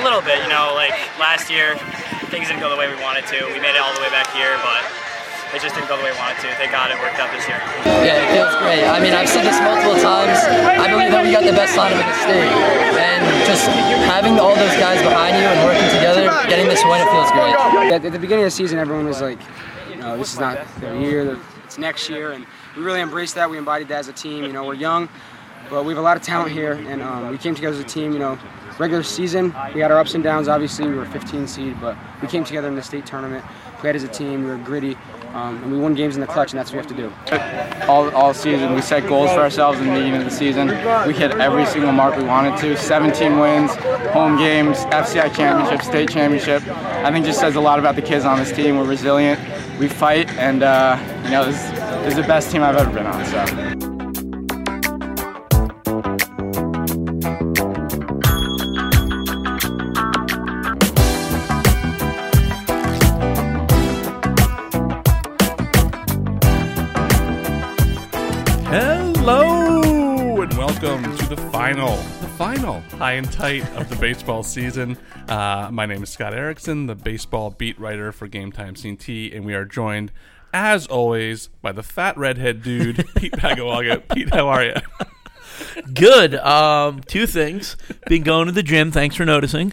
A little bit, you know, like last year, things didn't go the way we wanted to. We made it all the way back here, but it just didn't go the way we wanted to. Thank God it worked out this year. Yeah, it feels great. I mean, I've said this multiple times. I believe that we got the best lineup in the state, and just having all those guys behind you and working together, getting this win, it feels great. At the beginning of the season, everyone was like, you know, this is not the year, it's next year, and we really embraced that. We embodied that as a team. You know, we're young, but we have a lot of talent here, and um, we came together as a team. You know, regular season, we had our ups and downs. Obviously, we were 15 seed, but we came together in the state tournament, played as a team. We were gritty. Um, and we won games in the clutch, and that's what we have to do. All, all season, we set goals for ourselves in the beginning of the season. We hit every single mark we wanted to. 17 wins, home games, FCI championship, state championship. I think just says a lot about the kids on this team. We're resilient, we fight, and uh, you know, this, this is the best team I've ever been on. So. Final, the final high and tight of the baseball season. Uh, my name is Scott Erickson, the baseball beat writer for Game Time CT, and we are joined, as always, by the fat redhead dude, Pete Paguaga. Pete, how are you? Good. Um, two things: been going to the gym. Thanks for noticing.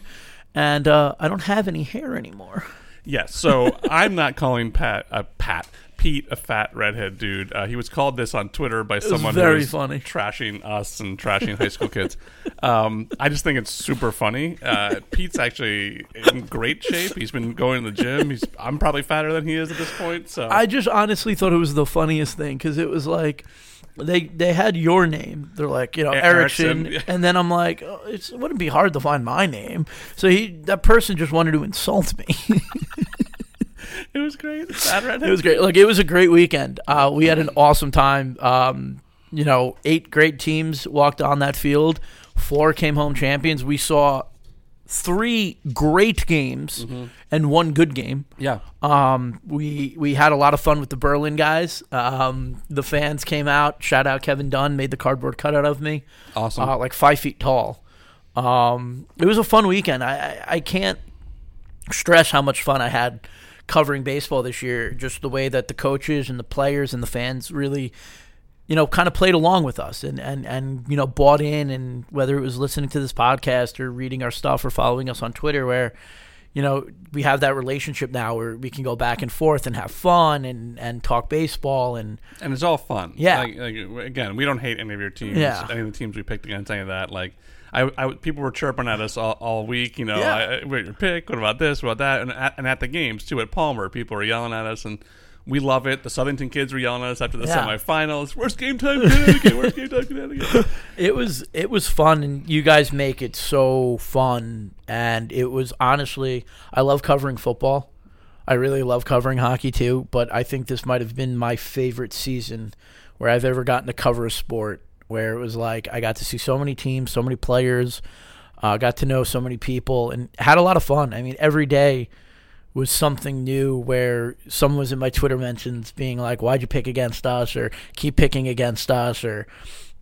And uh, I don't have any hair anymore. Yes, so I'm not calling Pat uh, Pat Pete a fat redhead dude. Uh, he was called this on Twitter by someone very who was funny. trashing us and trashing high school kids. Um, I just think it's super funny. Uh, Pete's actually in great shape. He's been going to the gym. He's I'm probably fatter than he is at this point. So I just honestly thought it was the funniest thing because it was like they they had your name. They're like, you know, Erickson, Erickson. and then I'm like, oh, it wouldn't be hard to find my name. So he that person just wanted to insult me. it was great. It was great. Look, it was a great weekend. Uh, we had an awesome time. Um, you know, eight great teams walked on that field. Four came home champions. We saw three great games mm-hmm. and one good game. Yeah. Um, we we had a lot of fun with the Berlin guys. Um, the fans came out. Shout out Kevin Dunn made the cardboard cutout of me. Awesome. Uh, like five feet tall. Um, it was a fun weekend. I, I, I can't stress how much fun I had covering baseball this year. Just the way that the coaches and the players and the fans really, you know, kind of played along with us and and and you know bought in. And whether it was listening to this podcast or reading our stuff or following us on Twitter, where you know we have that relationship now where we can go back and forth and have fun and and talk baseball and and it's all fun. Yeah. Like, like, again, we don't hate any of your teams. Yeah. Any of the teams we picked against any of that. Like I, I, people were chirping at us all, all week. You know, yeah. I, wait, your pick. What about this? What about that? And at, and at the games too at Palmer, people were yelling at us, and we love it. The Southington kids were yelling at us after the yeah. semifinals. Worst game time Connecticut. Worst game time Connecticut. It was it was fun, and you guys make it so fun. And it was honestly, I love covering football. I really love covering hockey too, but I think this might have been my favorite season where I've ever gotten to cover a sport where it was like I got to see so many teams, so many players, uh, got to know so many people, and had a lot of fun. I mean, every day was something new where someone was in my Twitter mentions being like, "Why'd you pick against us?" or "Keep picking against us," or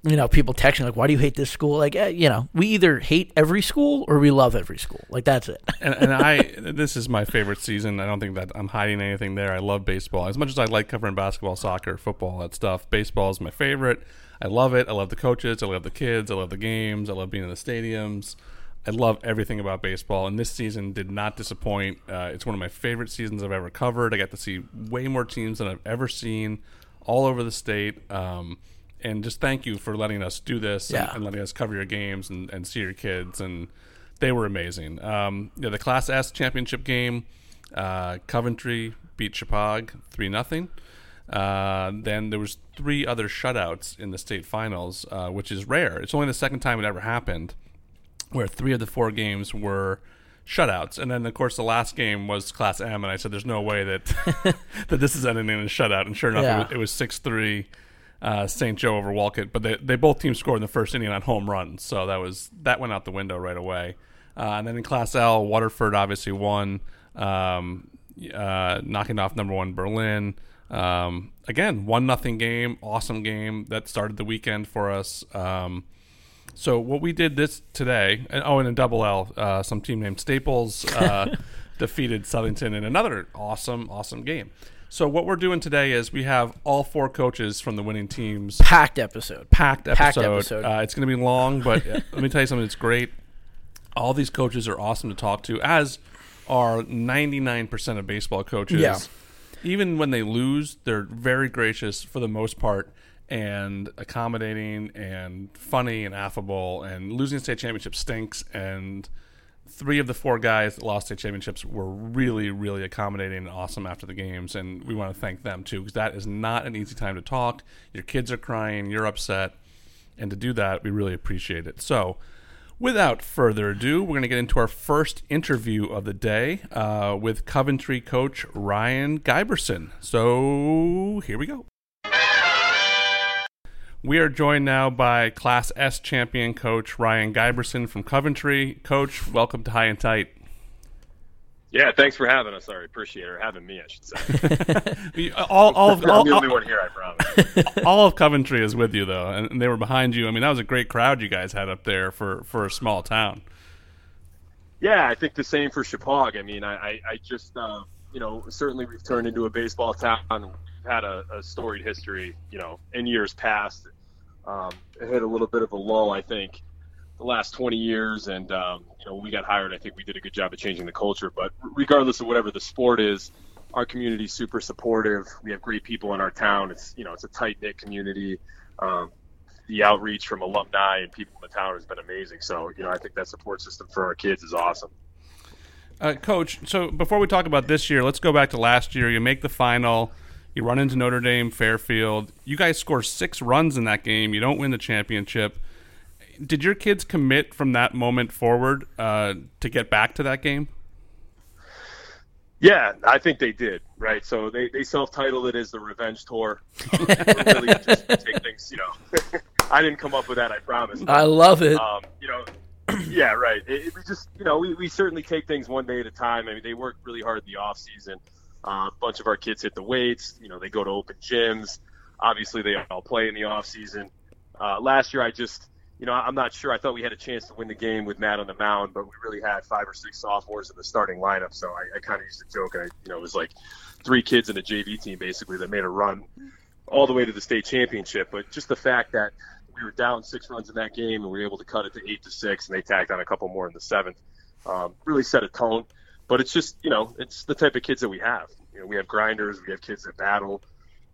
you know, people texting like, "Why do you hate this school?" Like, eh, you know, we either hate every school or we love every school. Like that's it. and, and I, this is my favorite season. I don't think that I'm hiding anything there. I love baseball as much as I like covering basketball, soccer, football, that stuff. Baseball is my favorite. I love it. I love the coaches. I love the kids. I love the games. I love being in the stadiums. I love everything about baseball, and this season did not disappoint. Uh, it's one of my favorite seasons I've ever covered. I got to see way more teams than I've ever seen all over the state. Um, and just thank you for letting us do this yeah. and, and, letting us cover your games and, and see your kids. And they were amazing. Um, yeah, the Class S championship game, uh, Coventry beat Shepaug three nothing. Uh, then there was three other shutouts in the state finals, uh, which is rare. It's only the second time it ever happened, where three of the four games were shutouts. And then, of course, the last game was Class M, and I said, "There's no way that that this is ending in a shutout." And sure enough, yeah. it was six three. Uh, St. Joe over Wolcott, but they, they both teams scored in the first inning on home runs, so that was that went out the window right away. Uh, and then in Class L, Waterford obviously won, um, uh, knocking off number one Berlin. Um, again, one nothing game, awesome game that started the weekend for us. Um, So what we did this today, and oh, and a double L, uh, some team named Staples uh, defeated Southington in another awesome, awesome game. So what we're doing today is we have all four coaches from the winning teams Packed episode. packed episode. Packed episode. Uh, it's going to be long, but uh, let me tell you something. It's great. All these coaches are awesome to talk to, as are 99% of baseball coaches. Yeah. Even when they lose, they're very gracious for the most part and accommodating and funny and affable. And losing state championship stinks. And three of the four guys that lost state championships were really, really accommodating and awesome after the games. And we want to thank them too, because that is not an easy time to talk. Your kids are crying, you're upset. And to do that, we really appreciate it. So, without further ado, we're going to get into our first interview of the day uh, with Coventry coach Ryan Giberson. So, here we go. We are joined now by Class S champion coach Ryan Giberson from Coventry. Coach, welcome to High and Tight. Yeah, thanks for having us. Sorry, appreciate it. Or having me, I should say. All, all, of, I'm the only all, one here, I promise. all of Coventry is with you, though, and they were behind you. I mean, that was a great crowd you guys had up there for, for a small town. Yeah, I think the same for Shepaug. I mean, I, I, I just, uh, you know, certainly we've turned into a baseball town. We've had a, a storied history, you know, in years past. Um, it hit a little bit of a lull, I think, the last 20 years. And, um, you know, when we got hired, I think we did a good job of changing the culture. But regardless of whatever the sport is, our community's super supportive. We have great people in our town. It's, you know, it's a tight knit community. Um, the outreach from alumni and people in the town has been amazing. So, you know, I think that support system for our kids is awesome. Uh, Coach, so before we talk about this year, let's go back to last year. You make the final. You run into Notre Dame, Fairfield. You guys score six runs in that game. You don't win the championship. Did your kids commit from that moment forward uh, to get back to that game? Yeah, I think they did. Right. So they, they self titled it as the revenge tour. Um, really just take things, you know. I didn't come up with that, I promise. I love it. um, you know, yeah, right. It, it, we just, you know, we, we certainly take things one day at a time. I mean, they work really hard in the off season. Uh, a bunch of our kids hit the weights. You know, they go to open gyms. Obviously, they all play in the off season. Uh, last year, I just, you know, I'm not sure. I thought we had a chance to win the game with Matt on the mound, but we really had five or six sophomores in the starting lineup. So I, I kind of used to joke. I, you know, it was like three kids in a JV team basically that made a run all the way to the state championship. But just the fact that we were down six runs in that game and we were able to cut it to eight to six, and they tacked on a couple more in the seventh, um, really set a tone. But it's just, you know, it's the type of kids that we have. You know, we have grinders, we have kids that battle,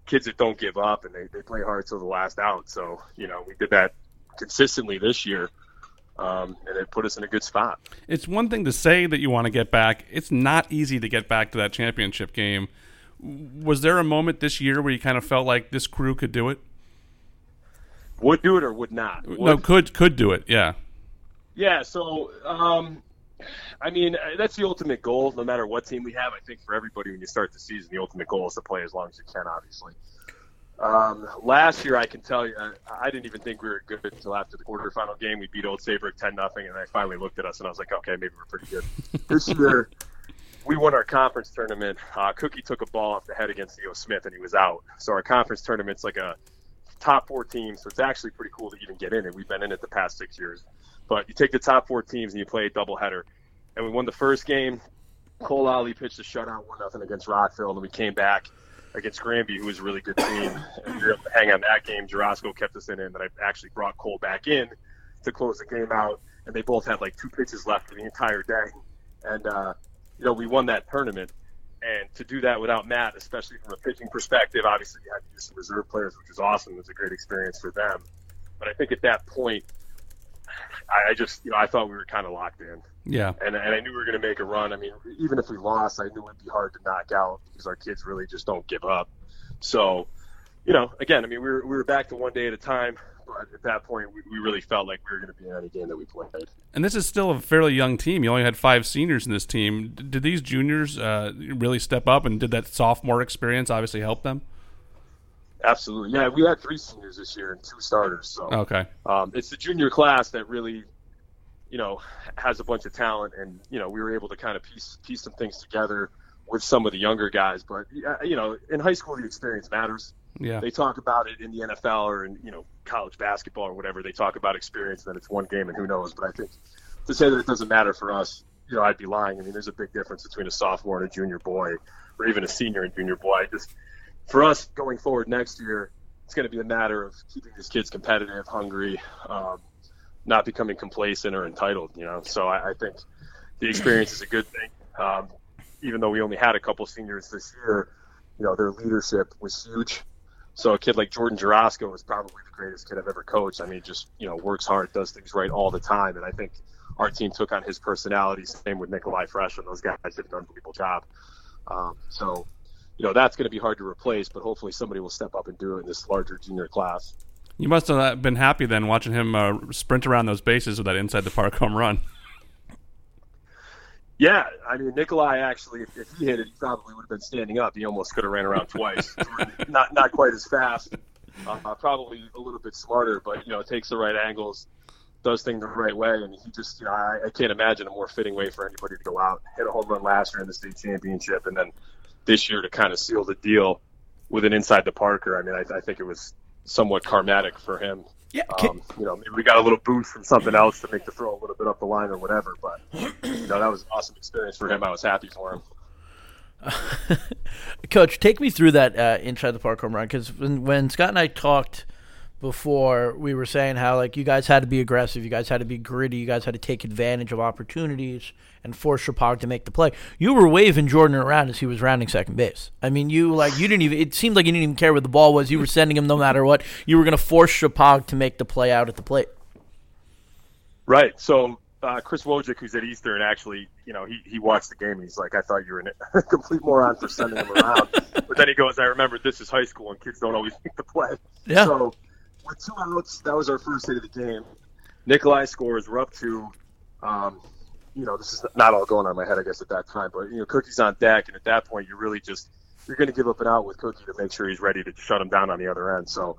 kids that don't give up, and they, they play hard till the last out. So, you know, we did that consistently this year, um, and it put us in a good spot. It's one thing to say that you want to get back. It's not easy to get back to that championship game. Was there a moment this year where you kind of felt like this crew could do it? Would do it or would not? No, could could do it. Yeah. Yeah, so um, I mean uh, that's the ultimate goal. No matter what team we have, I think for everybody when you start the season, the ultimate goal is to play as long as you can. Obviously, um, last year I can tell you I, I didn't even think we were good until after the quarterfinal game. We beat Old Saybrook ten nothing, and I finally looked at us and I was like, okay, maybe we're pretty good. this year we won our conference tournament. Uh, Cookie took a ball off the head against E.O. Smith, and he was out. So our conference tournament's like a top four teams, so it's actually pretty cool to even get in it. We've been in it the past six years. But you take the top four teams and you play a doubleheader. And we won the first game. Cole Ollie pitched a shutout, one nothing against Rockville, and we came back against Granby, who was a really good team. And we were able to hang on that game. Jarosco kept us in and then I actually brought Cole back in to close the game out. And they both had like two pitches left for the entire day. And uh, you know, we won that tournament. And to do that without Matt, especially from a pitching perspective, obviously you had to use some reserve players, which was awesome. It was a great experience for them. But I think at that point, I, I just, you know, I thought we were kind of locked in. Yeah. And, and I knew we were going to make a run. I mean, even if we lost, I knew it'd be hard to knock out because our kids really just don't give up. So, you know, again, I mean, we were, we were back to one day at a time. But at that point, we, we really felt like we were going to be in any game that we played. And this is still a fairly young team. You only had five seniors in this team. D- Did these juniors uh, really step up, and did that sophomore experience obviously help them? Absolutely. Yeah, we had three seniors this year and two starters. So Okay. um, it's the junior class that really, you know, has a bunch of talent, and you know, we were able to kind of piece piece some things together with some of the younger guys. But you know, in high school, the experience matters. Yeah. They talk about it in the NFL or in you know college basketball or whatever, they talk about experience, and then it's one game, and who knows. But I think to say that it doesn't matter for us, you know, I'd be lying. I mean, there's a big difference between a sophomore and a junior boy, or even a senior and junior boy. Just for us going forward next year, it's going to be a matter of keeping these kids competitive, hungry, um, not becoming complacent or entitled. You know, so I, I think the experience is a good thing. Um, even though we only had a couple seniors this year, you know, their leadership was huge. So a kid like Jordan Jarosco is probably the greatest kid I've ever coached. I mean, just you know, works hard, does things right all the time, and I think our team took on his personality. Same with Nikolai Fresh, and those guys did an unbelievable job. Um, so, you know, that's going to be hard to replace, but hopefully somebody will step up and do it in this larger junior class. You must have been happy then watching him uh, sprint around those bases with that inside the park home run. Yeah, I mean Nikolai actually, if, if he hit it, he probably would have been standing up. He almost could have ran around twice. not not quite as fast, uh, probably a little bit smarter, but you know takes the right angles, does things the right way, and he just you know I, I can't imagine a more fitting way for anybody to go out, hit a home run last year in the state championship, and then this year to kind of seal the deal with an inside the Parker. I mean I, I think it was somewhat karmatic for him. Yeah, um, you know, maybe we got a little boost from something else to make the throw a little bit up the line or whatever. But you know, that was an awesome experience for him. I was happy for him. Coach, take me through that uh, inside the park home run because when, when Scott and I talked before, we were saying how like you guys had to be aggressive, you guys had to be gritty, you guys had to take advantage of opportunities and force Shepaug to make the play. You were waving Jordan around as he was rounding second base. I mean, you like you didn't even. It seemed like you didn't even care where the ball was. You were sending him no matter what. You were going to force Shepaug to make the play out at the plate. Right. So uh, Chris Wojcik, who's at Eastern, actually, you know, he, he watched the game and he's like, I thought you were a complete moron for sending him around. but then he goes, I remember this is high school and kids don't always make the play. Yeah. So with two outs, that was our first hit of the game. Nikolai scores. We're up to, um, you know, this is not all going on my head, I guess, at that time. But you know, Cookie's on deck, and at that point, you're really just you're going to give up an out with Cookie to make sure he's ready to shut him down on the other end. So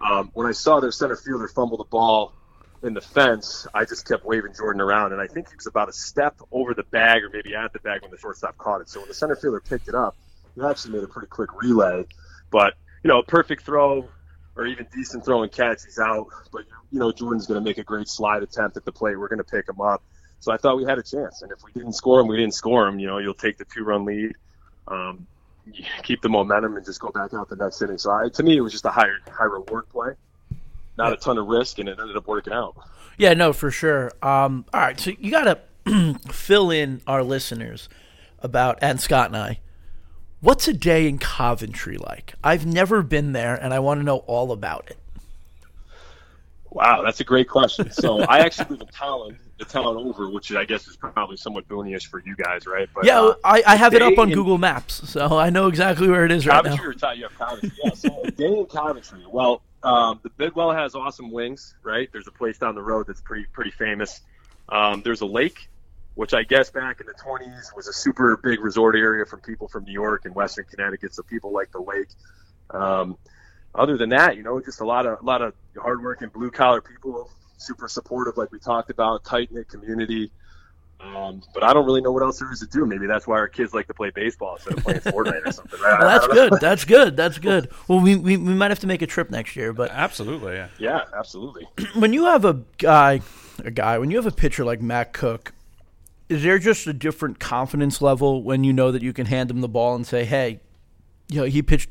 um, when I saw their center fielder fumble the ball in the fence, I just kept waving Jordan around, and I think he was about a step over the bag or maybe at the bag when the shortstop caught it. So when the center fielder picked it up, he actually made a pretty quick relay. But you know, perfect throw or even decent throwing catch, he's out. But you know, Jordan's going to make a great slide attempt at the plate. We're going to pick him up. So I thought we had a chance, and if we didn't score him, we didn't score him. You know, you'll take the two-run lead, um, keep the momentum, and just go back out the next inning. So I, to me, it was just a high high reward play, not a ton of risk, and it ended up working out. Yeah, no, for sure. Um, all right, so you got to fill in our listeners about and Scott and I. What's a day in Coventry like? I've never been there, and I want to know all about it. Wow, that's a great question. So I actually live in Tolland, the town over, which I guess is probably somewhat boonyish for you guys, right? But, yeah, uh, I, I have it up on in- Google Maps, so I know exactly where it is right now. Coventry or Ty- you have Coventry. Yeah, so a day in Coventry. Well, um, the Bidwell has awesome wings, right? There's a place down the road that's pretty pretty famous. Um, there's a lake, which I guess back in the 20s was a super big resort area for people from New York and Western Connecticut, so people like the lake. Um, other than that, you know, just a lot of a lot of hardworking blue collar people, super supportive, like we talked about, tight knit community. Um, but I don't really know what else there is to do. Maybe that's why our kids like to play baseball instead of playing Fortnite or something. Well, that's good. That's good. That's good. Well, we, we, we might have to make a trip next year, but Absolutely, yeah. Yeah, absolutely. when you have a guy, a guy, when you have a pitcher like Matt Cook, is there just a different confidence level when you know that you can hand him the ball and say, "Hey, you know, he pitched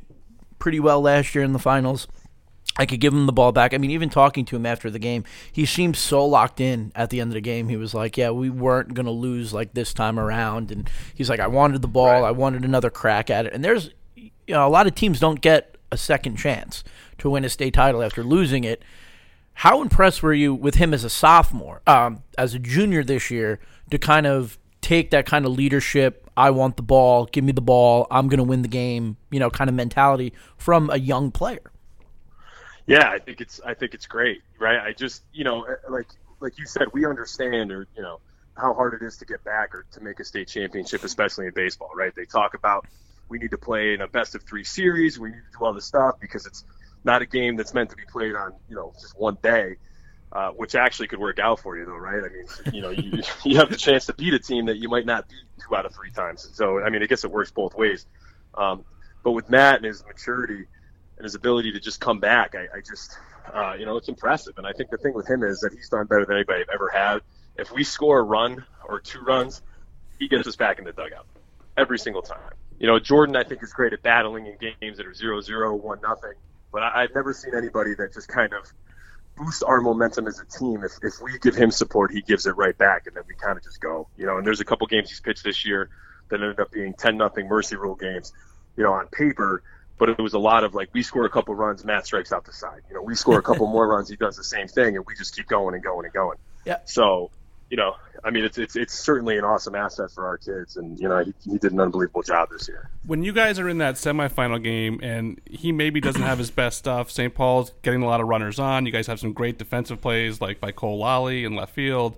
pretty well last year in the finals. I could give him the ball back." I mean, even talking to him after the game, he seemed so locked in at the end of the game. He was like, "Yeah, we weren't going to lose like this time around." And he's like, "I wanted the ball. I wanted another crack at it." And there's you know, a lot of teams don't get a second chance to win a state title after losing it. How impressed were you with him as a sophomore, um, as a junior this year, to kind of take that kind of leadership? I want the ball. Give me the ball. I'm going to win the game. You know, kind of mentality from a young player. Yeah, I think it's I think it's great, right? I just you know eh, like like you said, we understand or you know how hard it is to get back or to make a state championship, especially in baseball, right? They talk about we need to play in a best of three series, we need to do all this stuff because it's not a game that's meant to be played on you know just one day. Uh, which actually could work out for you, though, right? I mean, you know, you, you have the chance to beat a team that you might not beat two out of three times. So, I mean, I guess it works both ways. Um, but with Matt and his maturity, and his ability to just come back. I, I just uh, you know, it's impressive. And I think the thing with him is that he's done better than anybody I've ever had. If we score a run or two runs, he gets us back in the dugout every single time. You know, Jordan, I think, is great at battling in games that are 0 0, 1 nothing. But I, I've never seen anybody that just kind of boosts our momentum as a team. If, if we give him support, he gives it right back, and then we kind of just go. You know, and there's a couple games he's pitched this year that ended up being 10 nothing mercy rule games, you know, on paper. But it was a lot of like, we score a couple runs, Matt strikes out the side. You know, we score a couple more runs, he does the same thing, and we just keep going and going and going. Yeah. So, you know, I mean, it's it's it's certainly an awesome asset for our kids, and you know, he, he did an unbelievable job this year. When you guys are in that semifinal game and he maybe doesn't have his best stuff, St. Paul's getting a lot of runners on. You guys have some great defensive plays like by Cole Lally in left field.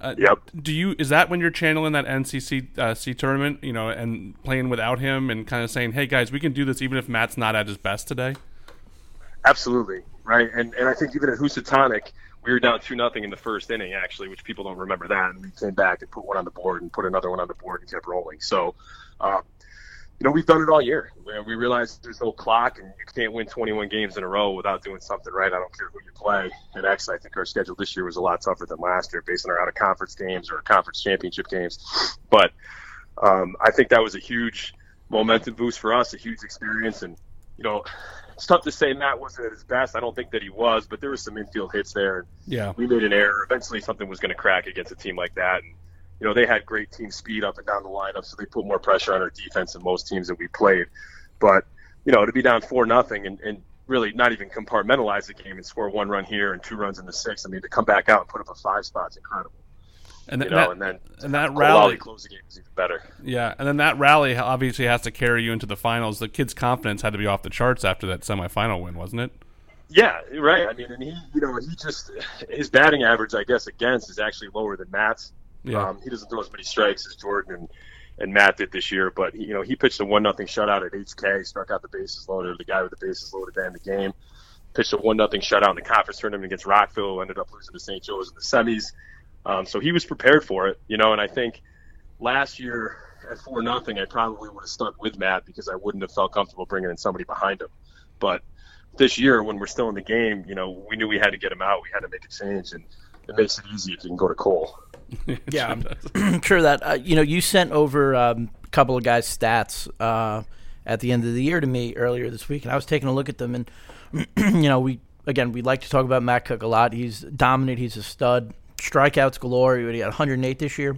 Uh, Yep. Do you is that when you're channeling that NCC uh, C tournament, you know, and playing without him and kind of saying, "Hey guys, we can do this even if Matt's not at his best today." Absolutely, right. And and I think even at Housatonic, we were down two nothing in the first inning, actually, which people don't remember that. And we came back and put one on the board and put another one on the board and kept rolling. So, um, you know, we've done it all year. We, we realize there's no clock and you can't win 21 games in a row without doing something right. I don't care who you play. And actually, I think our schedule this year was a lot tougher than last year based on our out of conference games or conference championship games. But um, I think that was a huge momentum boost for us, a huge experience. And, you know, it's tough to say Matt wasn't at his best. I don't think that he was, but there was some infield hits there. And Yeah. we made an error. Eventually, something was going to crack against a team like that. And, you know, they had great team speed up and down the lineup, so they put more pressure on our defense than most teams that we played. But, you know, to be down 4 nothing and, and really not even compartmentalize the game and score one run here and two runs in the sixth, I mean, to come back out and put up a five spot spot's incredible. And You know, that- and then and that rally, close the game is even better. yeah, and then that rally obviously has to carry you into the finals. The kid's confidence had to be off the charts after that semifinal win, wasn't it? Yeah, right. I mean, and he, you know, he just his batting average, I guess, against is actually lower than Matt's. Yeah. Um, he doesn't throw as many strikes as Jordan and, and Matt did this year, but he, you know, he pitched a one nothing shutout at HK, struck out the bases loaded, the guy with the bases loaded to end the game. Pitched a one nothing shutout in the conference tournament against Rockville, ended up losing to St. Joe's in the semis. Um, so he was prepared for it, you know, and I think last year at four nothing, I probably would have stuck with Matt because I wouldn't have felt comfortable bringing in somebody behind him. But this year, when we're still in the game, you know, we knew we had to get him out. We had to make a change, and it makes it easy if you can go to Cole. Yeah, I'm sure that uh, you know you sent over um, a couple of guys' stats uh, at the end of the year to me earlier this week, and I was taking a look at them, and you know we again we like to talk about Matt Cook a lot. He's dominant. He's a stud. Strikeouts galore. He had 108 this year,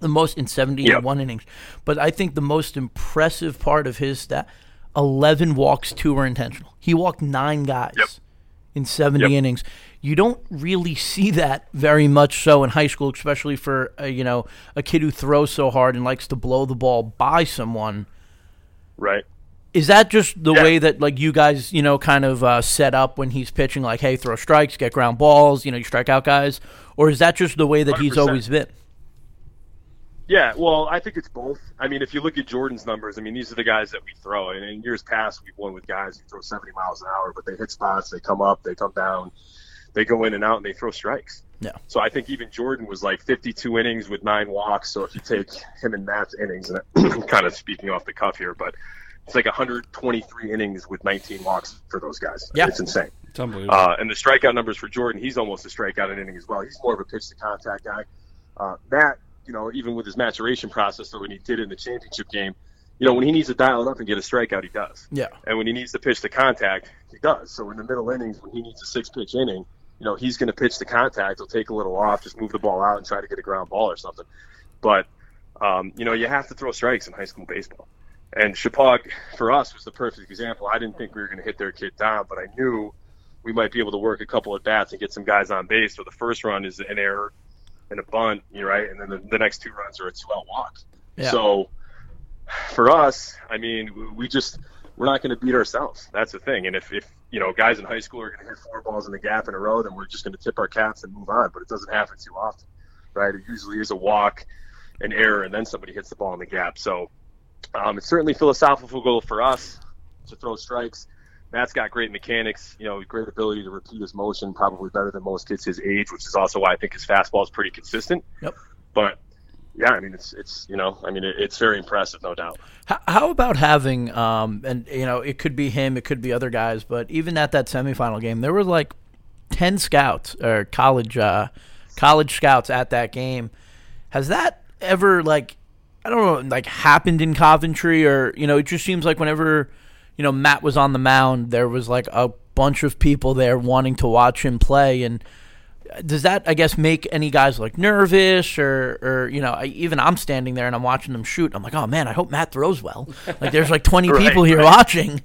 the most in 71 innings. But I think the most impressive part of his stat: 11 walks, two were intentional. He walked nine guys Yep. in 70 Yep. innings. You don't really see that very much so in high school, especially for uh, you know a kid who throws so hard and likes to blow the ball by someone. Right. Is that just the Yeah. way that like you guys you know kind of uh, set up when he's pitching? Like, hey, throw strikes, get ground balls, you know, you strike out guys, or is that just the way that he's 100%. always been? Yeah, well, I think it's both. I mean, if you look at Jordan's numbers, I mean, these are the guys that we throw. And in years past, we've won with guys who throw 70 miles an hour, but they hit spots, they come up, they come down, they go in and out, and they throw strikes. Yeah. So I think even Jordan was like 52 innings with nine walks. So if you take him and Matt's innings, and I'm kind of speaking off the cuff here, but it's like 123 innings with 19 walks for those guys. Yeah. It's insane. Uh, and the strikeout numbers for Jordan, he's almost a strikeout an inning as well. He's more of a pitch to contact guy. Uh, Matt, you know, even with his maturation process, so when he did in the championship game, you know, when he needs to dial it up and get a strikeout, he does. Yeah. And when he needs to pitch to contact, he does. So in the middle innings, when he needs a six pitch inning, you know, he's going to pitch the contact. He'll take a little off, just move the ball out and try to get a ground ball or something. But, um, you know, you have to throw strikes in high school baseball. And Shepaug, for us, was the perfect example. I didn't think we were going to hit their kid down, but I knew we might be able to work a couple at bats and get some guys on base. So the first run is an error and a bunt, you right, and then the, the next two runs are a two out walk. Yeah. So for us, I mean, we just we're not going to beat ourselves. That's the thing. And if, if you know guys in high school are going to hit four balls in the gap in a row, then we're just going to tip our caps and move on. But it doesn't happen too often, right? It usually is a walk, an error, and then somebody hits the ball in the gap. So um, it's certainly philosophical goal for us to throw strikes. Matt's got great mechanics, you know, great ability to repeat his motion, probably better than most kids his age, which is also why I think his fastball is pretty consistent. Yep. But yeah, I mean, it's it's you know, I mean, it, it's very impressive, no doubt. How, how about having, um, and you know, it could be him, it could be other guys, but even at that semifinal game, there were like ten scouts or college uh, college scouts at that game. Has that ever like I don't know like happened in Coventry or you know it just seems like whenever you know Matt was on the mound. There was like a bunch of people there wanting to watch him play. And does that I guess make any guys like nervous or or you know I, even I'm standing there and I'm watching them shoot I'm like oh man I hope Matt throws well. Like there's like 20 Right, people here right. watching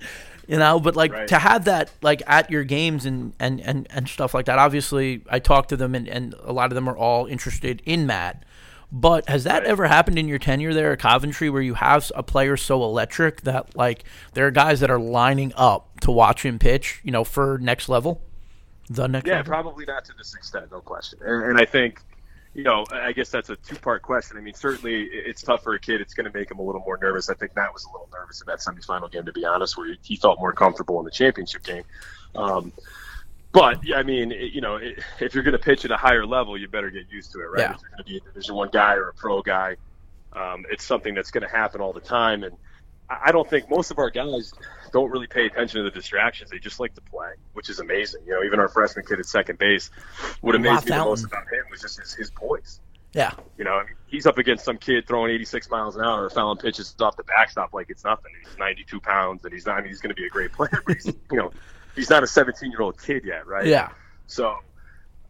you know? But like Right. to have that like at your games and and and, and stuff like that obviously I talked to them and, and a lot of them are all interested in Matt but has that ever happened in your tenure there at Coventry where you have a player so electric that like there are guys that are lining up to watch him pitch you know for next level the next Yeah, level? probably not to this extent, no question. And, and I think, you know, I guess that's a two-part question. I mean, certainly it's tough for a kid. It's going to make him a little more nervous. I think Matt was a little nervous in that semifinal game, to be honest, where he felt more comfortable in the championship game. Um, but I mean, you know, if you're going to pitch at a higher level, you better get used to it, right? Yeah. If you're going to be a Division One guy or a pro guy, um, it's something that's going to happen all the time. And I don't think most of our guys don't really pay attention to the distractions. They just like to play, which is amazing. You know, even our freshman kid at second base, what amazed me the most about him was just his, his poise. yeah You know, I mean, he's up against some kid throwing 86 miles an hour, fouling pitches off the backstop like it's nothing. He's 92 pounds, and he's not. I mean, he's going to be a great player, but he's, you know, he's not a 17 year old kid yet, right? yeah So,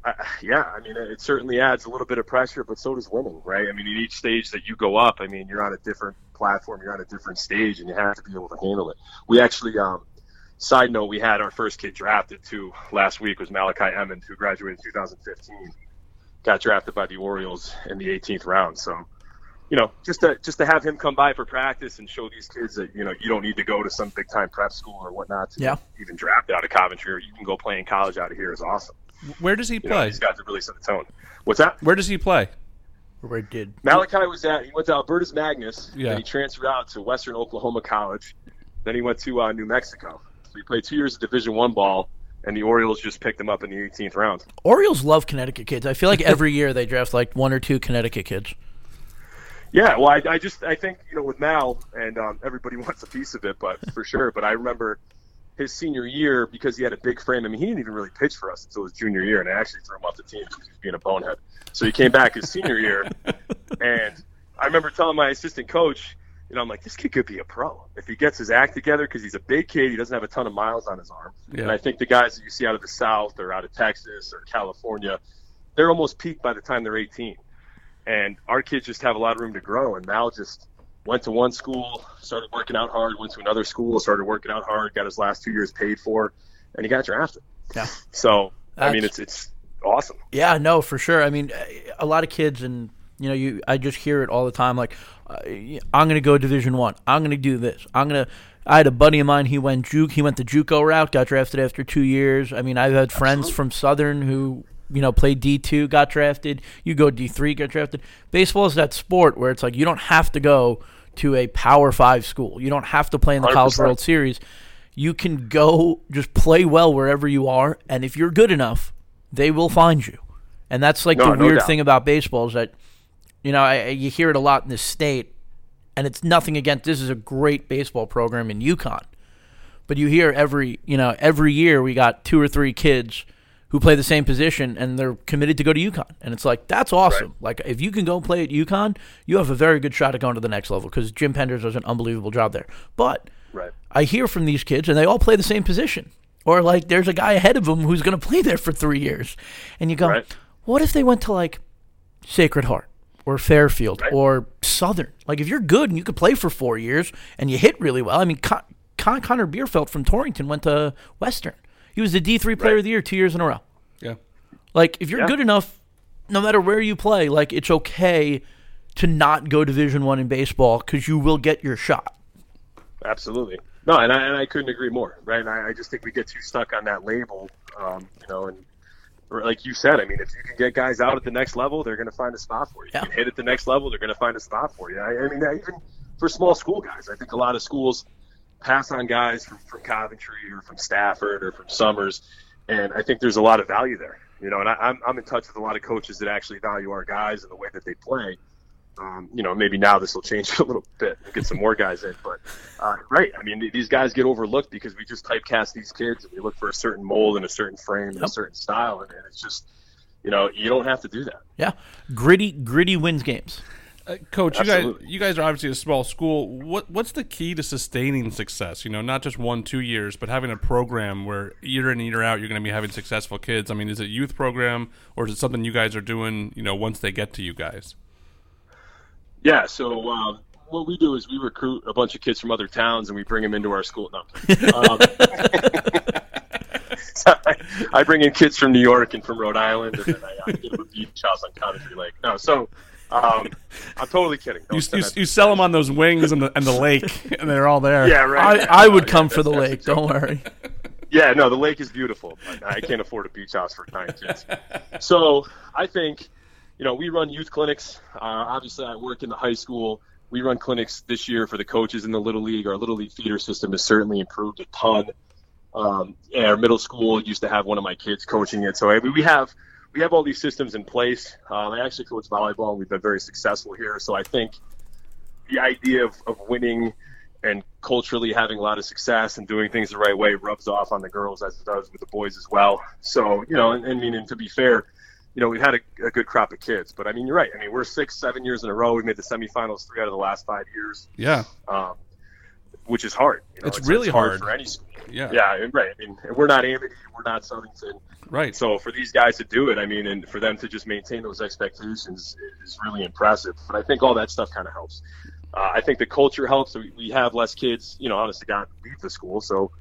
uh, yeah, I mean, it certainly adds a little bit of pressure, but so does winning, right? I mean, in each stage that you go up, I mean, you're on a different platform, you're on a different stage, and you have to be able to handle it. We actually, um, side note, we had our first kid drafted too last week was Malachi Emond, who graduated in 2015, got drafted by the Orioles in the 18th round. So, you know, just to just to have him come by for practice and show these kids that you know you don't need to go to some big time prep school or whatnot to Yeah. even draft out of Coventry, or you can go play in college out of here is awesome. Where does he You know, play? these guys have really set the tone. What's that? Where does he play? where did Malachi was at. He went to Albertus Magnus. Yeah. Then he transferred out to Western Oklahoma College. Then he went to uh, New Mexico. So he played two years of Division One ball, and the Orioles just picked him up in the 18th round. Orioles love Connecticut kids I feel like every year they draft like one or two Connecticut kids Yeah, well, I, I just I think you know with Mal and um, everybody wants a piece of it, but for sure. But I remember his senior year because he had a big frame. I mean, he didn't even really pitch for us until his junior year, and I actually threw him off the team because he was being a bonehead. So he came back his senior year, and I remember telling my assistant coach, you know, I'm like, this kid could be a pro if he gets his act together because he's a big kid. He doesn't have a ton of miles on his arm, Yeah. and I think the guys that you see out of the South or out of Texas or California, they're almost peaked by the time they're 18 and our kids just have a lot of room to grow. And Mal just went to one school, started working out hard, went to another school, started working out hard, got his last two years paid for, and he got drafted. Yeah. So I mean, it's it's awesome. Yeah, no, for sure. I mean, a lot of kids, and you know, you I just hear it all the time. Like, uh, I'm going to go Division One. I'm going to do this. I'm going to. I had a buddy of mine. He went juke. He went the JUCO route. Got drafted after two years. I mean, I've had friends from Southern who you know played D two, got drafted. You go D three, got drafted. Baseball is that sport where it's like you don't have to go to a Power Five school. You don't have to play in the College 100%. World Series. You can go just play well wherever you are, and if you're good enough, they will find you. And that's like No, the no weird doubt. thing about baseball is that, you know, I, I- you hear it a lot in this state, and it's nothing against. This is a great baseball program in UConn, but you hear every, you know, every year we got two or three kids who play the same position and they're committed to go to UConn, and it's like that's awesome. Like if you can go play at UConn, you have a very good shot at going to the next level because Jim Penders does an unbelievable job there. But Right. I hear from these kids, and they all play the same position. Or like, there's a guy ahead of them who's going to play there for three years, and you go, Right. what if they went to like Sacred Heart or Fairfield Right. or Southern? Like, if you're good and you could play for four years and you hit really well, I mean, Con- Con- Connor Bierfeld from Torrington went to Western. He was the D3 Player Right. of the Year two years in a row. Yeah. Like, if you're Yeah. good enough, no matter where you play, like it's okay to not go Division One in baseball because you will get your shot. Absolutely. No, and I, and I couldn't agree more. Right. And I, I just think we get too stuck on that label. Um, you know, and like you said, I mean, if you can get guys out at the next level, they're going to find a spot for you. Yeah. If you hit at the next level, they're going to find a spot for you. I, I mean, even for small school guys, I think a lot of schools pass on guys from, from Coventry or from Stafford or from Somers, and I think there's a lot of value there. You know, and I, I'm I'm in touch with a lot of coaches that actually value our guys and the way that they play. Um, you know, maybe now this will change a little bit and get some more guys in. But uh, right, I mean, these guys get overlooked because we just typecast these kids and we look for a certain mold and a certain frame and a certain style, and, and it's just, you know, you don't have to do that. Yeah, gritty, gritty wins games. Uh, Coach, you guys, you guys are obviously a small school. What what's the key to sustaining success? You know, not just one, two years, but having a program where year in and year out you're going to be having successful kids. I mean, is it youth program or is it something you guys are doing? You know, once they get to you guys. Yeah, so um, what we do is we recruit a bunch of kids from other towns and we bring them into our school. No, um, I bring in kids from New York and from Rhode Island, and then I, I give them a beach house on Coventry Lake. No, so um, I'm totally kidding. You, you, you sell them on those wings and the and the lake, and they're all there. yeah, right. I, I would Yeah, come for the lake. that's a joke. Don't worry. Yeah, no, the lake is beautiful, but I can't afford a beach house for nine kids. So I think, you know, we run youth clinics. Uh, obviously, I work in the high school. We run clinics this year for the coaches in the little league. Our little league feeder system has certainly improved a ton. Um, and our middle school used to have one of my kids coaching it, so I mean, we have we have all these systems in place. Um, I actually coach volleyball, and we've been very successful here. So I think the idea of, of winning and culturally having a lot of success and doing things the right way rubs off on the girls as it does with the boys as well. So, you know, and, and I mean, and to be fair, you know, we've had a, a good crop of kids, but I mean, you're right. I mean, we're six, seven years in a row. We've made the semifinals three out of the last five years, yeah, um, which is hard. You know, It's really hard. for any school. yeah, Yeah, right. I mean, we're not Amity, we're not Southington. right. So for these guys to do it, I mean, and for them to just maintain those expectations is really impressive. But I think all that stuff kind of helps. Uh, I think the culture helps. We, we have less kids, you know, honest to God, leave the school. So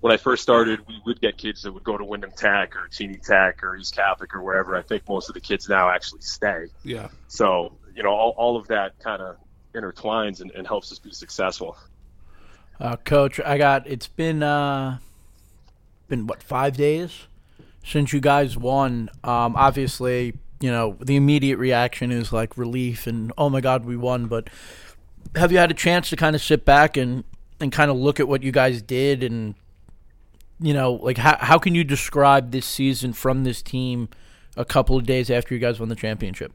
when I first started, we would get kids that would go to Windham Tech or Cheney Tech or East Catholic or wherever. I think most of the kids now actually stay. yeah. So, you know, all, all of that kind of intertwines and, and helps us be successful. Uh, Coach, I got. It's been uh, been what five days since you guys won. Um, obviously, you know the immediate reaction is like relief and oh my god, we won. But have you had a chance to kind of sit back and and kind of look at what you guys did and you know like how how can you describe this season from this team a couple of days after you guys won the championship?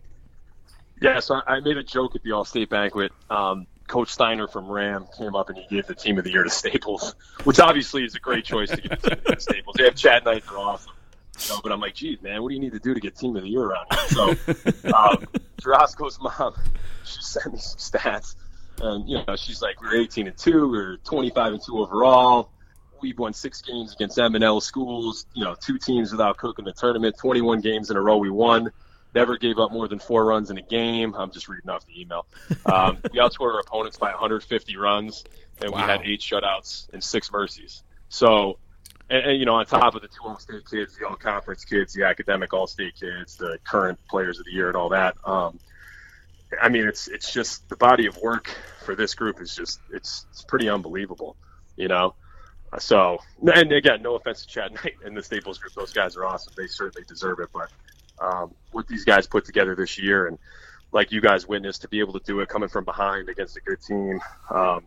Yeah, so I made a joke at the All-State banquet. Um, Coach Steiner from Ram came up and he gave the Team of the Year to Staples, which obviously is a great choice to give the Team of the Year to Staples. They have Chad Knight, they're awesome. You know, but I'm like, geez, man, what do you need to do to get Team of the Year around here? So, um, mom, she sent me some stats, and you know, she's like, we're 18 and two, we're 25 and two overall. We've won six games against M and L schools. You know, two teams without Cook in the tournament. 21 games in a row we won. Never gave up more than four runs in a game. I'm just reading off the email. Um, we outscored our opponents by 150 runs, and we had eight shutouts and six mercies. So, and, and you know, on top of the two all-state kids, the all-conference kids, the academic all-state kids, the current players of the year, and all that. Um, I mean, it's it's just the body of work for this group is just it's it's pretty unbelievable, you know. So, and again, no offense to Chad Knight and the Staples group; those guys are awesome. They certainly deserve it. But um, what these guys put together this year, and like you guys witnessed, to be able to do it coming from behind against a good team, um,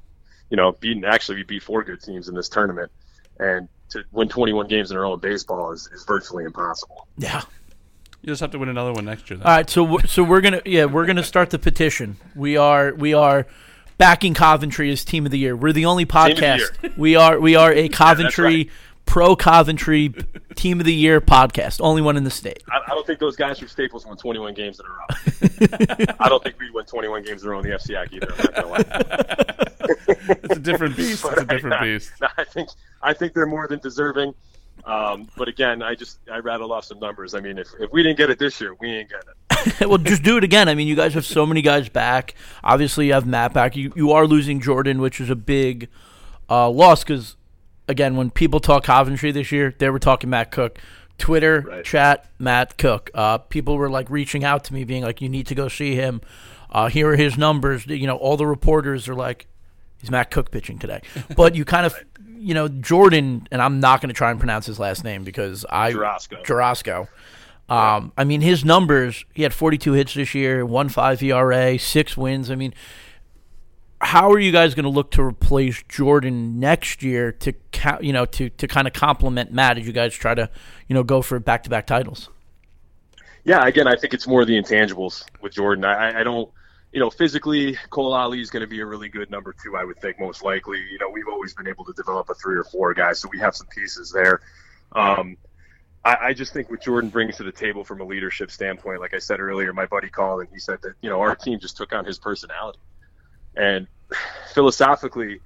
you know, beating actually we beat four good teams in this tournament, and to win 21 games in a row in baseball is, is virtually impossible. Yeah. You just have to win another one next year. Then. All right, so w- so we're gonna yeah we're gonna start the petition. We are we are backing Coventry as team of the year. We're the only of the podcast. We are we are a Coventry pro Coventry team of the year podcast. Only one in the state. I, I don't think those guys from Staples won 21 games in a row. I don't think we won 21 games in a row in the FCIAC either. I'm not gonna lie. It's a different beast. It's a different beast. No, I think I think they're more than deserving. Um, but again, I just I rattled off some numbers. I mean, if, if we didn't get it this year, we ain't getting it. well, just do it again. I mean, you guys have so many guys back. Obviously, you have Matt back. You you are losing Jordan, which is a big uh, loss because again, when people talk Coventry this year, they were talking Matt Cook. Twitter Right. chat Matt Cook. Uh, people were like reaching out to me, being like, "You need to go see him. Uh, here are his numbers." You know, all the reporters are like, "Is Matt Cook pitching today." But you kind of, you know, Jordan, and I'm not going to try and pronounce his last name because I Jarosco. Jarosco. Um, I mean, his numbers. He had 42 hits this year, one five ERA, six wins. I mean, how are you guys going to look to replace Jordan next year to you know to to kind of complement Matt as you guys try to you know go for back to back titles? Yeah, again, I think it's more the intangibles with Jordan. I, I- don't, you know, physically, Cole Ali is going to be a really good number two, I would think, most likely. You know, we've always been able to develop a three or four guy, so we have some pieces there. Um, I, I just think what Jordan brings to the table from a leadership standpoint, like I said earlier, my buddy called and he said that, you know, our team just took on his personality. And philosophically,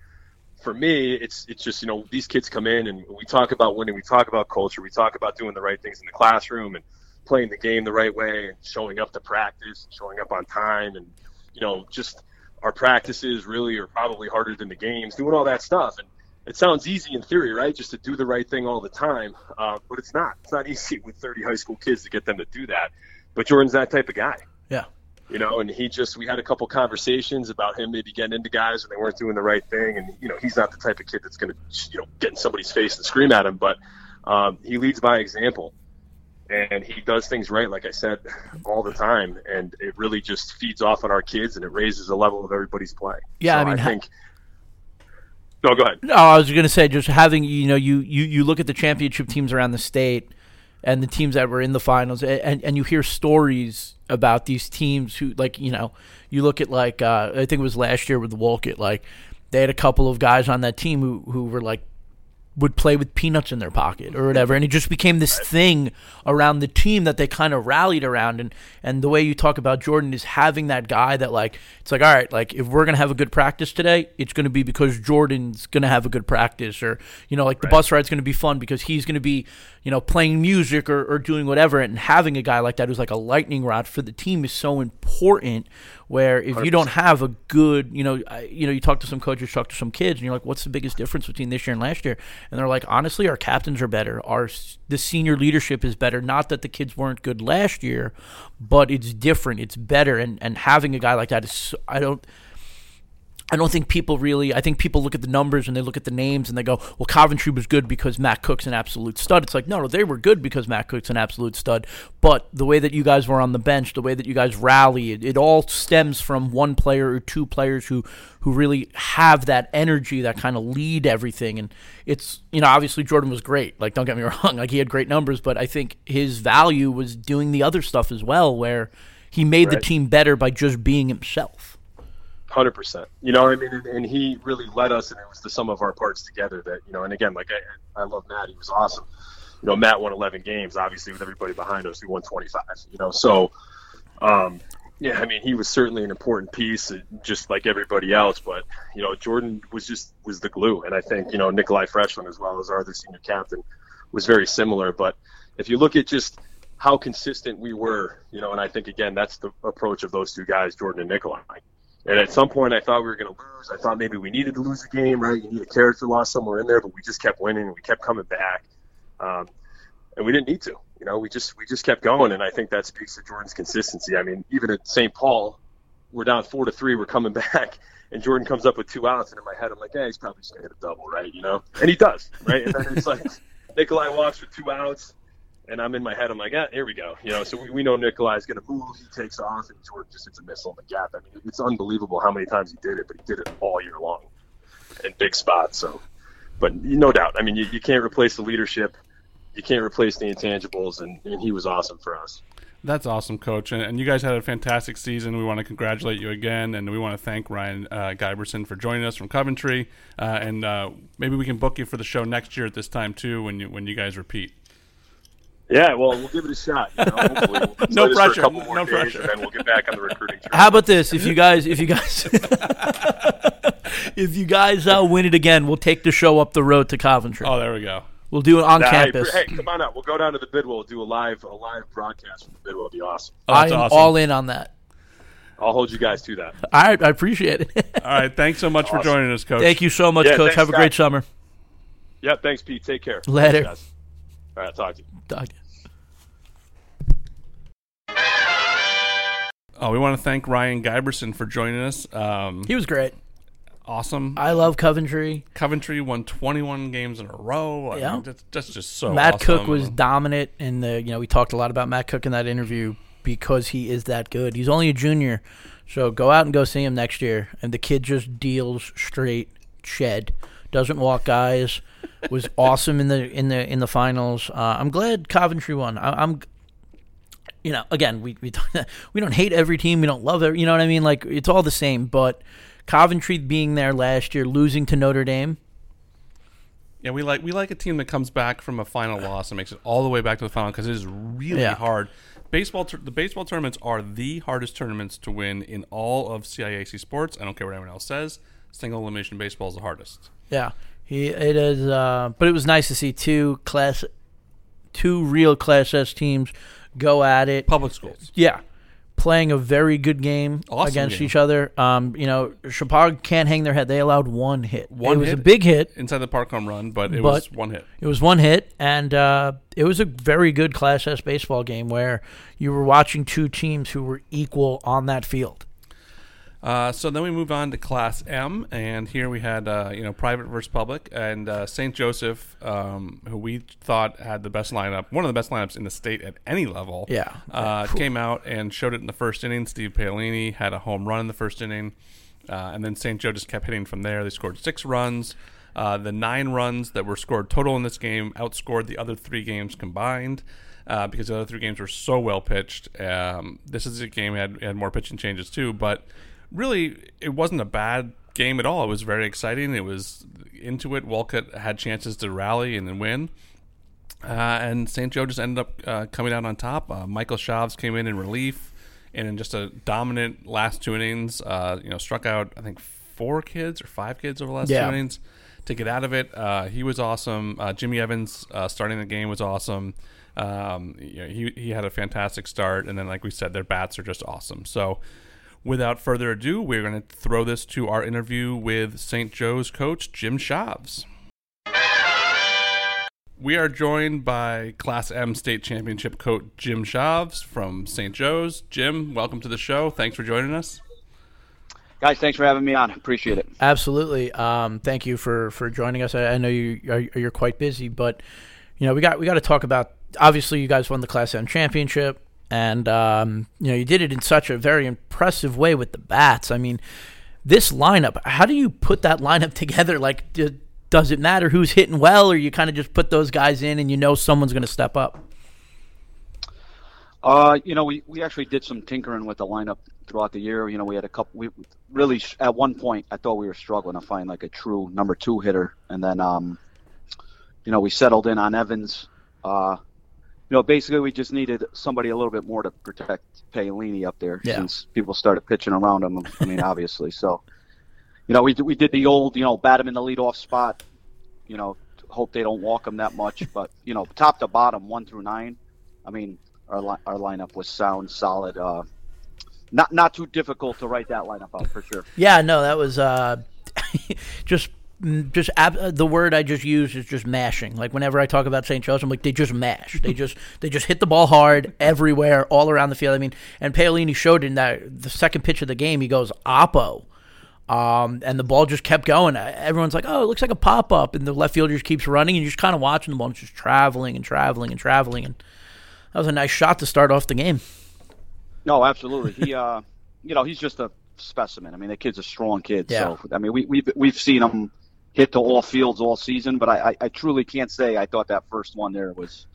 for me, it's it's just you know these kids come in and we talk about winning, we talk about culture, we talk about doing the right things in the classroom and playing the game the right way and showing up to practice, showing up on time, and you know just our practices really are probably harder than the games, doing all that stuff. And it sounds easy in theory, right? Just to do the right thing all the time, uh, but it's not. It's not easy with 30 high school kids to get them to do that. But Jordan's that type of guy Yeah. You know, and he just we had a couple conversations about him maybe getting into guys when they weren't doing the right thing, and you know he's not the type of kid that's going to you know get in somebody's face and scream at him, but um, he leads by example, and he does things right, like I said, all the time, and it really just feeds off on our kids and it raises the level of everybody's play. Yeah, So I mean, ha- think. No, go ahead. No, I was going to say just having you know you, you you look at the championship teams around the state and the teams that were in the finals and and you hear stories about these teams who like you know you look at like uh, I think it was last year with the like they had a couple of guys on that team who who were like would play with peanuts in their pocket or whatever. And it just became this thing around the team that they kind of rallied around. And and the way you talk about Jordan is having that guy that like it's like all right like if we're going to have a good practice today it's going to be because Jordan's going to have a good practice. Or you know like the bus ride's going to be fun because he's going to be you know playing music or, or doing whatever. And having a guy like that who's like a lightning rod for the team is so important where if you don't have a good you know I, you know you talk to some coaches talk to some kids and you're like what's the biggest difference between this year and last year? And they're like honestly our captains are better. Our the senior leadership is better. Not that the kids weren't good last year but it's different. It's better. And and having a guy like that is I don't I don't think people really. I think people look at the numbers and they look at the names and they go, "Well, Coventry was good because Matt Cook's an absolute stud." It's like, no, no, they were good because Matt Cook's an absolute stud. But the way that you guys were on the bench, the way that you guys rally, it, it all stems from one player or two players who who really have that energy that kind of lead everything. And it's you know, obviously Jordan was great. Like, don't get me wrong, like he had great numbers, but I think his value was doing the other stuff as well, where he made the team better by just being himself. Hundred percent. You know, I mean, and, and he really led us, and it was the sum of our parts together. That you know, and again, like I, I love Matt. He was awesome. You know, Matt won 11 games, obviously with everybody behind us. We won 25. You know, so um, yeah, I mean, he was certainly an important piece, uh, just like everybody else. But you know, Jordan was just was the glue, and I think you know Nikolai Freshman as well as our other senior captain was very similar. But if you look at just how consistent we were, you know, and I think again that's the approach of those two guys, Jordan and Nikolai. And at some point, I thought we were going to lose. I thought maybe we needed to lose a game, right? You need a character loss somewhere in there, but we just kept winning and we kept coming back, um, and we didn't need to. You know, we just we just kept going, and I think that speaks to Jordan's consistency. I mean, even at St. Paul, we're down four to three, we're coming back, and Jordan comes up with two outs, and in my head, I'm like, yeah, he's probably just going to hit a double, right? You know, and he does, right? And then it's like Nikolai walks with two outs. And I'm in my head. I'm like, ah, here we go. You know, so we, we know Nikolai's going to move. He takes off, and Jordan just hits a missile in the gap. I mean, it's unbelievable how many times he did it, but he did it all year long in big spots. So, but no doubt. I mean, you, you can't replace the leadership. You can't replace the intangibles, and, and he was awesome for us. That's awesome, Coach. And, and you guys had a fantastic season. We want to congratulate you again, and we want to thank Ryan uh, Giberson for joining us from Coventry. Uh, and uh, maybe we can book you for the show next year at this time too, when you when you guys repeat. Yeah, well, we'll give it a shot. You know, we'll No pressure, a more no days, pressure. and then we'll get back on the recruiting trail. How about this? If you guys, if you guys, if you guys uh, win it again, we'll take the show up the road to Coventry. Oh, there we go. We'll do it on Nah, campus. Hey, come on out. We'll go down to the Bidwell. Do a live a live broadcast from the Bidwell. It'll be awesome. Oh, I'm awesome. all in on that. I'll hold you guys to that. All right, I appreciate it. All right, thanks so much for joining us, Coach. Thank you so much, Yeah, Coach. thanks, Have a great summer. Yep. Thanks, Pete. Take care. Later. Thanks, guys. All right. Talk to you. Doug. Oh, we want to thank Ryan Giberson for joining us. Um, He was great. awesome. I love Coventry. Coventry won 21 games in a row. I Yeah. mean, that's, that's just so Matt awesome. Cook was dominant in the. You know, we talked a lot about Matt Cook in that interview because he is that good. He's only a junior, so go out and go see him next year. And the kid just deals straight shed. Doesn't walk guys. Was awesome in the in the in the finals. Uh, I'm glad Coventry won. I, I'm. you know, again, we we we don't hate every team, we don't love every, you know what I mean? Like it's all the same, but Coventry being there last year, losing to Notre Dame. Yeah, we like we like a team that comes back from a final loss and makes it all the way back to the final because it is really Yeah. hard. Baseball, the baseball tournaments are the hardest tournaments to win in all of CIAC sports. I don't care what anyone else says. Single elimination baseball is the hardest. Yeah, he it is. Uh, but it was nice to see two class, two real Class S teams go at it. Public schools. Yeah, playing a very good game Awesome against game. each other. Um, you know, Shepaug can't hang their head. They allowed one hit. One it was hit? a big hit. inside the park home run, but it But- was one hit. It was one hit, and uh, it was a very good Class S baseball game where you were watching two teams who were equal on that field. Uh, so then we move on to Class M, and here we had uh, you know private versus public, and uh, St. Joseph, um, who we thought had the best lineup, one of the best lineups in the state at any level. Yeah. uh, came out and showed it in the first inning. Steve Paolini had a home run in the first inning, uh, and then St. Joe just kept hitting from there. They scored six runs. Uh, the nine runs that were scored total in this game outscored the other three games combined. Uh, because the other three games were so well pitched. Um, this is a game had had more pitching changes too, but really it wasn't a bad game at all. It was very exciting. It was into it. Wolcott had chances to rally and then win. Uh, and St. Joe just ended up uh, coming out on top. Uh, Michael Shavs came in in relief, and in just a dominant last two innings, uh, you know, struck out I think four kids or five kids over the last Yeah. two innings to get out of it. Uh, he was awesome. Uh, Jimmy Evans uh, starting the game was awesome. Um, you know, he he had a fantastic start, and then like we said, their bats are just awesome. So. Without further ado, we're going to throw this to our interview with St. Joe's coach, Jim Shavs. We are joined by Class M state championship coach Jim Shavs from St. Joe's. Jim, welcome to the show. Thanks for joining us. Guys, thanks for having me on. Appreciate it. Absolutely. Um, thank you for, for joining us. I, I know you are, you're quite busy, but you know we got we got to talk about. Obviously, you guys won the Class M championship, and um, you know you did it in such a very impressive way with the bats. I mean, this lineup. How do you put that lineup together? Like, does it matter who's hitting well, or you kind of just put those guys in and you know someone's going to step up? Uh, you know, we, we actually did some tinkering with the lineup throughout the year. You know, we had a couple. We really at one point I thought we were struggling to find like a true number two hitter, and then um, you know, we settled in on Evans. Uh, you know, basically we just needed somebody a little bit more to protect Paolini up there Yeah. since people started pitching around him. I mean, obviously, so you know, we we did the old, you know, bat him in the leadoff spot. You know, hope they don't walk him that much, but you know, top to bottom, one through nine. I mean, our li- our lineup was sound, solid. Uh, not not too difficult to write that lineup out for sure. Yeah, no, that was uh, just just ab- uh, the word I just use is just mashing. Like whenever I talk about St. Joe's, I'm like they just mash. They just they just hit the ball hard everywhere, all around the field. I mean, and Paolini showed in that the second pitch of the game, he goes oppo. Um, and the ball just kept going. Uh, Everyone's like, "Oh, it looks like a pop up," and the left fielder just keeps running, and you're just kind of watching the ball, it's just traveling and traveling and traveling, and that was a nice shot to start off the game. No, absolutely. He, uh, you know, he's just a specimen. I mean, the kid's a strong kid. Yeah. So, I mean, we, we've we've seen him hit to all fields all season, but I, I, I truly can't say I thought that first one there was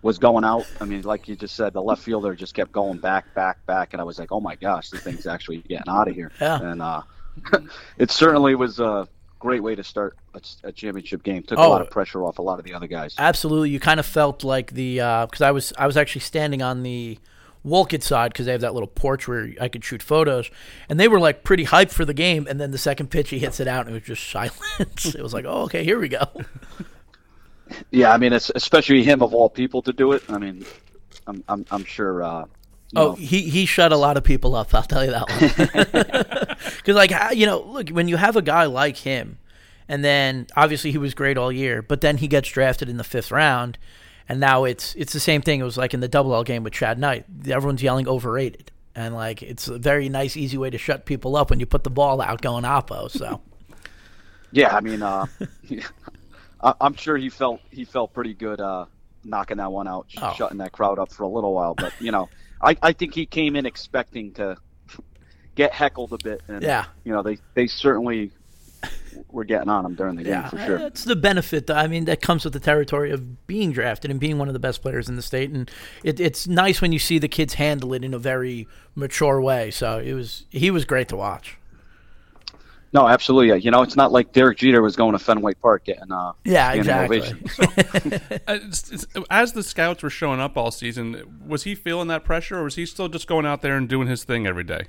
was going out. I mean, like you just said, the left fielder just kept going back, back, back, and I was like, oh my gosh, this thing's actually getting out of here. Yeah. And uh, it certainly was a great way to start a, a championship game. Took Oh. a lot of pressure off a lot of the other guys. Absolutely, you kind of felt like the because I was I was actually standing on the Wolcott side because they have that little porch where I could shoot photos, and they were like pretty hyped for the game. And then the second pitch, he hits it out, and it was just silence. it was like, oh, okay, here we go. Yeah, I mean, it's especially him of all people to do it. I mean, I'm I'm, I'm sure. Uh, Oh, know, he he shut a lot of people up. I'll tell you that one. Because like you know, look when you have a guy like him, and then obviously he was great all year, but then he gets drafted in the fifth round, and now it's it's the same thing. It was like in the double L game with Chad Knight. Everyone's yelling overrated, and like it's a very nice, easy way to shut people up when you put the ball out going oppo. So Yeah, I mean, uh, I, I'm sure he felt he felt pretty good uh, knocking that one out, Oh. shutting that crowd up for a little while. But you know, I, I think he came in expecting to get heckled a bit, and Yeah. you know they they certainly we're getting on them during the game Yeah, for sure. that's the benefit. I mean, that comes with the territory of being drafted and being one of the best players in the state, and it, it's nice when you see the kids handle it in a very mature way. So it was he was great to watch. No, absolutely. You know, it's not like Derek Jeter was going to Fenway Park getting uh Yeah, exactly. ovation. Uh, s- s- As the scouts were showing up all season, was he feeling that pressure, or was he still just going out there and doing his thing every day?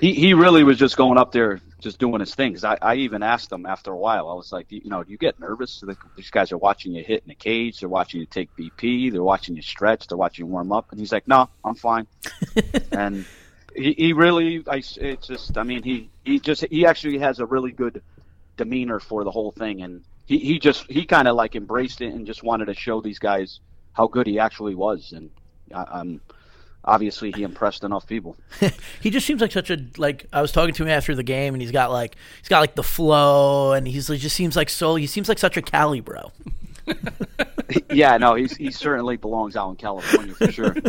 He he really was just going up there, just doing his thing. 'Cause I, I even asked him after a while. I was like, you know, do you get nervous? These guys are watching you hit in the cage. They're watching you take BP. They're watching you stretch. They're watching you warm up. And he's like, no, I'm fine. and he, he really, I, it's just, I mean, he he just he actually has a really good demeanor for the whole thing, and he he just he kind of like embraced it and just wanted to show these guys how good he actually was, and I, I'm. Obviously, he impressed enough people. he just seems like such a like. I was talking to him after the game, and he's got like he's got like the flow, and he's he just seems like so. He seems like such a Cali bro. yeah, no, he's he certainly belongs out in California for sure.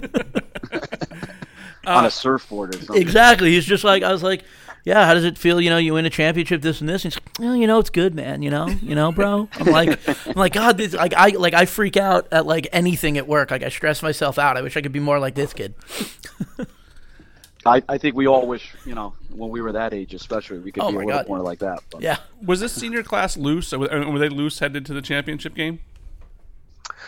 On a uh, surfboard or something. Exactly. He's just like I was like, yeah. How does it feel? You know, you win a championship, this and this. And he's like, well, you know, it's good, man. You know, you know, bro. I'm like, I'm like, God, this, like I like I freak out at like anything at work. Like I stress myself out. I wish I could be more like this kid. I, I think we all wish, you know, when we were that age, especially, we could Oh be a little God. more like that. But. Yeah. Was this senior class loose? Or Were they loose headed to the championship game?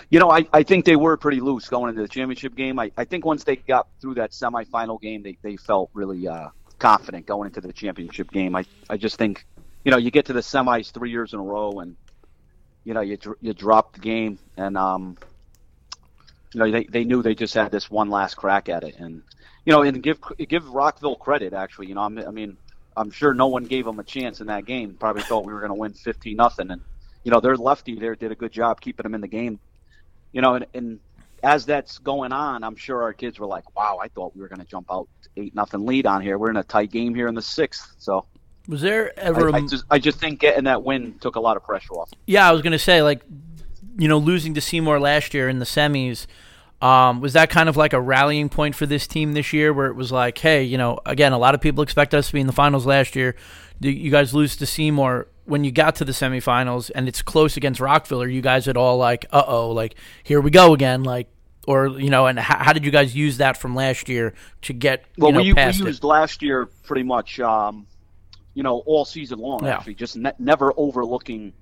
You know, I, I think they were pretty loose going into the championship game. I, I think once they got through that semifinal game, they, they felt really uh, confident going into the championship game. I, I just think, you know, you get to the semis three years in a row and, you know, you, you drop the game and, um, you know, they, they knew they just had this one last crack at it. And, you know, and give, give Rockville credit, actually. You know, I'm, I mean, I'm sure no one gave them a chance in that game. Probably thought we were going to win 15 nothing. And, you know, their lefty there did a good job keeping them in the game you know, and, and as that's going on, I'm sure our kids were like, "Wow, I thought we were going to jump out eight nothing lead on here. We're in a tight game here in the sixth. So Was there ever? a I just I just think getting that win took a lot of pressure off. Yeah, I was gonna say like, you know, losing to Seymour last year in the semis. Um, was that kind of like a rallying point for this team this year, where it was like, hey, you know, again, a lot of people expected us to be in the finals last year. You- You guys lose to Seymour when you got to the semifinals, and it's close against Rockville. Are you guys at all like, uh oh, like here we go again, like, or you know, and how, how did you guys use that from last year to get Well, you know we, we used it? last year pretty much, um, you know, all season long. Yeah. Actually, just ne- never overlooking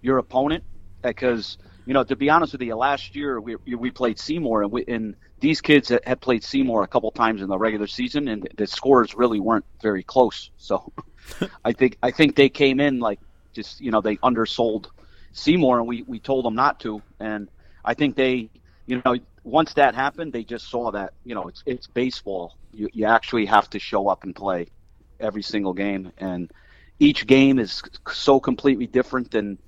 your opponent because you know, to be honest with you, last year we we played Seymour and we, and these kids had- had played Seymour a couple times in the regular season, and the scores really weren't very close. So, I think I think they came in like just you know they undersold Seymour, and we we told them not to, and I think they you know once that happened, they just saw that you know it's it's baseball. You you actually have to show up and play every single game, and each game is so completely different than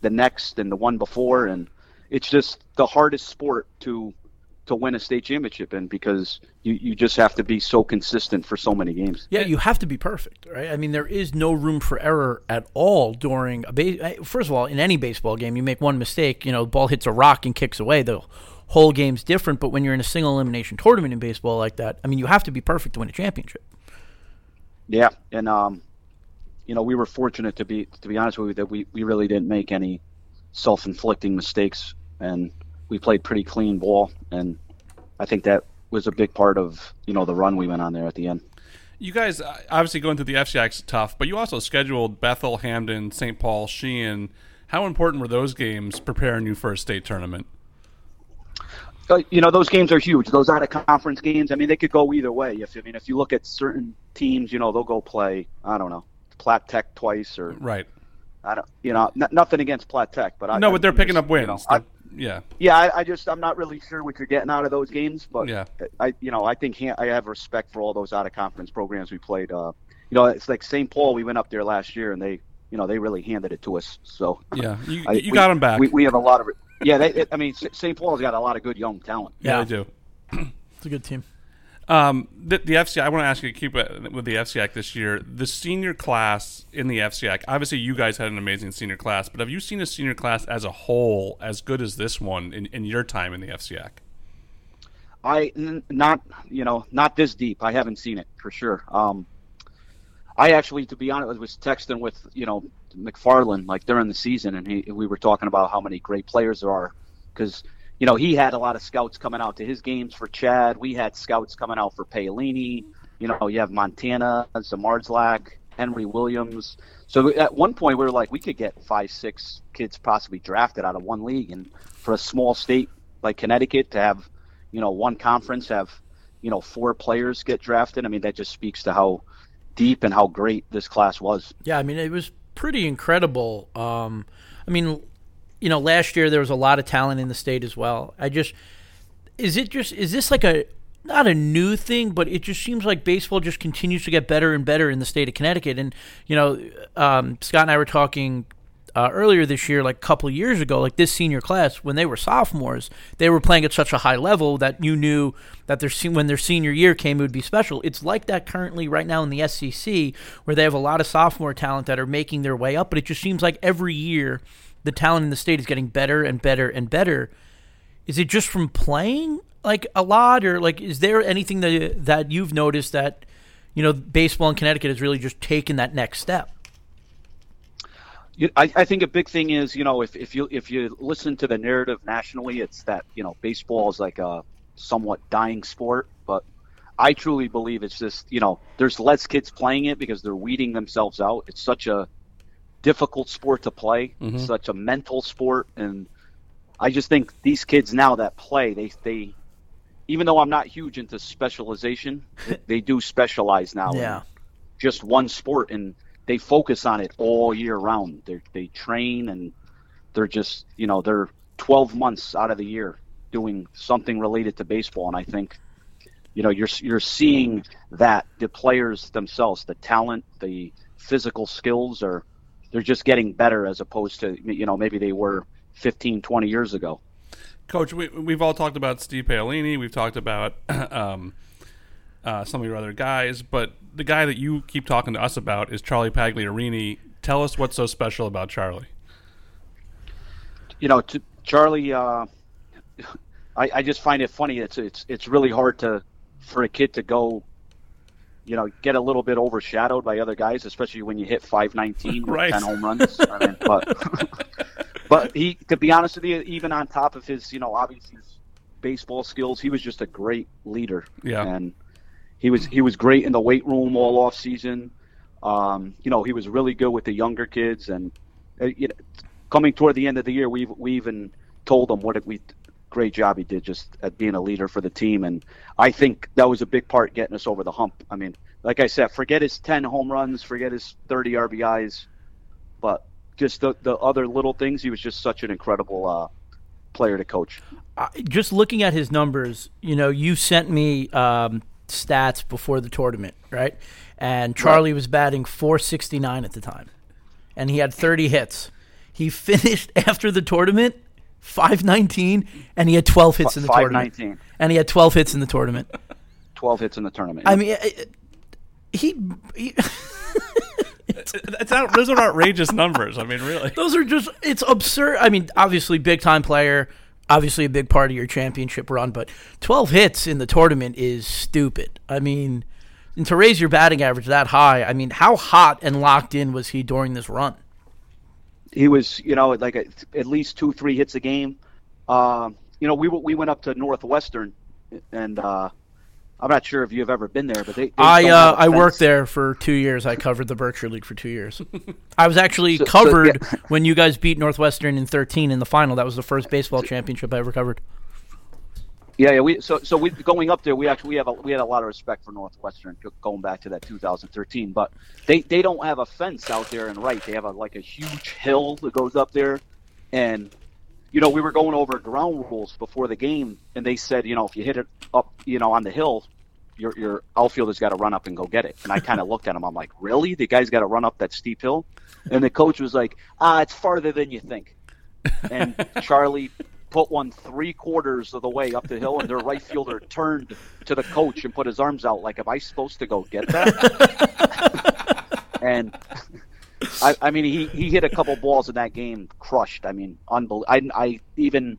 the next and the one before, and it's just the hardest sport to to win a state championship in because you, you just have to be so consistent for so many games. Yeah, you have to be perfect, right? I mean, there is no room for error at all during a base. First of all, in any baseball game, you make one mistake, you know, the ball hits a rock and kicks away. The whole game's different. But when you're in a single elimination tournament in baseball like that, I mean, you have to be perfect to win a championship. Yeah, and um, you know, we were fortunate to be to be honest with you that we, we really didn't make any self inflicting mistakes and we played pretty clean ball and I think that was a big part of, you know, the run we went on there at the end. You guys uh, obviously going through the FCIAC is tough, but you also scheduled Bethel, Hamden, St. Paul, Sheehan. How important were those games preparing you for a state tournament? Uh, you know those games are huge. Those out of conference games. I mean, they could go either way. If I mean, if you look at certain teams, you know, they'll go play. I don't know, Platt Tech twice or Right. I don't. You know, n- nothing against Platt Tech, but I, No, I but they're picking up you wins. know, They're- I- yeah. yeah, I, I just I'm not really sure what you're getting out of those games, but Yeah. I you know I think I have respect for all those out of conference programs we played. Uh, you know, it's like St. Paul. We went up there last year and they you know they really handed it to us. So Yeah. You, I- you we- got them back. We, we have a lot of yeah. They, it, I mean, St. Paul's got a lot of good young talent. yeah, Yeah. they do. It's a good team. Um, the, the FCI. I want to ask you to keep it with the FCIAC this year. The senior class in the FCIAC. Obviously, you guys had an amazing senior class, but have you seen a senior class as a whole as good as this one in, in your time in the FCIAC? I n- not you know not this deep. I haven't seen it for sure. Um, I actually, to be honest, was texting with you know McFarland like during the season, and he, we were talking about how many great players there are because you know he had a lot of scouts coming out to his games for Chad. We had scouts coming out for Paolini. You know, you have Montana, Zamarzlak, Henry Williams. So at one point we were like, we could get five, six kids possibly drafted out of one league, and for a small state like Connecticut to have, you know, one conference have, you know, four players get drafted. I mean, that just speaks to how deep and how great this class was. Yeah, I mean, it was pretty incredible. Um, I mean, you know, last year there was a lot of talent in the state as well. I just, is it just, is this like a, not a new thing, but it just seems like baseball just continues to get better and better in the state of Connecticut. And you know, um, Scott and I were talking uh, earlier this year, like a couple years ago, like this senior class, when they were sophomores, they were playing at such a high level that you knew that their when their senior year came, it would be special. It's like that currently right now in the SEC, where they have a lot of sophomore talent that are making their way up, but it just seems like every year the talent in the state is getting better and better and better. Is it just from playing? like a lot, or like is there anything that that you've noticed that you know baseball in Connecticut has really just taken that next step? I, I think a big thing is you know if, if you if you listen to the narrative nationally, it's that you know baseball is like a somewhat dying sport, but I truly believe it's just you know there's less kids playing it because they're weeding themselves out. It's such a difficult sport to play, mm-hmm. such a mental sport, and I just think these kids now that play, they they even though I'm not huge into specialization, they do specialize now. Yeah. just one sport, and they focus on it all year round. They they train, and they're just you know they're 12 months out of the year doing something related to baseball, and I think you know you're you're seeing that the players themselves, the talent, the physical skills are they're just getting better as opposed to you know maybe they were 15, 20 years ago. Coach, we, we've all talked about Steve Paolini. We've talked about um, uh, some of your other guys, but the guy that you keep talking to us about is Charlie Pagliarini. Tell us what's so special about Charlie. You know, to Charlie, uh, I, I just find it funny. It's it's it's really hard to for a kid to go, you know, get a little bit overshadowed by other guys, especially when you hit 519 right. with 10 home runs. I mean, but but he, to be honest with you, even on top of his, you know, obviously his baseball skills, he was just a great leader. Yeah. And he was he was great in the weight room all off season. Um, you know, he was really good with the younger kids, and uh, you know, coming toward the end of the year, we we even told him what a we great job he did just at being a leader for the team, and I think that was a big part getting us over the hump. I mean, like I said, forget his 10 home runs, forget his 30 RBIs, but just the, the other little things. He was just such an incredible uh, player to coach. Uh, just looking at his numbers, you know, you sent me um, stats before the tournament, right? And Charlie right. was batting 469 at the time, and he had 30 hits. He finished after the tournament 519, and he had 12 hits in the tournament. 519. And he had 12 hits in the tournament. 12 hits in the tournament. I mean, he, he it's, it's out, those are outrageous numbers. I mean, really, those are just it's absurd. I mean, obviously, big time player, obviously a big part of your championship run, but twelve hits in the tournament is stupid. I mean, and to raise your batting average that high, I mean, how hot and locked in was he during this run? He was, you know, like a, at least two, three hits a game. Uh, you know, we we went up to Northwestern, and uh, I'm not sure if you've ever been there, but they. they I uh, I worked there for two years. I covered the Berkshire League for two years. I was actually so, covered so, yeah. when you guys beat Northwestern in 13 in the final. That was the first baseball championship I ever covered. Yeah, yeah. We so so we going up there. We actually we have a, we had a lot of respect for Northwestern going back to that 2013. But they they don't have a fence out there and right. They have a like a huge hill that goes up there, and you know we were going over ground rules before the game, and they said you know if you hit it up you know on the hill, your your outfielder's got to run up and go get it. And I kind of looked at him. I'm like, really? The guy's got to run up that steep hill? And the coach was like, ah, it's farther than you think. And Charlie put one three quarters of the way up the hill, and their right fielder turned to the coach and put his arms out like, am I supposed to go get that? and I, I mean, he, he hit a couple balls in that game, crushed. I mean, unbelievable. I, I even,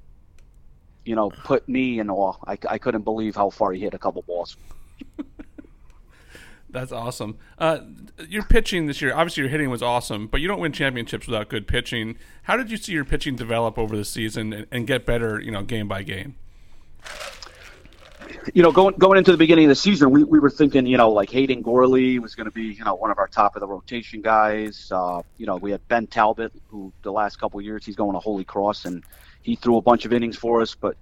you know, put me in awe. I, I couldn't believe how far he hit a couple balls. That's awesome. Uh, your pitching this year, obviously your hitting was awesome, but you don't win championships without good pitching. How did you see your pitching develop over the season and, and get better, you know, game by game? you know, going going into the beginning of the season, we, we were thinking, you know, like Hayden Gorley was going to be, you know, one of our top of the rotation guys. Uh, you know, we had Ben Talbot, who the last couple years he's going to Holy Cross, and he threw a bunch of innings for us, but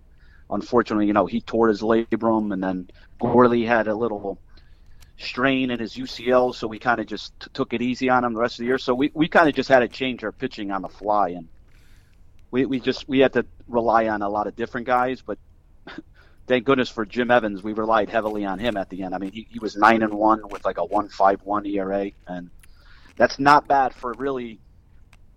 unfortunately, you know, he tore his labrum, and then Gorley had a little strain in his UCL, so we kind of just t- took it easy on him the rest of the year. So we, we kind of just had to change our pitching on the fly, and we, we just we had to rely on a lot of different guys, but thank goodness for Jim Evans, we relied heavily on him at the end. I mean, he, he was nine and one with like a one five one ERA, and that's not bad for really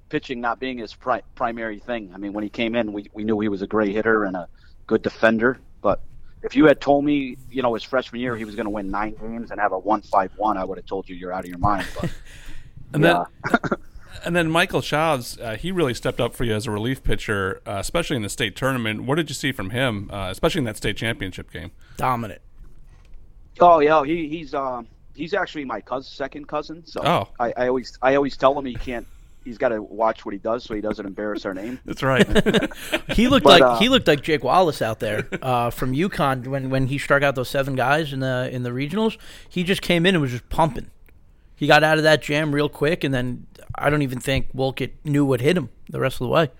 pitching not being his pri- primary thing. I mean, when he came in, we we knew he was a great hitter and a good defender, but if you had told me, you know, his freshman year he was going to win nine games and have a one five one, I would have told you you're out of your mind. But And yeah. then, and then Michael Chaves, uh, he really stepped up for you as a relief pitcher, uh, especially in the state tournament. What did you see from him, uh, especially in that state championship game? Dominant. Oh yeah, he he's um he's actually my cousin, second cousin. So Oh. I, I always I always tell him he can't. He's got to watch what he does so he doesn't embarrass our name. That's right. He looked But, like uh, he looked like Jake Wallace out there uh, from UConn when, when he struck out those seven guys in the in the regionals. He just came in and was just pumping. He got out of that jam real quick, and then I don't even think Wolcott knew what hit him the rest of the way.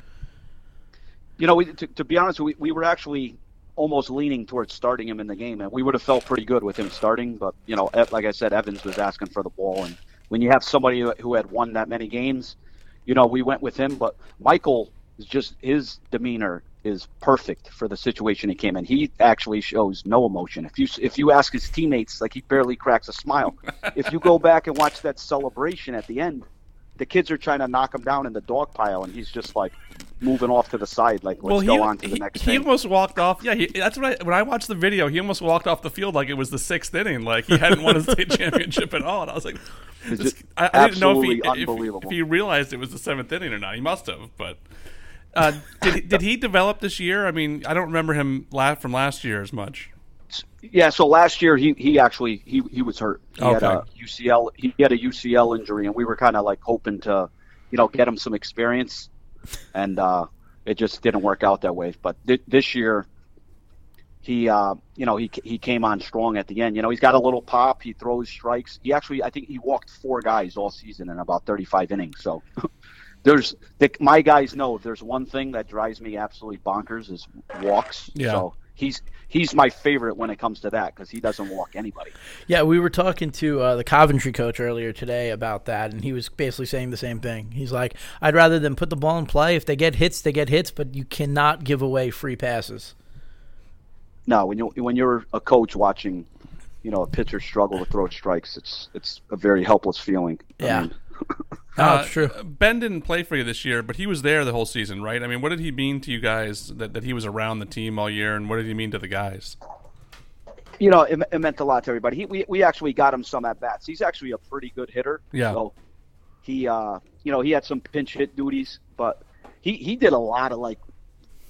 You know, we, to, to be honest, we, we were actually almost leaning towards starting him in the game, and we would have felt pretty good with him starting. But you know, like I said, Evans was asking for the ball, and when you have somebody who- who had won that many games, you know, we went with him. But Michael is just his demeanor is perfect for the situation he came in. He actually shows no emotion. If you if you ask his teammates, like he barely cracks a smile. if you go back and watch that celebration at the end, the kids are trying to knock him down in the dog pile, and he's just like moving off to the side, like let's well, he, go on to the he, next he thing. almost walked off. Yeah, he, that's what I, when I watched the video, he almost walked off the field like it was the sixth inning, like he hadn't won a state championship at all. And I was like, just I, I didn't know if he, if, if he realized it was the seventh inning or not. He must have, but. Uh, did, he- did he develop this year? I mean, I don't remember him from last year as much. Yeah, so last year he he actually he he was hurt. He had Okay. a UCL he had a UCL injury, and we were kind of like hoping to, you know, get him some experience, and uh, it just didn't work out that way. But th- this year, he uh, you know he he came on strong at the end. You know, he's got a little pop. He throws strikes. He actually I think he walked four guys all season in about 35 innings. So. There's the, my guys know if there's one thing that drives me absolutely bonkers is walks. Yeah. So he's he's my favorite when it comes to that because he doesn't walk anybody. Yeah, we were talking to uh, the Coventry coach earlier today about that, and he was basically saying the same thing. He's like, "I'd rather them put the ball in play. If they get hits, they get hits, but you cannot give away free passes." No, when you when you're a coach watching, you know, a pitcher struggle to throw strikes, it's it's a very helpless feeling. I Yeah. mean, No, Uh, it's true. Ben didn't play for you this year, but he was there the whole season, right? I mean, what did he mean to you guys that, that he was around the team all year, and what did he mean to the guys? you know, it, it meant a lot to everybody. He, we we actually got him some at bats. He's actually a pretty good hitter. Yeah. So he, uh, you know, he had some pinch hit duties, but he he did a lot of like,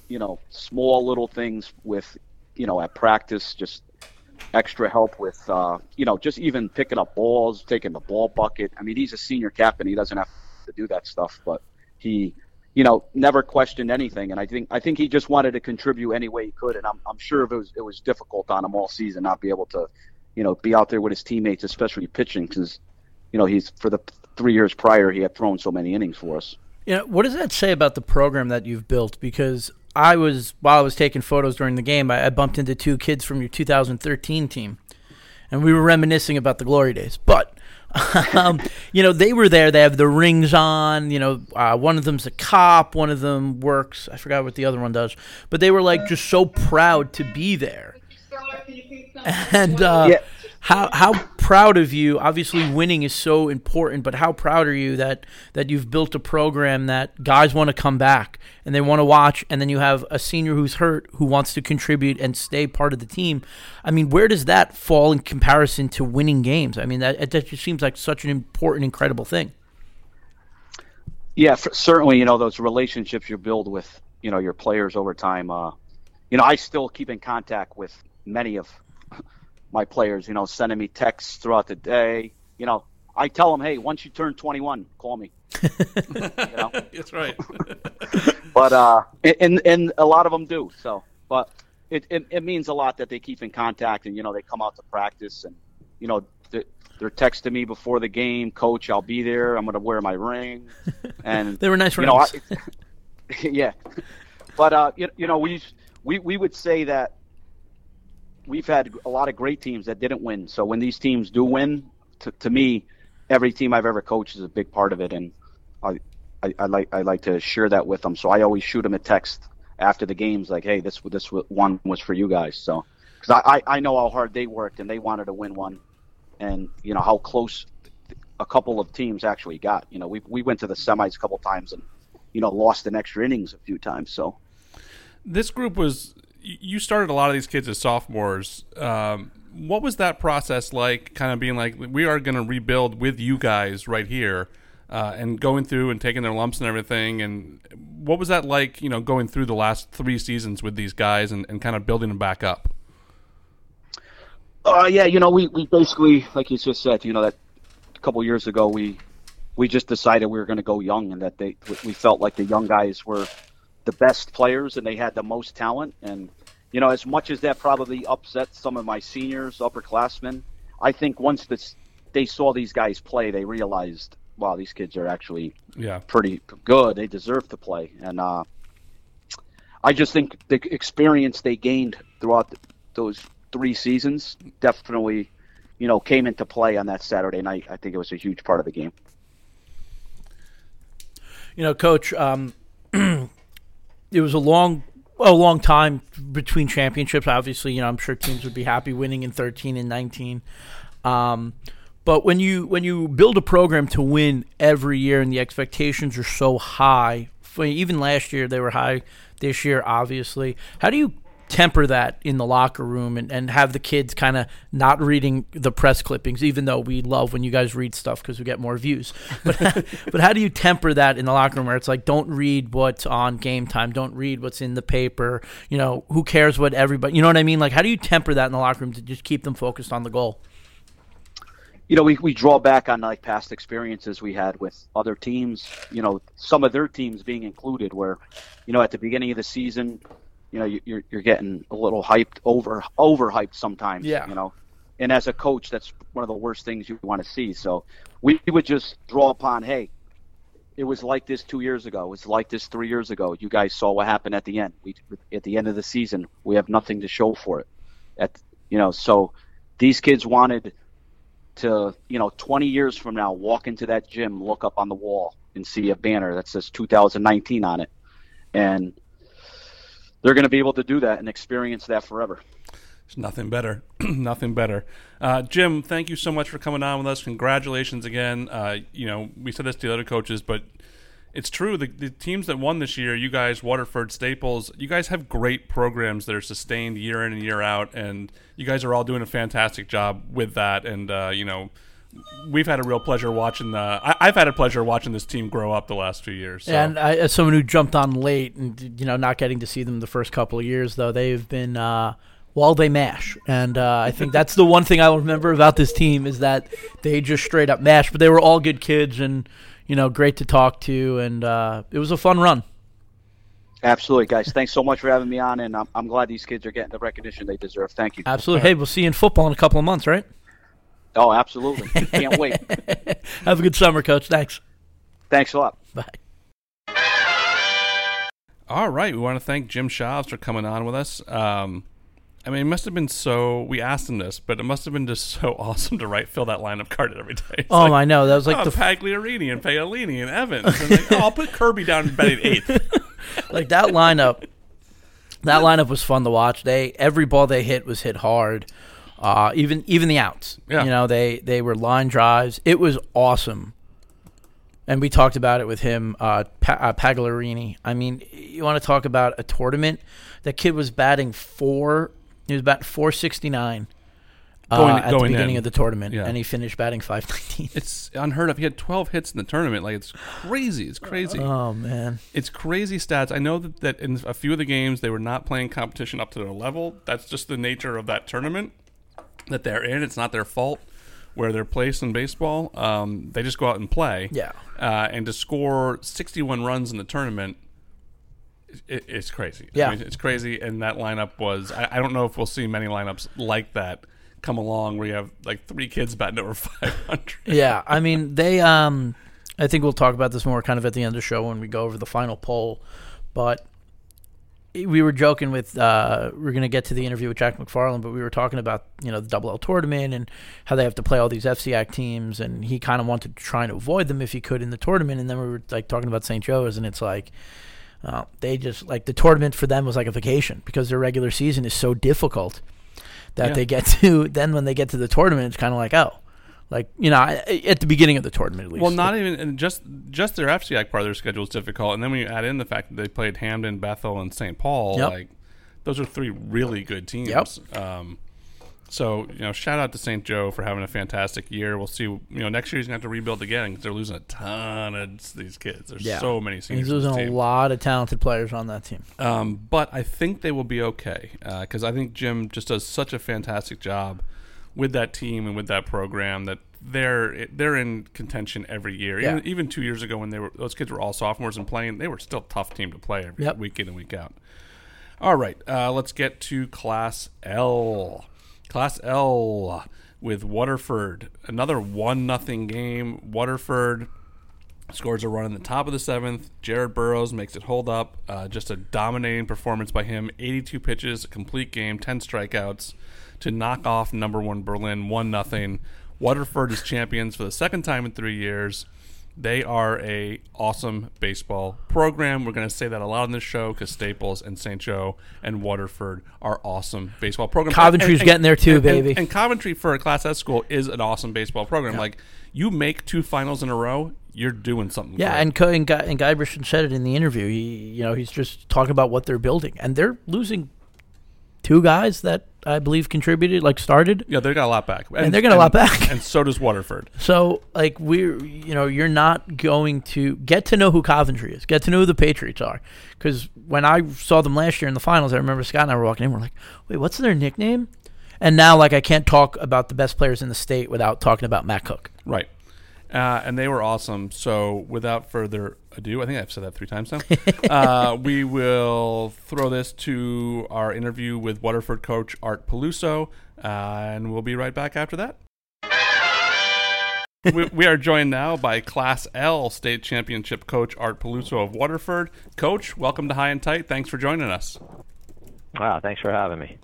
you know, small little things with, you know, at practice, just extra help with, uh, you know, just even picking up balls, taking the ball bucket. I mean, he's a senior captain. He doesn't have to do that stuff, but he, you know, never questioned anything. And I think I think he just wanted to contribute any way he could. And I'm I'm sure it was it was difficult on him all season not be able to, you know, be out there with his teammates, especially pitching, because, you know, he's for the three years prior he had thrown so many innings for us. You know, what does that say about the program that you've built? Because I was while I was taking photos during the game, I, I bumped into two kids from your 2013 team, and we were reminiscing about the glory days. But um, you know, they were there. They have the rings on. You know, uh, one of them's a cop. One of them works. I forgot what the other one does. But they were like just so proud to be there. And uh, Yeah. How how proud of you? Obviously, winning is so important, but how proud are you that that you've built a program that guys want to come back and they want to watch, and then you have a senior who's hurt who wants to contribute and stay part of the team. I mean, where does that fall in comparison to winning games? I mean, that that just seems like such an important, incredible thing. Yeah, f certainly. You know those relationships you build with you know your players over time. Uh, you know, I still keep in contact with many of my players, you know, sending me texts throughout the day. You know, I tell them, hey, once you turn 21, call me. you know? That's right. but uh, and and a lot of them do. So, but it, it it means a lot that they keep in contact and you know they come out to practice and you know they're, they're texting me before the game, coach, I'll be there. I'm going to wear my ring. And They were nice you know, rings. I, yeah. But uh, you, you know, we we we would say that we've had a lot of great teams that didn't win. So when these teams do win, to, to me, every team I've ever coached is a big part of it, and I, I, I like I like to share that with them. So I always shoot them a text after the games, like, "Hey, this this one was for you guys." So because I, I know how hard they worked and they wanted to win one, and you know how close a couple of teams actually got. You know, we we went to the semis a couple times and you know lost in extra innings a few times. So this group was you started a lot of these kids as sophomores. Um, what was that process like? Kind of being like, we are going to rebuild with you guys right here, uh, and going through and taking their lumps and everything. And what was that like? You know, going through the last three seasons with these guys and, and kind of building them back up. Uh, yeah, you know, we, we basically, like you just said, you know, that a couple years ago, we we just decided we were going to go young, and that they we felt like the young guys were the best players and they had the most talent. And you know, as much as that probably upset some of my seniors, upperclassmen, I think once this they saw these guys play, they realized, wow, these kids are actually Yeah. pretty good. They deserve to play, and uh, I just think the experience they gained throughout th those three seasons definitely, you know, came into play on that Saturday night. I think it was a huge part of the game. You know, Coach, um, it was a long, a long time between championships. Obviously, you know, I'm sure teams would be happy winning in 13 and 19. Um, but when you when you build a program to win every year and the expectations are so high, even last year they were high. This year, obviously, how do you temper that in the locker room and, and have the kids kind of not reading the press clippings, even though we love when you guys read stuff because we get more views. But but how do you temper that in the locker room where it's like, don't read what's on game time, don't read what's in the paper. You know, who cares what everybody? You know what I mean? Like, how do you temper that in the locker room to just keep them focused on the goal? you know, we, we draw back on like past experiences we had with other teams, you know, some of their teams being included where, you know, at the beginning of the season, you know, you- you're, you're getting a little hyped over, over hyped sometimes, Yeah. you know, and as a coach, that's one of the worst things you want to see. So we would just draw upon, Hey, it was like this two years ago. It was like this three years ago. You guys saw what happened at the end. We, at the end of the season, we have nothing to show for it. At, you know, so these kids wanted, to you know 20 years from now walk into that gym look up on the wall and see a banner that says 2019 on it and they're going to be able to do that and experience that forever There's nothing better. nothing better. Uh, Jim, thank you so much for coming on with us. Congratulations again. Uh, you know, we said this to the other coaches, but it's true. The, the teams that won this year, you guys, Waterford, Staples, you guys have great programs that are sustained year in and year out, and you guys are all doing a fantastic job with that. And uh, you know, we've had a real pleasure watching the. I, I've had a pleasure watching this team grow up the last few years. So. And I, as someone who jumped on late and you know not getting to see them the first couple of years, though they've been uh, well, they mash, and uh, I think that's the one thing I'll remember about this team is that they just straight up mash. But they were all good kids, and you know, great to talk to, and uh, it was a fun run. absolutely guys thanks so much for having me on and i'm, I'm glad these kids are getting the recognition they deserve thank you Absolutely. Hey, we'll see you in football in a couple of months, right? Oh absolutely can't wait Have a good summer, Coach. Thanks. thanks a lot Bye. All right, we want to thank Jim Shavs for coming on with us. Um, I mean, it must have been so. We asked him this, but it must have been just so awesome to write, fill that lineup card every day. It's Oh, like, I know. That was like oh, the Pagliarini and Paolini and Evans. And like, oh, I'll put Kirby down in batting eighth. like that lineup. That lineup was fun to watch. They every ball they hit was hit hard. Uh, even even the outs. Yeah. You know they they were line drives. It was awesome. And we talked about it with him, uh, pa- uh. I mean, you want to talk about a tournament? That kid was batting four. He was batting four sixty nine. Uh, Going- at going the beginning in. of the tournament, Yeah. and he finished batting five nineteen. It's unheard of. He had 12 hits in the tournament. Like it's crazy. It's crazy. Oh man, it's crazy stats. I know that, that in a few of the games they were not playing competition up to their level. That's just the nature of that tournament. That they're in. It's not their fault where they're placed in baseball. Um, they just go out and play. Yeah. Uh, and to score 61 runs in the tournament, it, it's crazy. Yeah. I mean, it's crazy. And that lineup was, I, I don't know if we'll see many lineups like that come along where you have like three kids batting over 500. Yeah, I mean they. Um, I think we'll talk about this more kind of at the end of the show when we go over the final poll, but we were joking with uh, we're going to get to the interview with Jack McFarland, but we were talking about you know the double L tournament and how they have to play all these FCIAC teams, and he kind of wanted to try and avoid them if he could in the tournament, and then we were like talking about St. Joe's, and it's like. Uh, they just like the tournament for them was like a vacation because their regular season is so difficult that Yeah. they get to then when they get to the tournament it's kind of like oh like you know at the beginning of the tournament at least Well, not even and just just their FCIAC part of their schedule is difficult, and then when you add in the fact that they played Hamden, Bethel, and St. Paul, Yep. like those are three really good teams. Yep. Um, so you know, shout out to St. Joe for having a fantastic year. We'll see. You know, next year he's going to have to rebuild again because they're losing a ton of these kids. There's yeah so many And seniors. he's on this losing a lot of talented players on that team Um, but I think they will be okay because I think Jim just does such a fantastic job with that team and with that program that they're they're in contention every year. Yeah. Even, even two years ago when they were those kids were all sophomores and playing, they were still a tough team to play every Yep. week in and week out. All right, uh, let's get to Class L. Class L with Waterford. Another one nothing game. Waterford scores a run in the top of the seventh. Jared Burrows makes it hold up. Uh, just a dominating performance by him. 82 pitches, a complete game, 10 strikeouts to knock off number one Berlin, one nothing. Waterford is champions for the second time in three years. They are a awesome baseball program. We're going to say that a lot on this show because Staples and St. Joe and Waterford are awesome baseball programs. Coventry's getting there too, and- baby. And, Coventry for a Class S school is an awesome baseball program. Like you make two finals in a row, you're doing something. yeah and Co- and, Guy, and Guybrush said it in the interview he you know he's just talking about what they're building and they're losing two guys that I believe contributed like started Yeah, they got a lot back, And they're getting a lot back. and so does Waterford. So, like, we're, you know, you're not going to get to know who Coventry is, get to know who the Patriots are. Because when I saw them last year in the finals, I remember Scott and I were walking in, we're like, wait, what's their nickname? And now, like, I can't talk about the best players in the state without talking about Matt Cook. Right. Uh, and they were awesome. So, without further ado, I think I've said that three times now. uh, we will throw this to our interview with Waterford coach Art Peluso, uh, and we'll be right back after that. we, we are joined now by Class L state championship coach Art Peluso of Waterford. Coach, welcome to High and Tight. Thanks for joining us. Wow, thanks for having me.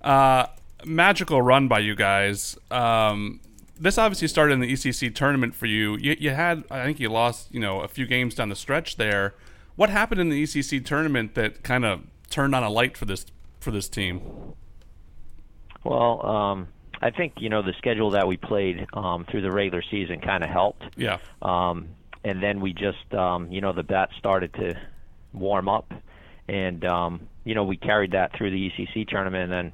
Uh, magical run by you guys. Um, this obviously started in the ECC tournament for you. you. You had, I think, you lost, you know, a few games down the stretch there. What happened in the ECC tournament that kind of turned on a light for this for this team? Well, um, I think you know the schedule that we played um, through the regular season kind of helped. Yeah, Um, and then we just, um, you know, the bat started to warm up, and um, you know we carried that through the ECC tournament, and then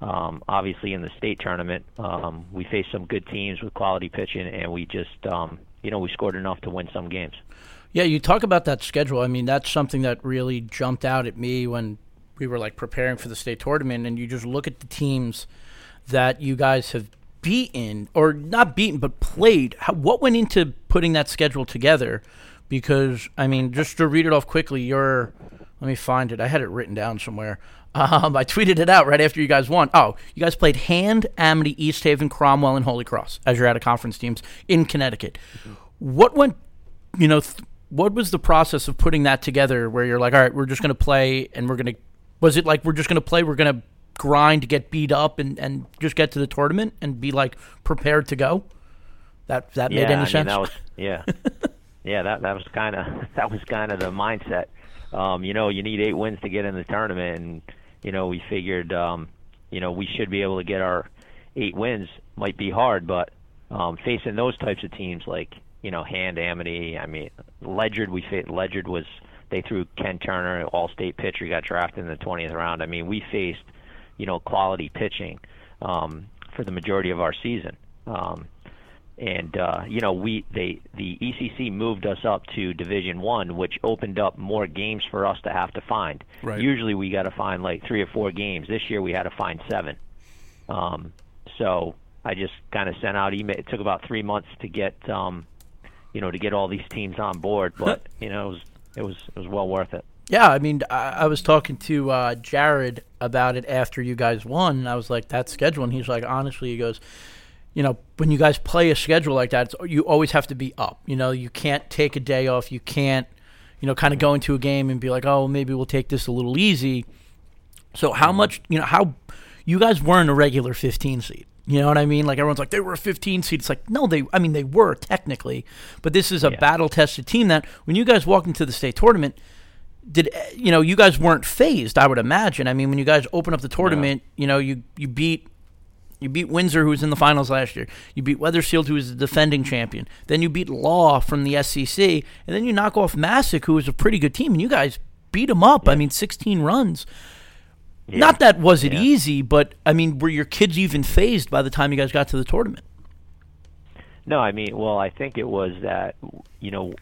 um, obviously in the state tournament um, we faced some good teams with quality pitching, and we just, um, you know, we scored enough to win some games. Yeah, you talk about that schedule. I mean, that's something that really jumped out at me when we were like preparing for the state tournament, and you just look at the teams that you guys have beaten, or not beaten, but played. How, what went into putting that schedule together? Because I mean, just to read it off quickly, you're. Let me find it. I had it written down somewhere. Um, I tweeted it out right after you guys won. Oh, you guys played Hand, Amity, East Haven, Cromwell, and Holy Cross as your out of conference teams in Connecticut. What went you know, th- what was the process of putting that together where you're like, all right, we're just going to play and we're going to, was it like we're just going to play, we're going to grind, get beat up and, and just get to the tournament and be like prepared to go? That, that yeah, made any I sense? mean that was yeah, yeah. That that was kind of that was kind of the mindset. Um, you know, you need eight wins to get in the tournament, and you know we figured, um, you know, we should be able to get our eight wins. Might be hard, but um, facing those types of teams like you know Hand Amity, I mean Ledyard, we faced Ledyard was they threw Ken Turner, all-state pitcher, got drafted in the 20th round. I mean we faced you know quality pitching um, for the majority of our season. Um, and uh, you know we they the ECC moved us up to Division One, which opened up more games for us to have to find. Right. Usually we got to find like three or four games. This year we had to find seven. Um, so I just kind of sent out email. It took about three months to get, um, you know, to get all these teams on board, but you know, it was it was it was well worth it. Yeah, I mean, I, I was talking to uh, Jared about it after you guys won, and I was like, "That schedule," and he's like, "Honestly," he goes, "You know, when you guys play a schedule like that, it's, you always have to be up. You know, you can't take a day off. You can't, you know, kind of go into a game and be like, oh, maybe we'll take this a little easy." So, how mm-hmm. much, you know, how you guys weren't a regular 15 seed. You know what I mean? Like everyone's like they were a 15 seed. It's like no, they. I mean they were technically, but this is a Yeah. battle tested team that when you guys walked into the state tournament, did eh, you know you guys weren't phased? I would imagine. I mean when you guys open up the tournament, you know you you beat. You beat Windsor, who was in the finals last year. You beat Wethersfield, who was the defending champion. Then you beat Law from the SEC, and then you knock off Masuk, who was a pretty good team, and you guys beat them up. I mean, 16 runs. Not that was it Yeah. easy, but I mean, were your kids even phased by the time you guys got to the tournament? No, I mean, well, I think it was that you know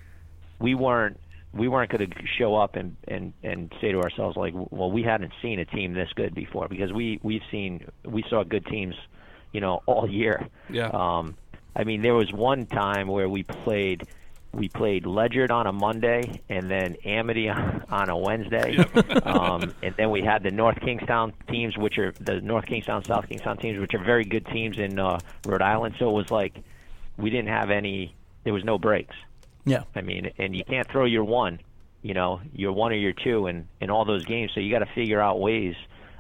we weren't we weren't going to show up and and and say to ourselves like, well, we hadn't seen a team this good before because we we've seen we saw good teams, you know, all year. Yeah. Um, I mean, there was one time where we played we played Ledyard on a Monday and then Amity on, a Wednesday, Yep. um, and then we had the North Kingstown teams, which are the North Kingstown, South Kingstown teams, which are very good teams in uh, Rhode Island. So it was like we didn't have any. There was no breaks. Yeah. I mean, and you can't throw your one, you know, your one or your two in in all those games. So you got to figure out ways,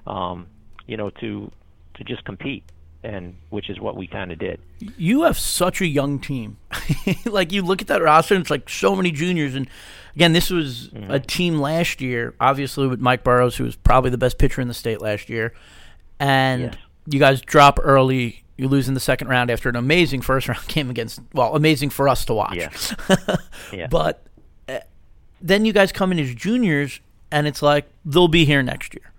um, you know, to to just compete, and which is what we kind of did. You have such a young team. like you look at that roster, and it's like so many juniors. And again, this was a team last year, obviously with Mike Burrows, who was probably the best pitcher in the state last year. And Yes. you guys drop early. You lose in the second round after an amazing first round game against, well, amazing for us to watch. Yeah. Yeah. But uh, then you guys come in as juniors, and it's like they'll be here next year.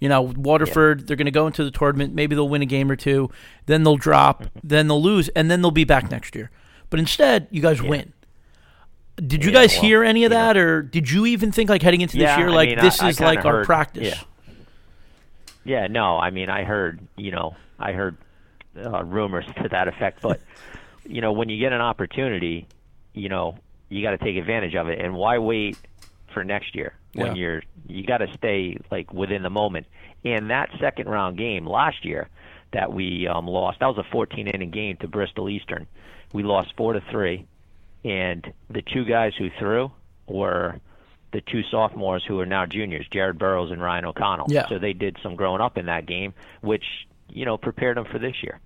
You know, Waterford, they're going to go into the tournament. Maybe they'll win a game or two. Then they'll drop. then they'll lose, and then they'll be back next year. But instead, you guys win. Did you Yeah, guys well, hear any of that, or did you even think like heading into this Yeah, year, I like mean, this I is kinda like our practice? yeah. Yeah, no, I mean, I heard, you know, I heard uh, rumors to that effect, but you know, when you get an opportunity, you know, you got to take advantage of it, and why wait for next year when Yeah. you're you got to stay like within the moment. And that second round game last year that we um, lost, that was a 14 inning game to Bristol Eastern. We lost four to three, and the two guys who threw were the two sophomores who are now juniors, Jared Burrows and Ryan O'Connell. Yeah. So they did some growing up in that game, which you know prepared them for this year.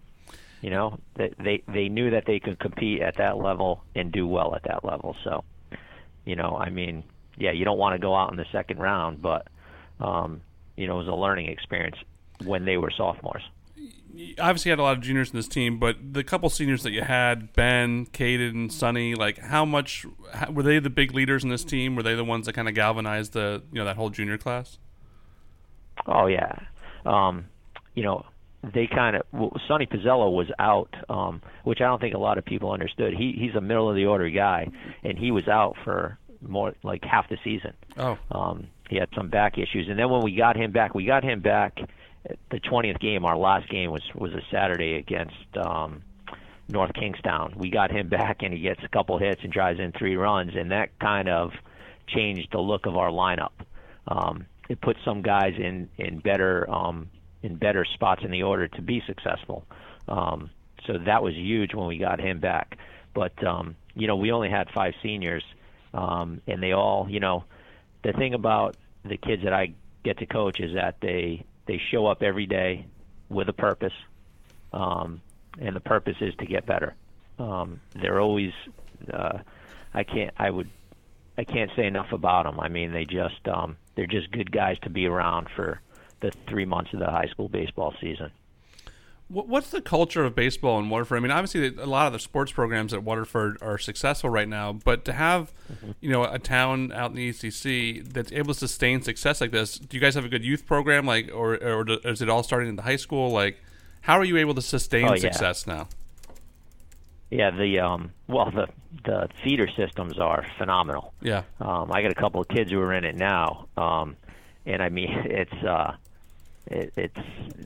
You know, they they they knew that they could compete at that level and do well at that level. So, you know, I mean, yeah, you don't want to go out in the second round, but um, you know, it was a learning experience when they were sophomores. You obviously had a lot of juniors in this team, but the couple seniors that you had, Ben, Caden, Sonny, like how much how, were they the big leaders in this team? Were they the ones that kind of galvanized the you know that whole junior class? Oh yeah, um, you know they kind of well, Sonny Pizzello was out, um, which I don't think a lot of people understood. He he's a middle of the order guy, and he was out for more like half the season. Oh, Um, he had some back issues, and then when we got him back, we got him back. The 20th game, our last game was was a Saturday against um, North Kingstown. We got him back, and he gets a couple hits and drives in three runs, and that kind of changed the look of our lineup. Um, it put some guys in in better um, in better spots in the order to be successful. Um, so that was huge when we got him back. But um, you know, we only had five seniors, um, and they all, you know, the thing about the kids that I get to coach is that they they show up every day with a purpose, um, and the purpose is to get better. Um, they're always, uh, I can't, I would, I can't say enough about them. I mean, they just, um, they're just good guys to be around for the three months of the high school baseball season. What- What's the culture of baseball in Waterford? I mean, obviously, a lot of the sports programs at Waterford are successful right now, but to have, you know, a town out in the ECC that's able to sustain success like this, do you guys have a good youth program, like, or or do- is it all starting in the high school? Like, how are you able to sustain Oh, yeah. success now? Yeah, the um, well, the the feeder systems are phenomenal. Yeah, Um, I got a couple of kids who are in it now, um, and I mean, it's uh, it, it's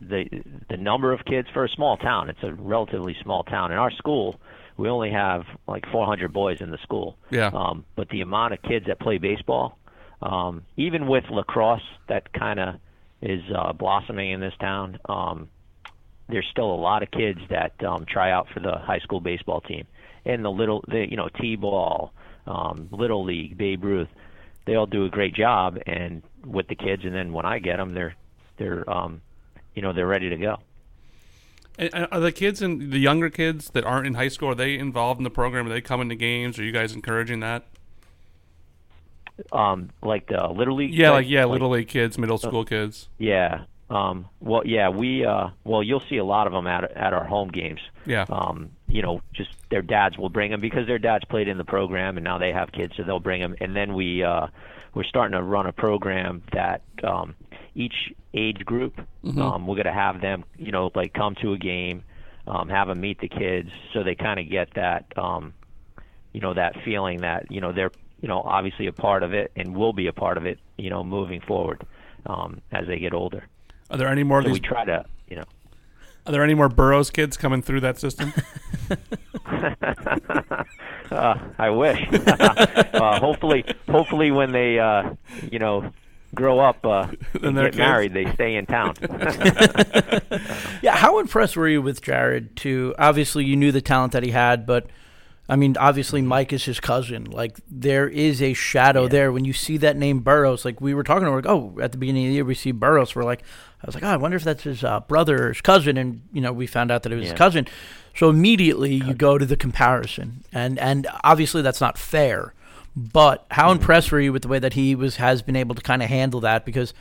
the the number of kids for a small town. It's a relatively small town. In our school, we only have like 400 boys in the school. Yeah. Um, but the amount of kids that play baseball, um, even with lacrosse, that kind of is uh, blossoming in this town. Um, there's still a lot of kids that um, try out for the high school baseball team and the little, the you know, t-ball, um, little league, Babe Ruth. They all do a great job, and with the kids, and then when I get them, they're they're um, you know they're ready to go. And are the kids and the younger kids that aren't in high school are they involved in the program? Are they coming to games? Are you guys encouraging that? Um, like the little league. Yeah, like yeah, little league kids, middle school kids. Yeah. Um, well, yeah, we uh, well, you'll see a lot of them at at our home games. Yeah. Um, you know, just their dads will bring them because their dads played in the program, and now they have kids, so they'll bring them. And then we uh, we're starting to run a program that um, each age group, Mhm. um, we're going to have them, you know, like come to a game, um, have them meet the kids, so they kind of get that, um, you know, that feeling that you know they're you know obviously a part of it and will be a part of it, you know, moving forward um, as they get older. Are there any more of these? we try to, you know. Are there any more Burrows kids coming through that system? uh, I wish. uh, hopefully, hopefully when they, uh, you know, grow up uh, Then and get kids. married, they stay in town. Yeah, how impressed were you with Jared? Too obviously, you knew the talent that he had, but I mean, obviously, Mike is his cousin. Like, there is a shadow there when you see that name Burrows. Like we were talking, we're like, oh, at the beginning of the year, we see Burrows. We're like, I was like, oh, I wonder if that's his uh, brother or his cousin, and you know, we found out that it was Yeah. his cousin. So immediately you go to the comparison, and and obviously that's not fair. But how Mm-hmm. impressed were you with the way that he was has been able to kind of handle that? Because,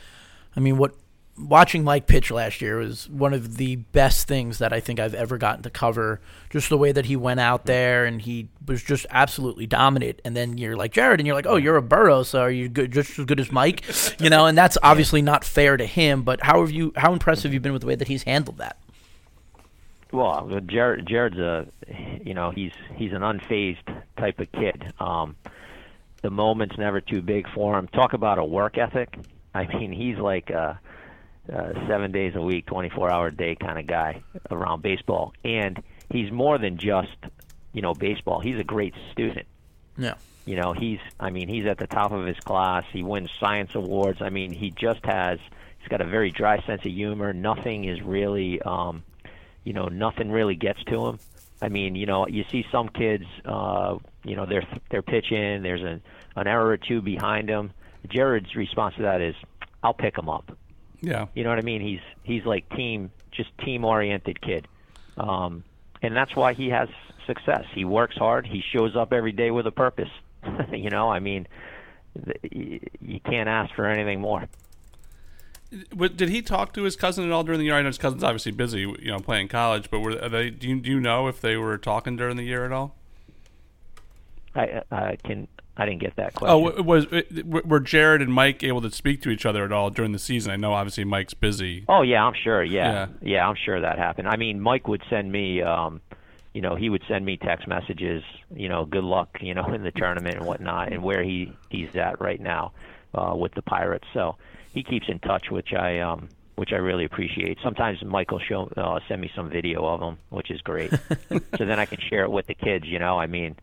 I mean, what watching Mike pitch last year was one of the best things that I think I've ever gotten to cover. Just the way that he went out there and he was just absolutely dominant. And then you're like Jared, and you're like, oh, you're a Burrow, so are you good, just as good as Mike? You know, and that's obviously not fair to him. But how have you? How impressive have you been with the way that he's handled that? Well, Jared, Jared's a, you know, he's he's an unfazed type of kid. Um, the moment's never too big for him. Talk about a work ethic. I mean, he's like a, a seven days a week, 24 hour a day kind of guy around baseball, and he's more than just, you know, baseball. He's a great student. Yeah. You know, he's I mean, he's at the top of his class. He wins science awards. I mean, he just has he's got a very dry sense of humor. Nothing is really um you know, nothing really gets to him. I mean, you know, you see some kids uh, you know, they're they're pitching, there's an an error or two behind him. Jared's response to that is I'll pick him up. Yeah. You know what I mean? He's he's like team just team oriented kid. Um and that's why he has success. He works hard. He shows up every day with a purpose. you know, I mean, th- you can't ask for anything more. Did he talk to his cousin at all during the year? I know his cousin's obviously busy, you know, playing college. But were they? Do you, do you know if they were talking during the year at all? I I can I didn't get that Oh, question. w- was w- were Jared and Mike able to speak to each other at all during the season? I know obviously Mike's busy. Oh yeah, I'm sure. Yeah. Yeah. yeah, I'm sure that happened. I mean, Mike would send me, um, you know, he would send me text messages. You know, good luck, you know, in the tournament and whatnot, and where he he's at right now uh, with the Pirates. So he keeps in touch, which I um, which I really appreciate. Sometimes Mike will show uh, send me some video of him, which is great. so then I can share it with the kids. You know, I mean,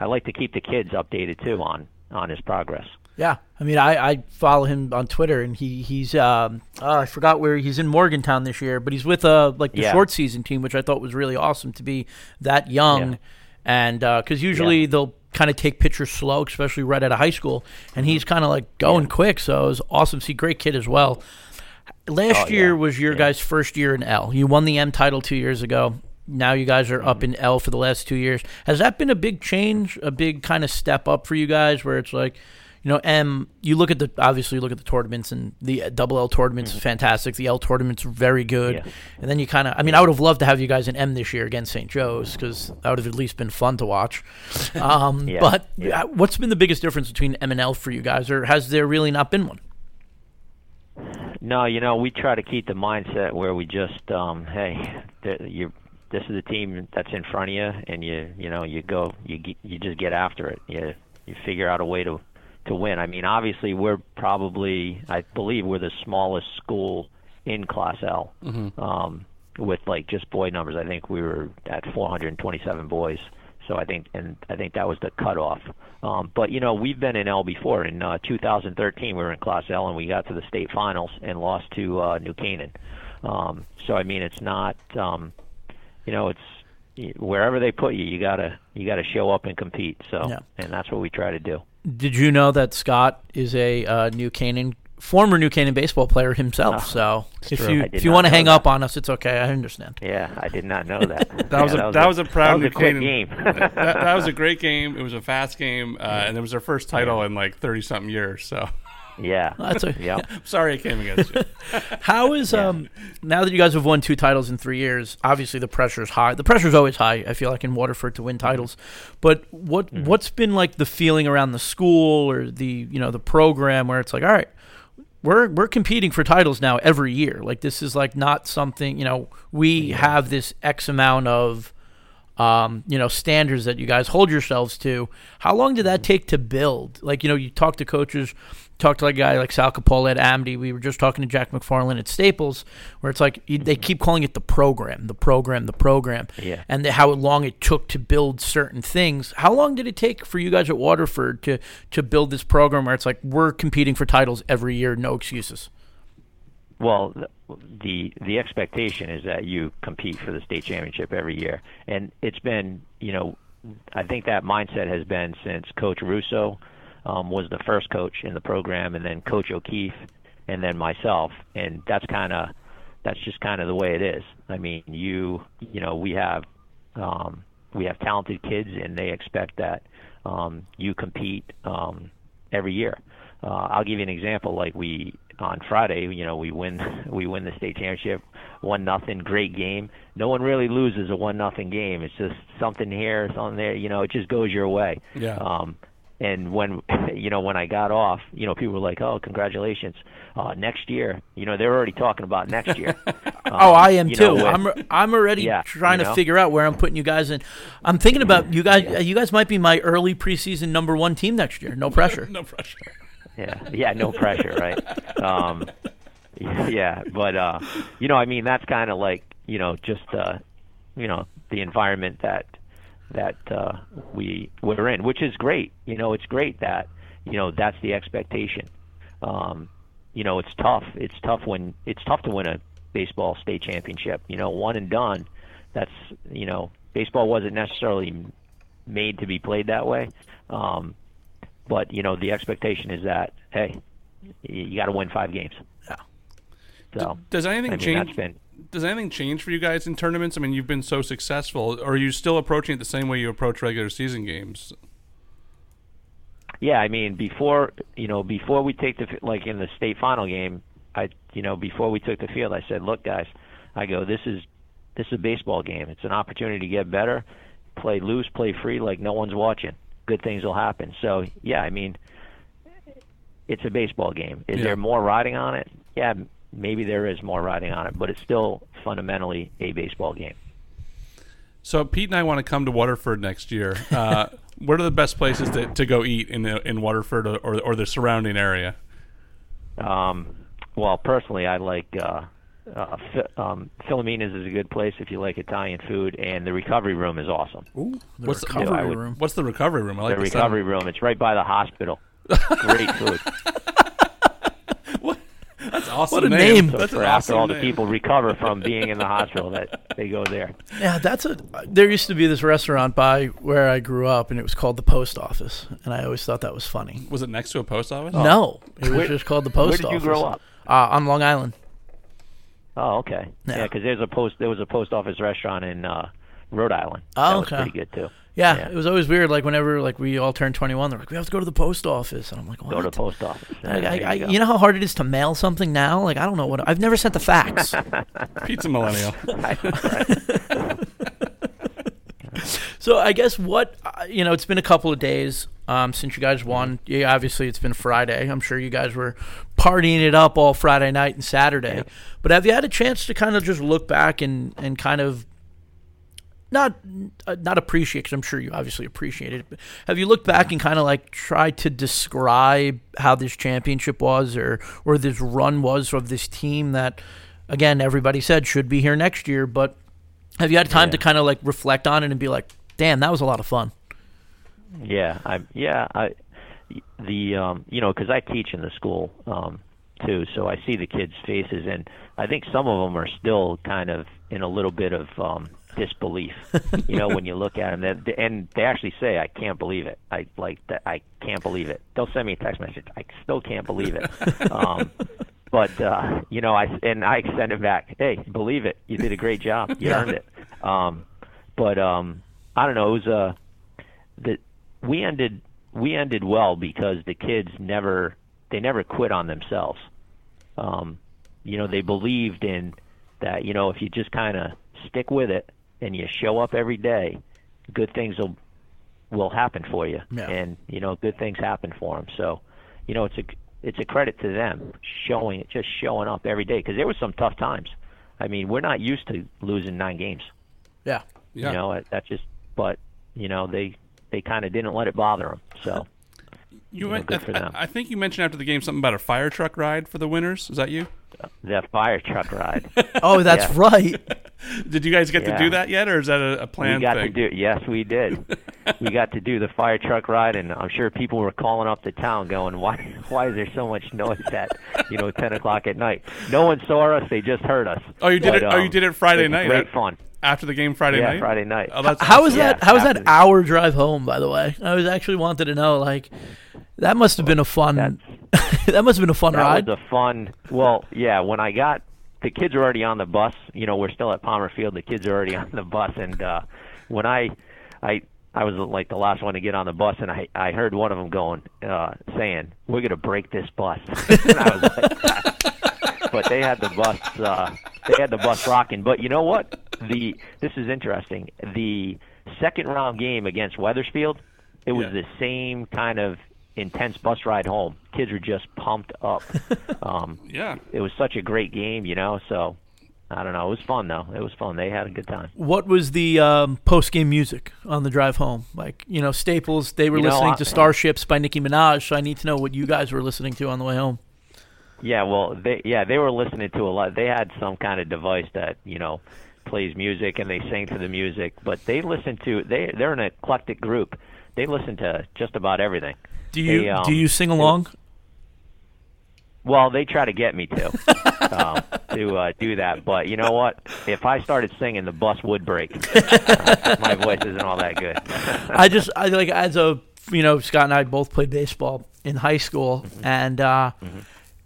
I like to keep the kids updated too on on his progress. Yeah, I mean, I, I follow him on Twitter, and he he's um oh, I forgot where he's in Morgantown this year, but he's with uh like the Yeah. short season team, which I thought was really awesome to be that young, Yeah. and because usually Yeah. they'll kind of take pitchers slow, especially right out of high school, and he's kind of like going quick, so it was awesome to see. Great kid as well. Last Oh, year was your guys' first year in L. You won the M title two years ago. Now you guys are Mm-hmm. up in L for the last two years. Has that been a big change, a big kind of step up for you guys, where it's like, you know, M. You look at the obviously you look at the tournaments and the double L tournaments is fantastic. The L tournaments are very good, Mm-hmm. Yeah. and then you kind of. I mean, I would have loved to have you guys in M this year against St. Joe's because that would have at least been fun to watch. Um, Yeah, But yeah. uh, what's been the biggest difference between M and L for you guys, or has there really not been one? No, you know, we try to keep the mindset where we just, um, hey, th- you, this is the team that's in front of you, and you, you know, you go, you, you just get after it. You, you figure out a way to, to win. I mean, obviously, we're probably, I believe, we're the smallest school in Class L. Um, with like just boy numbers, I think we were at 427 boys. So I think, and I think that was the cutoff. Um, but you know, we've been in L before. In uh, 2013, we were in Class L and we got to the state finals and lost to uh, New Canaan. Um, so I mean, it's not, um, you know, it's wherever they put you, you gotta you gotta show up and compete. So, Yeah. and that's what we try to do. Did you know that Scott is a uh, New Canaan former New Canaan baseball player himself? so if true. you if you want to hang that. up on us, it's okay. I understand. Yeah, I did not know that. That was Yeah, a that was a proud that was New a quick Canaan- game. that, that was a great game. It was a fast game, uh, and it was their first title in like thirty something years. So yeah, That's a, yeah. sorry I came against you. How is um now that you guys have won two titles in three years? Obviously, the pressure is high. The pressure is always high. I feel like in Waterford to win titles, but what what's been like the feeling around the school or the you know the program where it's like, all right, we're we're competing for titles now every year. Like this is like not something you know we have this X amount of um, you know, standards that you guys hold yourselves to. How long did that take to build? Like, you know, you talk to coaches, talk to like a guy like Sal Capola at Amity. We were just talking to Jack McFarland at Staples, where it's like you, they mm-hmm. keep calling it the program, the program, the program, Yeah. and the, how long it took to build certain things. How long did it take for you guys at Waterford to to build this program where it's like we're competing for titles every year, no excuses? Well, the the expectation is that you compete for the state championship every year, and it's been, you know, I think that mindset has been since Coach Russo um, was the first coach in the program, and then Coach O'Keefe, and then myself, and that's kind of that's just kind of the way it is. I mean, you you know, we have um, we have talented kids, and they expect that um, you compete um, every year. Uh, I'll give you an example. Like we on Friday, you know, we win we win the state championship, one nothing, great game. No one really loses a one nothing game. It's just something here, something there. You know, it just goes your way. Yeah. Um, and when you know when I got off, you know, people were like, "Oh, congratulations! Uh, next year." You know, they're already talking about next year. Oh, I am Um, you know, too. I'm I'm already Yeah, trying you to figure out where I'm putting you guys in. I'm thinking about you guys. You guys might be my early preseason number one team next year. No pressure. no pressure. yeah yeah no pressure right um yeah but uh you know i mean that's kind of like you know just uh you know the environment that that uh we we're in which is great you know it's great that you know that's the expectation um you know it's tough it's tough when it's tough to win a baseball state championship you know one and done that's you know baseball wasn't necessarily made to be played that way um but you know the expectation is that hey, you, got to win five games. Yeah. So Does anything I mean, change? that's been Does anything change for you guys in tournaments? I mean, you've been so successful. Are you still approaching it the same way you approach regular season games? yeah. I mean before you know before we take the like in the state final game, I you know before we took the field, I said, look guys, I go this is this is a baseball game. It's an opportunity to get better, play loose, play free, like no one's watching. Good things will happen. So yeah, I mean. It's a baseball game. Is Yeah. there more riding on it? Yeah, maybe there is more riding on it, but it's still fundamentally a baseball game. So Pete and I want to come to Waterford next year. Uh, what are the best places to, to go eat in the, in Waterford or, or, or the surrounding area? Um, well, personally, I like uh, uh, Fi- um, Filomena's is a good place if you like Italian food, and the recovery room is awesome. The What's the recovery I would- room. What's the recovery room? I like the the sound. recovery room, it's right by the hospital. Great food. That's awesome. What a name. name. So That's an for after awesome all the people recover from being in the hospital, that they go there. Yeah, that's a. There used to be this restaurant by where I grew up, and it was called the Post Office, and I always thought that was funny. Was it next to a post office? No, it was Where- just called the Post Office. where did you Office. grow up? Uh, on Long Island. Oh, okay. Yeah. Yeah, because there's a post. There was a post office restaurant in uh, Rhode Island. Oh, that was okay. pretty good too. Yeah, Yeah. it was always weird. Like whenever like we all turned 21, they're like, we have to go to the post office, and I'm like, what? Go to the post office. I, I, you I, you know how hard it is to mail something now? Like I don't know what I've never sent the fax. Pizza Millennial. so I guess what uh, you know, it's been a couple of days um, since you guys won. Yeah, obviously it's been Friday. I'm sure you guys were partying it up all Friday night and Saturday. But have you had a chance to kind of just look back and and kind of not uh, not appreciate because I'm sure you obviously appreciate it. But have you looked back and kind of like tried to describe how this championship was or or this run was of this team that again, everybody said should be here next year. But have you had time Yeah. to kind of like reflect on it and be like, damn, that was a lot of fun? Yeah, I yeah I the um you know because I teach in the school um too, so I see the kids' faces, and I think some of them are still kind of in a little bit of um disbelief. you know, when you look at them, and they actually say, "I can't believe it." I like that. I can't believe it. They'll send me a text message. I still can't believe it. um, but uh, you know, I and I send it back. Hey, believe it. You did a great job. You earned it. Um, but um, I don't know. It was uh, that we ended we ended well because the kids never they never quit on themselves. Um, you know, they believed in that. You know, if you just kind of stick with it and you show up every day, good things will will happen for you. Yeah. And you know, good things happen for them. So, you know, it's a it's a credit to them showing it just showing up every day because there was some tough times. I mean, we're not used to losing nine games. Yeah. Yeah. You know, that just but you know they they kind of didn't let it bother them. So You know, went, good I, for them. I think you mentioned after the game something about a fire truck ride for the winners. Is that you? That fire truck ride. Oh, that's Yeah. right. Did you guys get to do that yet, or is that a, a we got thing? to do yes, we did. we got to do the fire truck ride, and I'm sure people were calling up the town, going, "Why? Why is there so much noise at you know 10 o'clock at night? No one saw us; they just heard us." Oh, you did But, it. oh, you um, did it Friday it night. Great uh, fun. after the game Friday yeah, night. Friday night. Oh, that's How was Yeah, that? How was that hour drive home? By the way, I was actually wanted to know. Like, that must have been a fun. that must have been a fun that ride. was a fun. Well, yeah. When I got the kids are already on the bus. You know, we're still at Palmer Field. The kids are already on the bus, and uh, when I, I, I was like the last one to get on the bus, and I, I heard one of them going, uh, saying, "We're gonna break this bus." and I was like, but they had the bus, uh, they had the bus rocking. But you know what? The this is interesting. The second round game against Wethersfield, it was Yeah. the same kind of intense bus ride home. Kids were just pumped up. Um, Yeah. it was such a great game, you know. So I don't know. It was fun though. It was fun. They had a good time. What was the um, post game music on the drive home? Like, you know, Staples, they were You know, listening I- to Starships by Nicki Minaj, so I need to know what you guys were listening to on the way home. Yeah, well, they yeah they were listening to a lot. They had some kind of device that you know plays music and they sing to the music, but they listen to they they're an eclectic group. They listen to just about everything. Do you They, um, do you sing along? Well, they try to get me to um, to uh, do that, but you know what? If I started singing, the bus would break. Uh, my voice isn't all that good. I just I like as a you know Scott and I both played baseball in high school, Mm-hmm. and uh,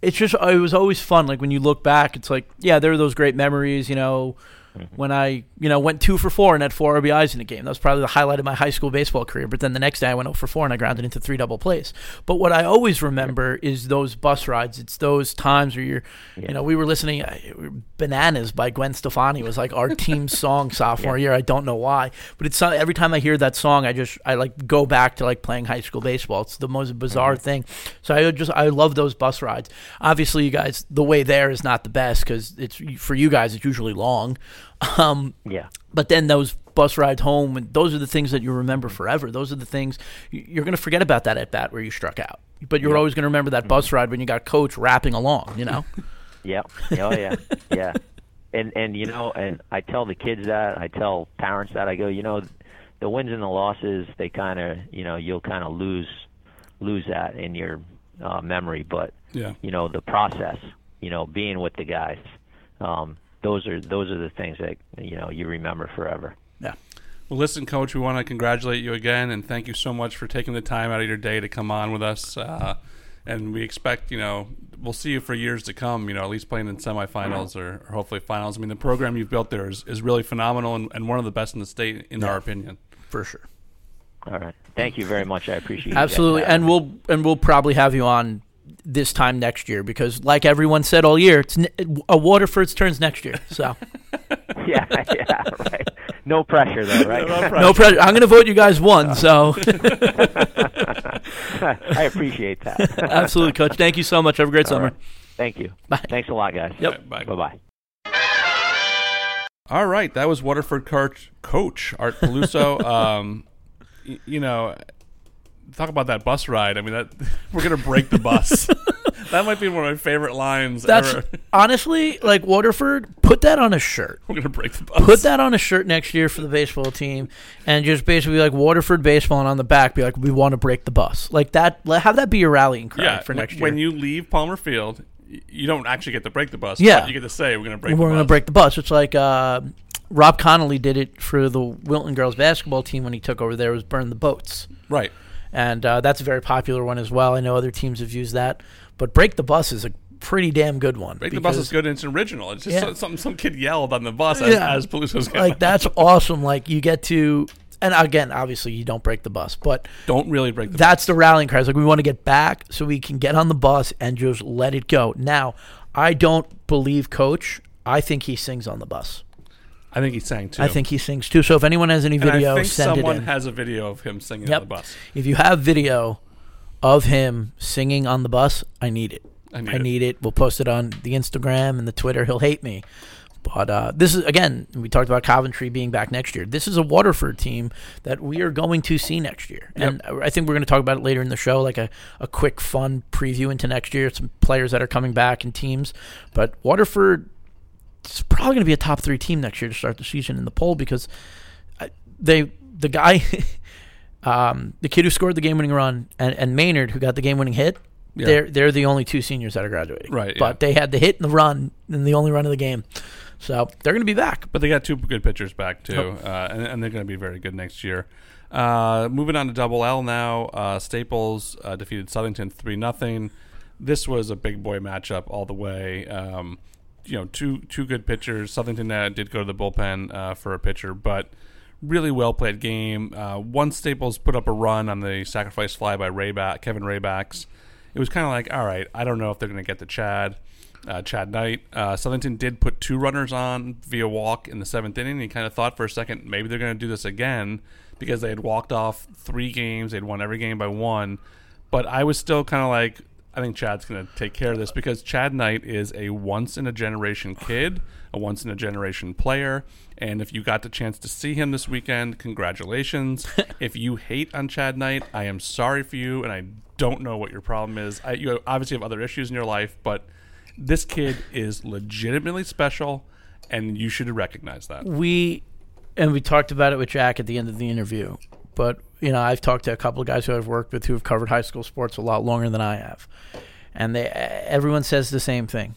it's just it was always fun. Like when you look back, it's like yeah, there are those great memories. You know, Mm-hmm. When I you know went two for four and had four RBIs in a game. That was probably the highlight of my high school baseball career. But then the next day I went 0 for four and I grounded into three double plays. But what I always remember is those bus rides. It's those times where you're you know we were listening. uh, Bananas by Gwen Stefani was like our team song sophomore year. I don't know why, but it's every time I hear that song, I just I like go back to like playing high school baseball. It's the most bizarre thing. So I just I love those bus rides. Obviously, you guys, the way there is not the best because it's for you guys. It's usually long. Um, Yeah. but then those bus rides home, and those are the things that you remember forever. Those are the things you're going to forget about that at bat where you struck out. But you're always going to remember that bus ride when you got coach rapping along. You know. Yeah. Oh yeah. yeah. And and you know, and I tell the kids that, I tell parents that, I go, you know, the wins and the losses, they kind of, you know, you'll kind of lose lose that in your uh, memory, but Yeah. you know, the process, you know, being with the guys, um, those are those are the things that you know you remember forever. Yeah. Well, listen, Coach, we want to congratulate you again and thank you so much for taking the time out of your day to come on with us. Uh, and we expect, you know, we'll see you for years to come, you know, at least playing in semifinals or, or hopefully finals. I mean, the program you've built there is, is really phenomenal and, and one of the best in the state, in our opinion. For sure. All right. Thank you very much. I appreciate you guys Absolutely, and we'll and we'll probably have you on this time next year because, like everyone said all year, it's ne- a Waterford's turns next year. So yeah, yeah, right. No pressure though, right? no pressure. I'm going to vote you guys won. So I appreciate that. absolutely, coach. Thank you so much. Have a great All summer. right. Thank you. Bye. Thanks a lot, guys. Yep. Bye. Bye bye. All right, that was Waterford coach, coach Art Peluso. um, you know, talk about that bus ride. I mean, that we're gonna break the bus. that might be one of my favorite lines That's ever. honestly like Waterford. Put that on a shirt. We're gonna break the bus. Put that on a shirt next year for the baseball team, and just basically like Waterford baseball, and on the back be like, "We want to break the bus." Like that. let- Have that be your rallying cry yeah, for next year. When you leave Palmer Field, you don't actually get to break the bus. Yeah. you get to say we're gonna break. we're the going to bus. break the bus. It's like uh, Rob Connolly did it for the Wilton girls basketball team when he took over there. Was burn the boats, Right. And uh, that's a very popular one as well. I know other teams have used that, but break the bus is a pretty damn good one. Break the bus is good and it's original. It's just Yeah. something some kid yelled on the bus as, Yeah. as police was going. like that's awesome. Like you get to, and again, obviously you don't break the bus, but Don't really break the bus that's the rallying cry. It's like we want to get back so we can get on the bus and just let it go. Now, I don't believe Coach. I think he sings on the bus. I think he sang too. I think he sings too. So if anyone has any and video, I think send someone it in. has a video of him singing on the bus. If you have video of him singing on the bus, I need it. I need I it. need it. We'll post it on the Instagram and the Twitter. He'll hate me. But uh, this is again, we talked about Coventry being back next year. This is a Waterford team that we are going to see next year, and I think we're going to talk about it later in the show, like a, a quick, fun preview into next year. Some players that are coming back and teams, but Waterford is probably going to be a top three team next year to start the season in the poll because they the guy, um, the kid who scored the game winning run, and, and Maynard who got the game winning hit. Yeah. They're they're the only two seniors that are graduating. Right, But yeah. they had the hit and the run and the only run of the game. So they're going to be back. But they got two good pitchers back too, Yep. uh, and, and they're going to be very good next year. Uh, moving on to Double L now. Uh, Staples uh, defeated Southington three nothing. This was a big boy matchup all the way. Um, you know, two two good pitchers. Southington uh, did go to the bullpen uh, for a pitcher, but really well played game. Uh, once Staples put up a run on the sacrifice fly by Rayback, Kevin Raybacks, it was kind of like, all right, I don't know if they're going to get to Chad. Uh, Chad Knight. Uh, Southington did put two runners on via walk in the seventh inning. He kind of thought for a second maybe they're going to do this again because they had walked off three games. They'd won every game by one. But I was still kind of like, I think Chad's going to take care of this because Chad Knight is a once in a generation kid, a once in a generation player. And if you got the chance to see him this weekend, congratulations. if you hate on Chad Knight, I am sorry for you, and I don't know what your problem is. I, you obviously have other issues in your life, but this kid is legitimately special, and you should recognize that. We and we talked about it with Jack at the end of the interview. But you know, I've talked to a couple of guys who I've worked with who have covered high school sports a lot longer than I have, and they everyone says the same thing.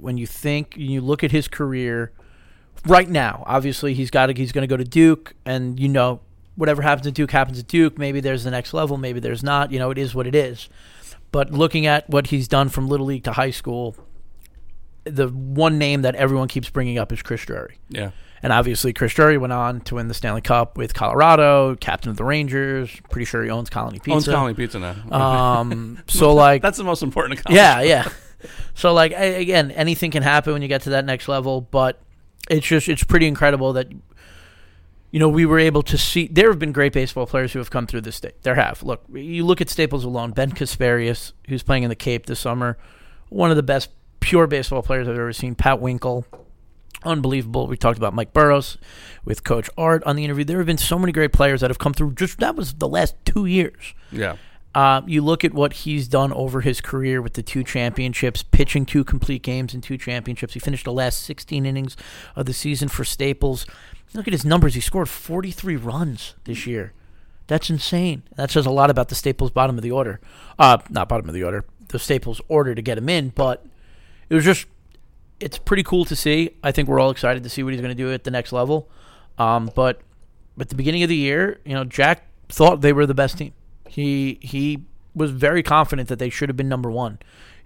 When you think you look at his career right now, obviously he's got to, he's going to go to Duke, and you know whatever happens at Duke happens at Duke. Maybe there's the next level, maybe there's not. You know, it is what it is. But looking at what he's done from little league to high school, the one name that everyone keeps bringing up is Chris Drury. Yeah. And obviously, Chris Drury went on to win the Stanley Cup with Colorado, captain of the Rangers. Pretty sure he owns Colony Pizza. Owns Colony Pizza now. Um, so like that's the most important. yeah, yeah. So like again, anything can happen when you get to that next level, but it's just it's pretty incredible that you know we were able to see. There have been great baseball players who have come through this state. There have. Look, you look at Staples alone. Ben Casparius, who's playing in the Cape this summer, one of the best pure baseball players I've ever seen. Pat Winkel, unbelievable. We talked about Mike Burrows with Coach Art on the interview. There have been so many great players that have come through. Just that was the last two years. Yeah. Uh, you look at what he's done over his career with the two championships, pitching two complete games in two championships. He finished the last 16 innings of the season for Staples. Look at his numbers. He scored 43 runs this year. That's insane. That says a lot about the Staples bottom of the order. Uh, not bottom of the order, the Staples order to get him in, but it was just, it's pretty cool to see. I think we're all excited to see what he's going to do at the next level. Um, but at the beginning of the year, you know, Jack thought they were the best team. He he was very confident that they should have been number one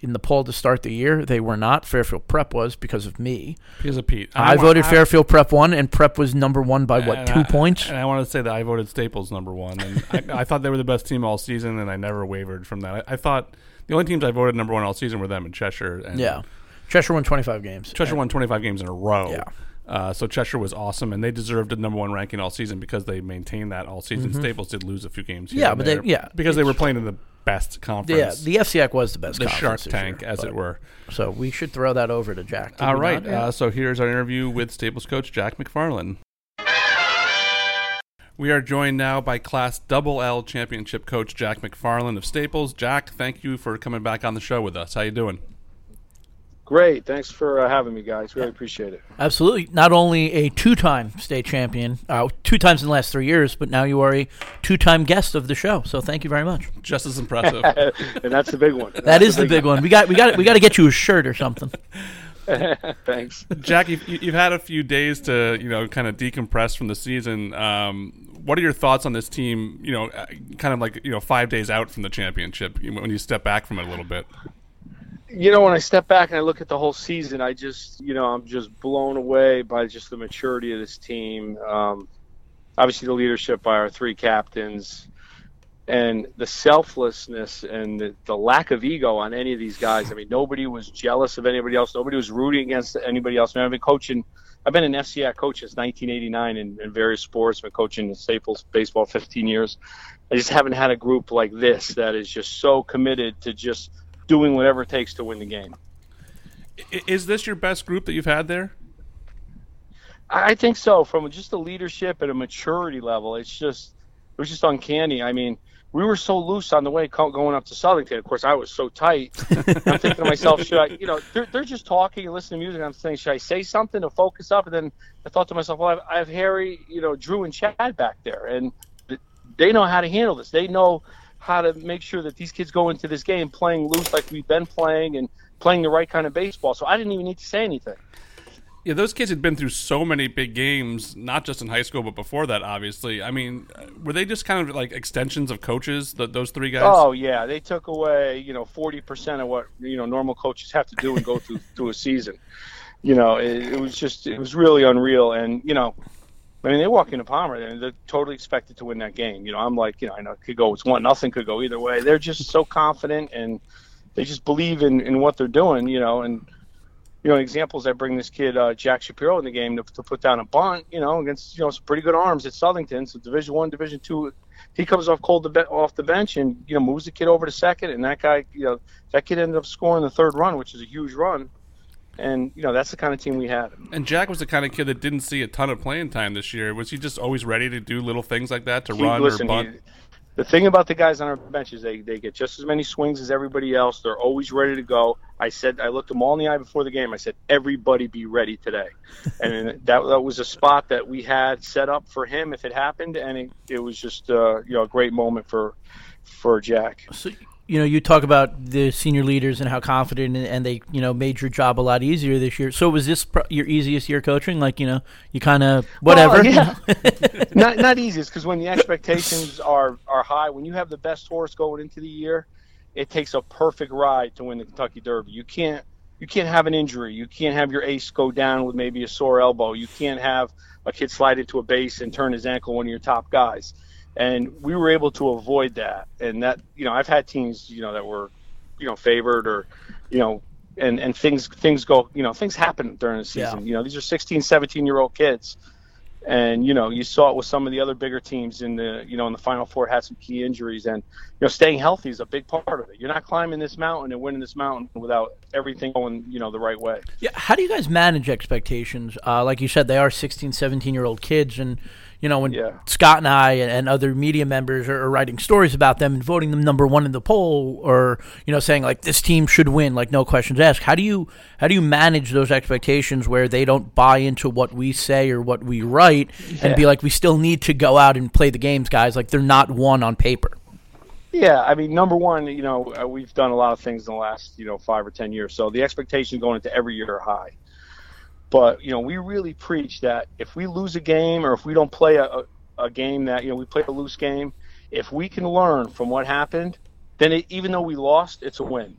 in the poll to start the year. They were not. Fairfield Prep was because of me. Because of Pete. I, I voted I- Fairfield Prep one, and Prep was number one by what two I- points? And I want to say that I voted Staples number one, and I, I thought they were the best team all season, and I never wavered from that. I, I thought the only teams I voted number one all season were them and Cheshire. And Yeah, Cheshire won twenty five games. Cheshire won 25 games in a row. Yeah. Uh, so Cheshire was awesome, and they deserved the number one ranking all season because they maintained that all season. Mhm. Staples did lose a few games. here Yeah, but they- yeah, because they were playing in the best conference. Yeah, the FCIAC was the best. the Shark Tank, year, as it were. So we should throw that over to Jack. Did All right. Yeah. Uh, so here's our interview with Staples coach Jack McFarland. We are joined now by Class Double L Championship coach Jack McFarland of Staples. Jack, thank you for coming back on the show with us. How you doing? Great. Thanks for uh, having me, guys. Really appreciate it. Absolutely. Not only a two-time state champion, uh, two times in the last three years, but now you are a two-time guest of the show. So thank you very much. Just as impressive. and that's the big one. That is the big one. We got we got we got to get you a shirt or something. Thanks. Jack, you've, you've had a few days to you know kind of decompress from the season. Um, what are your thoughts on this team? You know, uh, kind of like you know five days out from the championship when you step back from it a little bit. You know, when I step back and I look at the whole season, I just you know I'm just blown away by just the maturity of this team. Um, obviously, the leadership by our three captains and the selflessness and the, the, lack of ego on any of these guys. I mean, nobody was jealous of anybody else. Nobody was rooting against anybody else. I mean, I've been coaching. I've been an FCI coach since 1989 in, in various sports. I've been coaching Staples baseball 15 years. I just haven't had a group like this that is just so committed to just doing whatever it takes to win the game. Is this your best group that you've had there? I think so. From just a leadership and a maturity level, it's just it was just uncanny. I mean, we were so loose on the way going up to Southington. Of course, I was so tight. I'm thinking to myself, should I, you know, they're, they're just talking and listening to music. I'm saying, should I say something to focus up? And then I thought to myself, well, I have, I have Harry, you know, Drew and Chad back there, and they know how to handle this. They know how to make sure that these kids go into this game playing loose like we've been playing and playing the right kind of baseball. So I didn't even need to say anything. Yeah, those kids had been through so many big games, not just in high school, but before that, obviously. I mean, were they just kind of like extensions of coaches, the, those three guys? Oh, yeah. They took away, you know, 40% of what, you know, normal coaches have to do and go through, through a season. You know, it, it was just, it was really unreal. And, you know, I mean, they walk into Palmer and they're totally expected to win that game. You know, I'm like, you know, I know it could go, it's one, nothing could go either way. They're just so confident and they just believe in, in what they're doing, you know, and, you know, examples I bring this kid uh, Jack Shapiro in the game to, to put down a bunt, you know, against you know some pretty good arms at Southington. So Division One, Division Two, he comes off cold be- off the bench and you know moves the kid over to second, and that guy, you know, that kid ended up scoring the third run, which is a huge run. And you know that's the kind of team we had. And Jack was the kind of kid that didn't see a ton of playing time this year. Was he just always ready to do little things like that to he, run listen, or bunt? He, the thing about the guys on our bench is they, they get just as many swings as everybody else. They're always ready to go. I said I looked them all in the eye before the game. I said everybody be ready today, and that that was a spot that we had set up for him if it happened, and it, it was just uh, you know a great moment for for Jack. So you know, you talk about the senior leaders and how confident and, they, you know, made your job a lot easier this year. So was this your easiest year coaching? Like, you know, you kind of whatever. Well, yeah. not not easiest because when the expectations are are high, when you have the best horse going into the year, it takes a perfect ride to win the Kentucky Derby. You can't you can't have an injury. You can't have your ace go down with maybe a sore elbow. You can't have a kid slide into a base and turn his ankle. One of your top guys and we were able to avoid that. And that, you know, I've had teams, you know, that were, you know, favored or, you know, and and things things go, you know, things happen during the season. Yeah. You know, these are 16, 17 year old kids. And you know, you saw it with some of the other bigger teams in the, you know, in the Final Four had some key injuries, and you know, staying healthy is a big part of it. You're not climbing this mountain and winning this mountain without everything going, you know, the right way. Yeah. How do you guys manage expectations? Uh, like you said, they are 16, 17 year old kids, and you know, when yeah. Scott and I and, other media members are, are, writing stories about them and voting them number one in the poll, or you know, saying like this team should win, like no questions asked. How do you how do you manage those expectations where they don't buy into what we say or what we write, yeah. and be like, we still need to go out and play the games, guys? Like they're not one on paper. Yeah, I mean, number one, you know, uh, we've done a lot of things in the last, you know, five or ten years. So the expectations going into every year are high. But you know, we really preach that if we lose a game or if we don't play a, a game that you know we play a loose game, if we can learn from what happened, then it, even though we lost, it's a win.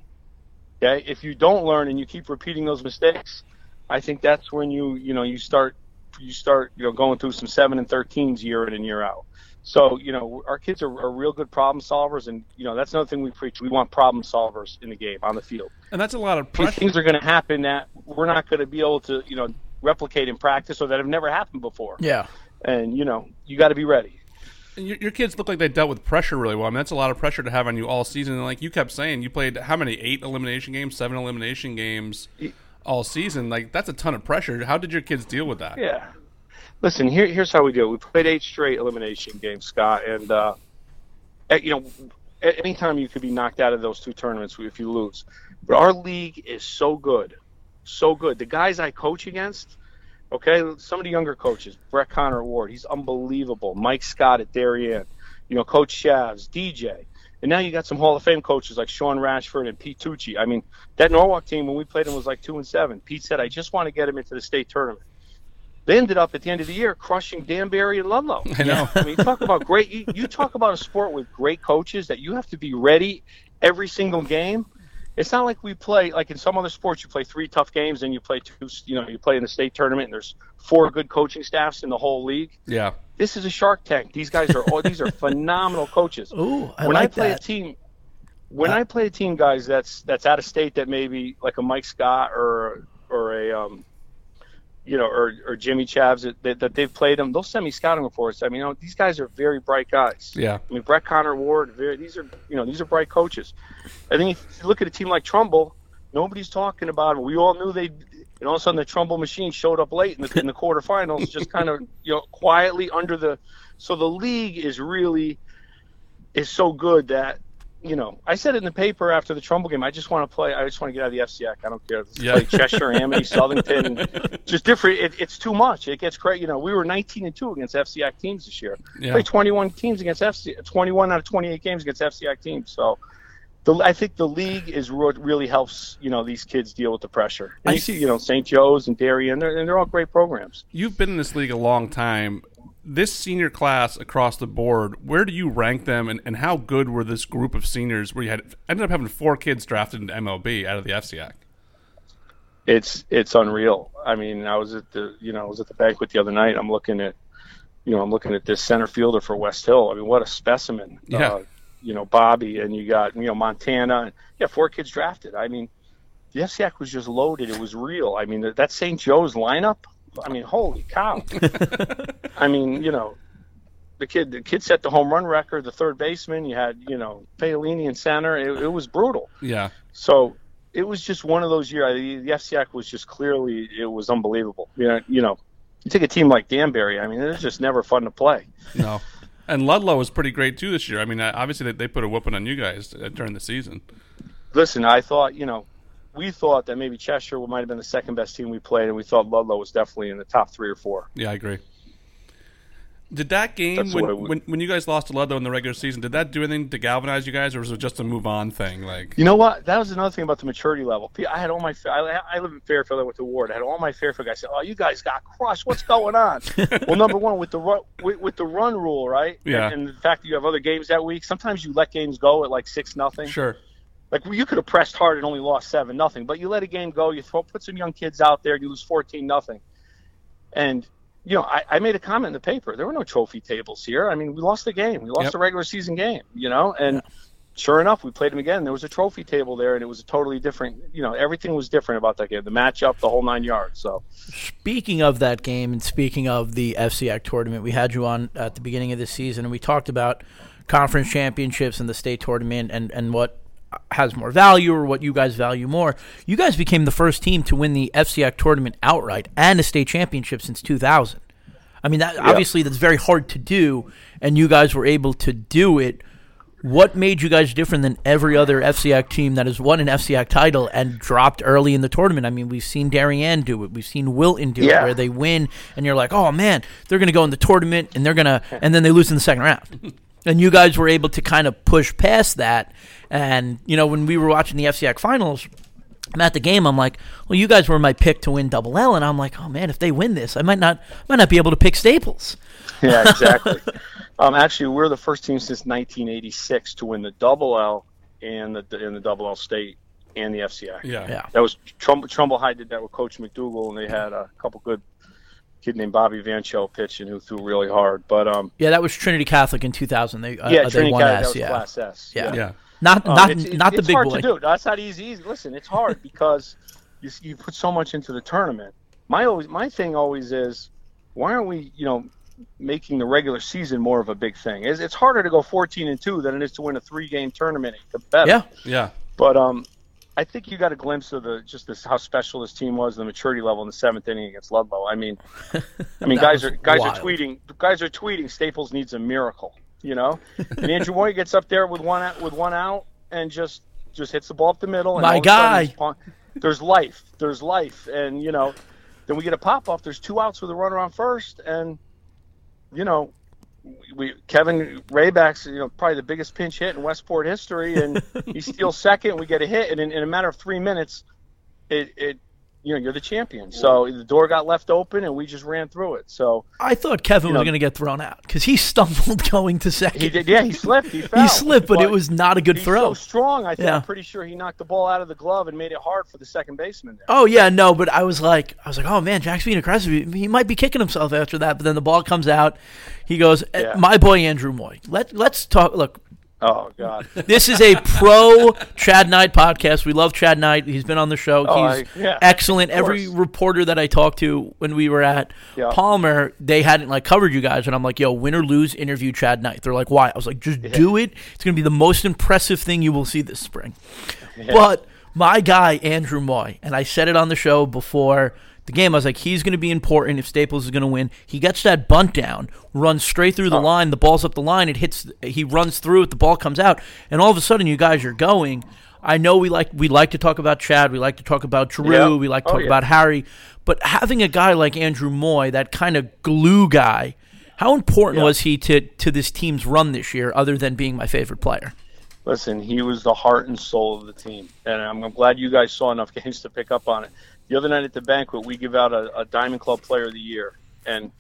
Okay, if you don't learn and you keep repeating those mistakes, I think that's when you you know you start you start you know going through some seven and thirteens year in and year out. So, you know, our kids are, are, real good problem solvers, and, you know, that's another thing we preach. We want problem solvers in the game, on the field. And that's a lot of pressure. Things are going to happen that we're not going to be able to, you know, replicate in practice or that have never happened before. Yeah. And, you know, you got to be ready. And your, your, kids look like they dealt with pressure really well. I mean, that's a lot of pressure to have on you all season. And like you kept saying, you played how many? Eight elimination games, seven elimination games all season. Like, that's a ton of pressure. How did your kids deal with that? Yeah listen, here, here's how we do it. We played eight straight elimination games, Scott, and uh, at, you know, at any time you could be knocked out of those two tournaments if you lose. But our league is so good, so good. The guys I coach against, okay, some of the younger coaches, Brett Connor Warde, he's unbelievable. Mike Scott at Darien, you know, Coach Shavs, DJ. And now you got some Hall of Fame coaches like Sean Rashford and Pete Tucci. I mean, that Norwalk team when we played them was like two and seven. Pete said, "I just want to get him into the state tournament." They ended up at the end of the year crushing Danbury and Ludlowe. I know. I mean, talk about great. You, you talk about a sport with great coaches that you have to be ready every single game. It's not like we play like in some other sports. You play three tough games, and you play two. You know, you play in the state tournament, and there's four good coaching staffs in the whole league. Yeah. This is a Shark Tank. These guys are all these are phenomenal coaches. Ooh, I when like I play that. a team, when I play a team, guys, that's that's out of state that maybe like a Mike Scott or or a um, you know, or, or Jimmy Chavs that, that, that they've played them, they'll send me scouting reports. I mean, you know, these guys are very bright guys. Yeah. I mean, Brett Connor Warde, very, these are, you know, these are bright coaches. I think if you look at a team like Trumbull, nobody's talking about them. We all knew they, and all of a sudden the Trumbull machine showed up late in the, in the quarterfinals, just kind of, you know, quietly under the, so the league is really, is so good that, you know, I said it in the paper after the Trumbull game. I just want to play. I just want to get out of the FCX. I don't care. Yeah. play Cheshire, Amity, Southington, just different. It, it's too much. It gets crazy. You know, we were 19 and two against FCX teams this year. Yeah. Played 21 teams against FC, 21 out of 28 games against FCX teams. So, the, I think the league is what really helps. You know, these kids deal with the pressure. And I- you see, you know, St. Joe's and Darien, they're, and they're all great programs. You've been in this league a long time. This senior class across the board, where do you rank them, and, and how good were this group of seniors? Where you had ended up having four kids drafted into MLB out of the FCIAC. it's it's unreal. I mean, I was at the you know I was at the banquet the other night. I'm looking at you know I'm looking at this center fielder for Westhill. I mean, what a specimen. Yeah. Uh, you know Bobby, and you got you know Montana. And, yeah, four kids drafted. I mean, the FCIAC was just loaded. It was real. I mean, that St. Joe's lineup. I mean, holy cow. I mean, you know. The kid, the kid set the home run record. The third baseman, you had, you know, Paolini in center. It, it was brutal. Yeah. So it was just one of those years. The, the FCIAC was just clearly it was unbelievable. You know, you know, you take a team like Danbury. I mean, it was just never fun to play. No. And Ludlowe was pretty great too this year. I mean, obviously they, they put a whooping on you guys uh, during the season. Listen, I thought you know, we thought that maybe Cheshire might have been the second best team we played, and we thought Ludlowe was definitely in the top three or four. Yeah, I agree. Did that game when, when when you guys lost to Ludlowe in the regular season? Did that do anything to galvanize you guys, or was it just a move on thing? Like, You know what? That was another thing about the maturity level. I had all my. I, I live in Fairfield. I went to Warde. I had all my Fairfield guys say, "Oh, you guys got crushed. What's going on?" well, number one, with the run, with, with the run rule, right? Yeah. And, and the fact that you have other games that week, sometimes you let games go at like six nothing. sure. Like you could have pressed hard and only lost seven nothing, but you let a game go. You throw, put some young kids out there. You lose fourteen nothing, and you know I, I made a comment in the paper. There were no trophy tables here. I mean, we lost the game. We lost Yep. the regular season game. You know, and sure enough, we played them again. There was a trophy table there, and it was a totally different. You know, everything was different about that game. The matchup, the whole nine yards. So Speaking of that game and speaking of the FCIAC tournament, we had you on at the beginning of the season and we talked about conference championships and the state tournament and, and what has more value or what you guys value more. You guys became the first team to win the FCIAC tournament outright and a state championship since 2000. I mean, that obviously that's very hard to do, and you guys were able to do it. What made you guys different than every other FCIAC team that has won an FCIAC title and dropped early in the tournament? I mean, we've seen Darien do it, we've seen Wilton do it, where they win, and you're like, oh man, they're going to go in the tournament, and they're going to, and then they lose in the second round. And you guys were able to kind of push past that. And you know, when we were watching the FCIAC finals, I'm at the game. I'm like, well, you guys were my pick to win double L, and I'm like, oh man, if they win this, I might not, might not be able to pick Staples. yeah, exactly. um, actually, we're the first team since 1986 to win the double L and the and the double L state and the FCI. Yeah. Yeah. That was Trumbull, Trumbull High did that with Coach McDougal, and they had a couple good kid named Bobby Vancho pitching who threw really hard. But um, Yeah, that was Trinity Catholic in 2000. They uh, yeah, they Trinity won Catholic, S. that was yeah. Class S. Yeah. Yeah. Not Um, not it's- it's- not the it's big hard boy. to do. That's not easy. easy. Listen, it's hard because you, you put so much into the tournament. My always my thing always is, why aren't we you know making the regular season more of a big thing? It's, it's harder to go 14 and two than it is to win a three game tournament The Better. Yeah. Yeah. But um, I think you got a glimpse of the just this how special this team was, the maturity level in the seventh inning against Ludlowe. I mean, I mean, guys are guys wild. are tweeting, guys are tweeting. Staples needs a miracle, you know. and Andrew Moy gets up there with one out, with one out and just just hits the ball up the middle. And My all of a sudden guy. There's life. There's life, and you know, then we get a pop up. There's two outs with a runner on first, and you know, we Kevin Raybacks, you know, probably the biggest pinch hit in Westport history, and he steals second. We get a hit, and in, in a matter of three minutes, it, it you know you're the champion. So the door got left open, and we just ran through it. So I thought Kevin You was going to get thrown out because he stumbled going to second. he did, yeah, he slipped, he fell, He slipped, but, it was not a good he's throw. so strong. I think Yeah. I'm pretty sure he knocked the ball out of the glove and made it hard for the second baseman there. Oh yeah, no, but I was like, I was like, oh man, Jack's being aggressive. He- He might be kicking himself after that. But then the ball comes out. He goes, eh, Yeah. my boy Andrew Moy. Let Let's talk. Look, Oh God. this is a pro Chad Knight podcast. We love Chad Knight. He's been on the show. Oh, He's I- yeah, excellent. Every reporter that I talked to when we were at Yeah. Palmer, they hadn't like covered you guys, and I'm like, yo, win or lose, interview Chad Knight. They're like, why? I was like, just do it. It's gonna be the most impressive thing you will see this spring. But my guy Andrew Moy, and I said it on the show before the game. I was like, he's going to be important if Staples is going to win. He gets that bunt down, runs straight through the Oh. line. The ball's up the line. It hits. He runs through it. The ball comes out, and all of a sudden, you guys are going. I know we like we like to talk about Chad. We like to talk about Drew. Yeah. We like to Oh, talk yeah. about Harry. But having a guy like Andrew Moy, that kind of glue guy, how important Yeah. was he to to this team's run this year? Other than being my favorite player. Listen, he was the heart and soul of the team, and I'm glad you guys saw enough games to pick up on it. The other night at the banquet, we give out a, a Diamond Club Player of the Year, and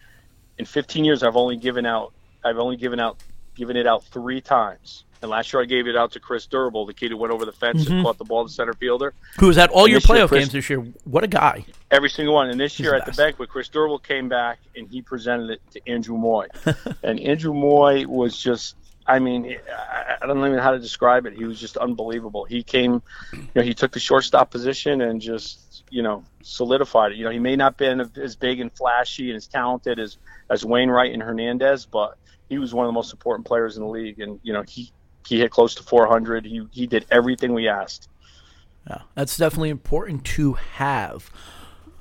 in 15 years, I've only given out I've only given out given it out three times. And last year, I gave it out to Chris Durable, the kid who went over the fence Mm-hmm. and caught the ball to center fielder. Who was at all And your this year, playoff Chris- games this year? What a guy! Every single one. And this year the at the banquet, Chris Durable came back and he presented it to Andrew Moy. and Andrew Moy was just, I mean, I, I don't even know how to describe it. He was just unbelievable. He came, you know, he took the shortstop position and just, you know, solidified it. You know, he may not been as big and flashy and as talented as, as Wainwright and Hernandez, but he was one of the most important players in the league. And, you know, he, he hit close to 400. He, he did everything we asked. Yeah, that's definitely important to have.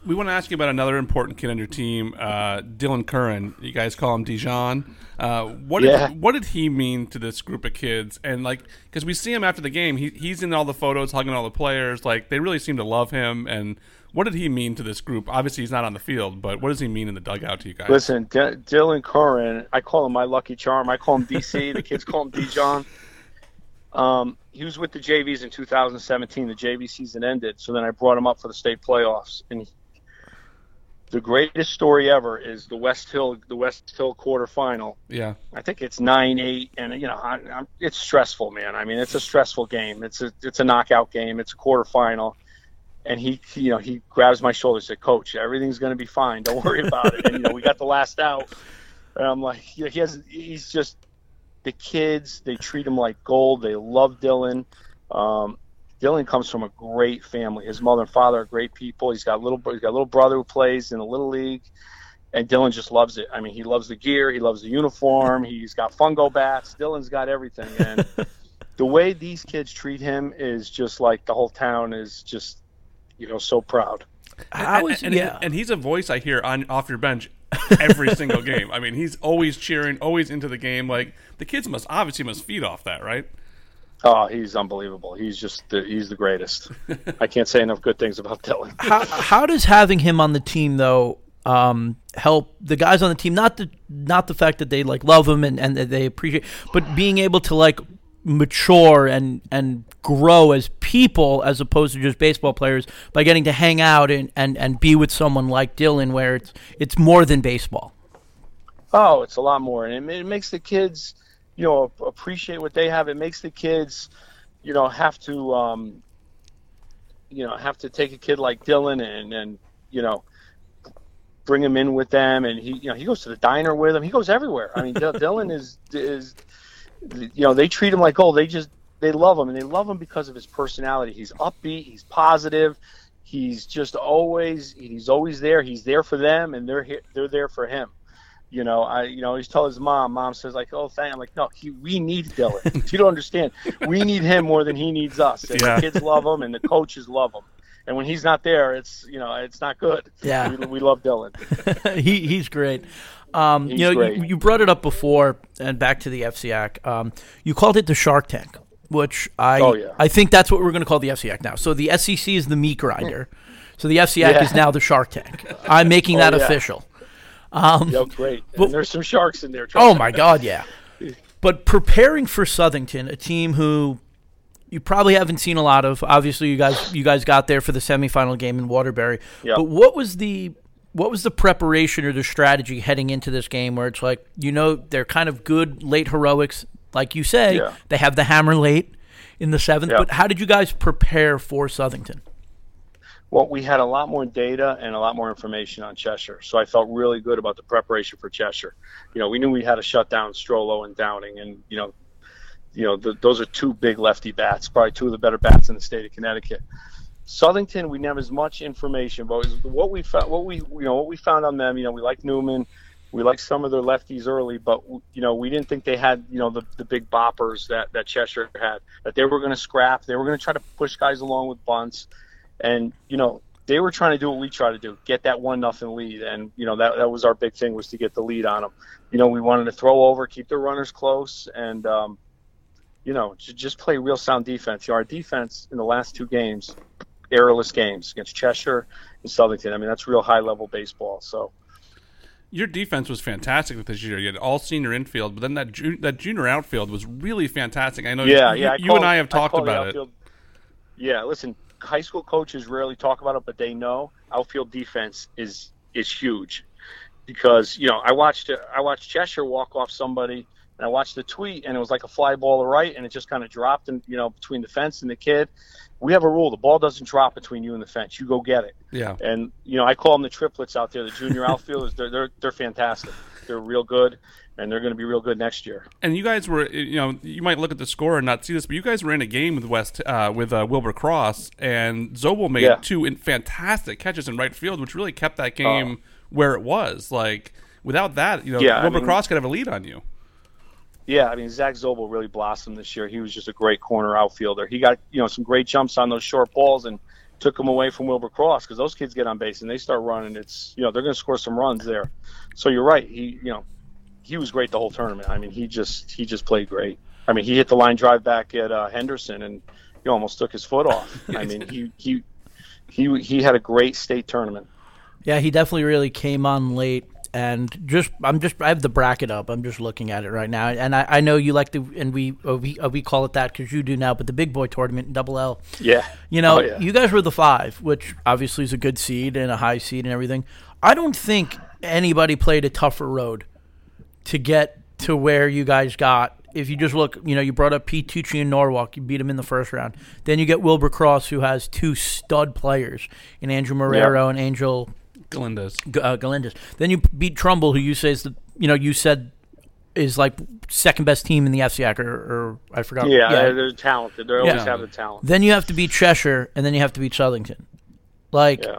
We want to ask you about another important kid on your team, uh, Dylan Curran. You guys call him Dijon. Uh, what Yeah. did, what did he mean to this group of kids? And like, because we see him after the game, he, he's in all the photos, hugging all the players. Like, they really seem to love him. And what did he mean to this group? Obviously, he's not on the field, but what does he mean in the dugout to you guys? Listen, D- Dylan Curran, I call him my lucky charm. I call him DC. the kids call him Dijon. Um, he was with the JVs in 2017. The JV season ended, so then I brought him up for the state playoffs. And the greatest story ever is the Westhill, the Westhill quarterfinal. yeah, I think it's nine eight, and you know, I, I'm, it's stressful, man. I mean, it's a stressful game. It's a it's a knockout game. It's a quarterfinal, and he, he you know, he grabs my shoulder, and said, "Coach, everything's going to be fine. Don't worry about it." And you know, we got the last out, and I'm like, you know, he has, he's just the kids. They treat him like gold. They love Dylan. Um, Dylan comes from a great family. His mother and father are great people. He's got a little he's got a little brother who plays in the little league, and Dylan just loves it. I mean, he loves the gear. He loves the uniform. He's got fungo bats. Dylan's got everything, and the way these kids treat him is just like the whole town is just you know so proud. I was, and, yeah. and he's a voice I hear on off your bench every single game. I mean, he's always cheering, always into the game. Like the kids must obviously must feed off that, right? Oh, he's unbelievable. He's just the, he's the greatest. I can't say enough good things about Dylan. how, how does having him on the team though um, help the guys on the team? Not the not the fact that they like love him and, and that they appreciate, but being able to like mature and and grow as people as opposed to just baseball players by getting to hang out and, and, and be with someone like Dylan where it's it's more than baseball. Oh, it's a lot more, and it, it makes the kids, you know, appreciate what they have. It makes the kids, you know, have to, um, you know, have to take a kid like Dylan and and you know, bring him in with them, and he, you know, he goes to the diner with them. He goes everywhere. I mean, Dy- Dylan is is, you know, they treat him like gold. They just they love him, and they love him because of his personality. He's upbeat. He's positive. He's just always he's always there. He's there for them, and they're here, they're there for him You know, I you know he's told his mom. Mom says like, "Oh, thank." I'm like, "No, he, we need Dylan. you don't understand. We need him more than he needs us. And Yeah. the kids love him, and the coaches love him. And when he's not there, it's you know it's not good. Yeah. we, we love Dylan. he he's great. Um, He's you know, great. You, you brought it up before, and back to the FCAC. Um, you called it the Shark Tank, which I Oh, yeah. I think that's what we're going to call the FCAC now. So the SEC is the meat grinder. So the FCAC Yeah. is now the Shark Tank. I'm making Oh, that yeah. official. Um, great. well- and there's some sharks in there. Oh my God, yeah. But preparing for Southington, a team who you probably haven't seen a lot of. Obviously, you guys you guys got there for the semifinal game in Waterbury. Yep. But what was the what was the preparation or the strategy heading into this game where it's like you know they're kind of good late heroics, like you say Yeah. they have the hammer late in the seventh. Yeah. But how did you guys prepare for Southington? Well, we had a lot more data and a lot more information on Cheshire, so I felt really good about the preparation for Cheshire. You know, we knew we had to shut down Strollo and Downing, and you know, you know, the, those are two big lefty bats, probably two of the better bats in the state of Connecticut. Southington, we didn't have as much information, but what we found, what we, you know, what we found on them, you know, we like Newman, we like some of their lefties early, but you know, we didn't think they had, you know, the, the big boppers that that Cheshire had. That they were going to scrap, they were going to try to push guys along with bunts, and you know, they were trying to do what we try to do, get that one nothing lead, and you know, that that was our big thing was to get the lead on them. You know, we wanted to throw over, keep the runners close, and um, you know, just play real sound defense. You know, our defense in the last two games, errorless games against Cheshire and Southington. I mean, that's real high level baseball. So. Your defense was fantastic this year. You had all senior infield, but then that ju- that junior outfield was really fantastic. I know Yeah, you, yeah. you call- and I have talked the about it. Yeah, listen, high school coaches rarely talk about it, but they know outfield defense is is huge because you know I watched uh, I watched Cheshire walk off somebody. And I watched the tweet, and it was like a fly ball to right, and it just kind of dropped, and you know, between the fence and the kid. We have a rule: the ball doesn't drop between you and the fence. You go get it. Yeah. And you know, I call them the triplets out there. The junior outfielders, they're they're they're fantastic. They're real good, and they're going to be real good next year. And you guys were, you know, you might look at the score and not see this, but you guys were in a game with West, uh, with uh, Wilbur Cross, and Zobel made Yeah. two in fantastic catches in right field, which really kept that game where it was. Like without that, you know, Yeah, I Wilbur mean- Cross could have a lead on you. Yeah, I mean Zach Zobel really blossomed this year. He was just a great corner outfielder. He got you know some great jumps on those short balls and took them away from Wilbur Cross because those kids get on base and they start running. It's you know they're going to score some runs there. So you're right. He you know he was great the whole tournament. I mean he just he just played great. I mean he hit the line drive back at uh, Henderson and he almost took his foot off. I mean he he he he had a great state tournament. Yeah, he definitely really came on late. And just, I'm just, I have the bracket up. I'm just looking at it right now, and I, I know you like to, and we, uh, we, uh, we call it that because you do now. But the big boy tournament Double L, Yeah. you know, Oh, yeah. you guys were the five, which obviously is a good seed and a high seed and everything. I don't think anybody played a tougher road to get to where you guys got. If you just look, you know, you brought up Pete Tucci and Norwalk, you beat him in the first round. Then you get Wilbur Cross, who has two stud players in Andrew Marrero and Angel Galinda's. G- uh, Galindez. Then you beat Trumbull, who you say is the, you know, you said is like second best team in the FCAC, or, or I forgot. Yeah, They're, they're talented. They always Yeah. have the talent. Then you have to beat Cheshire, and then you have to beat Southington. Like, Yeah.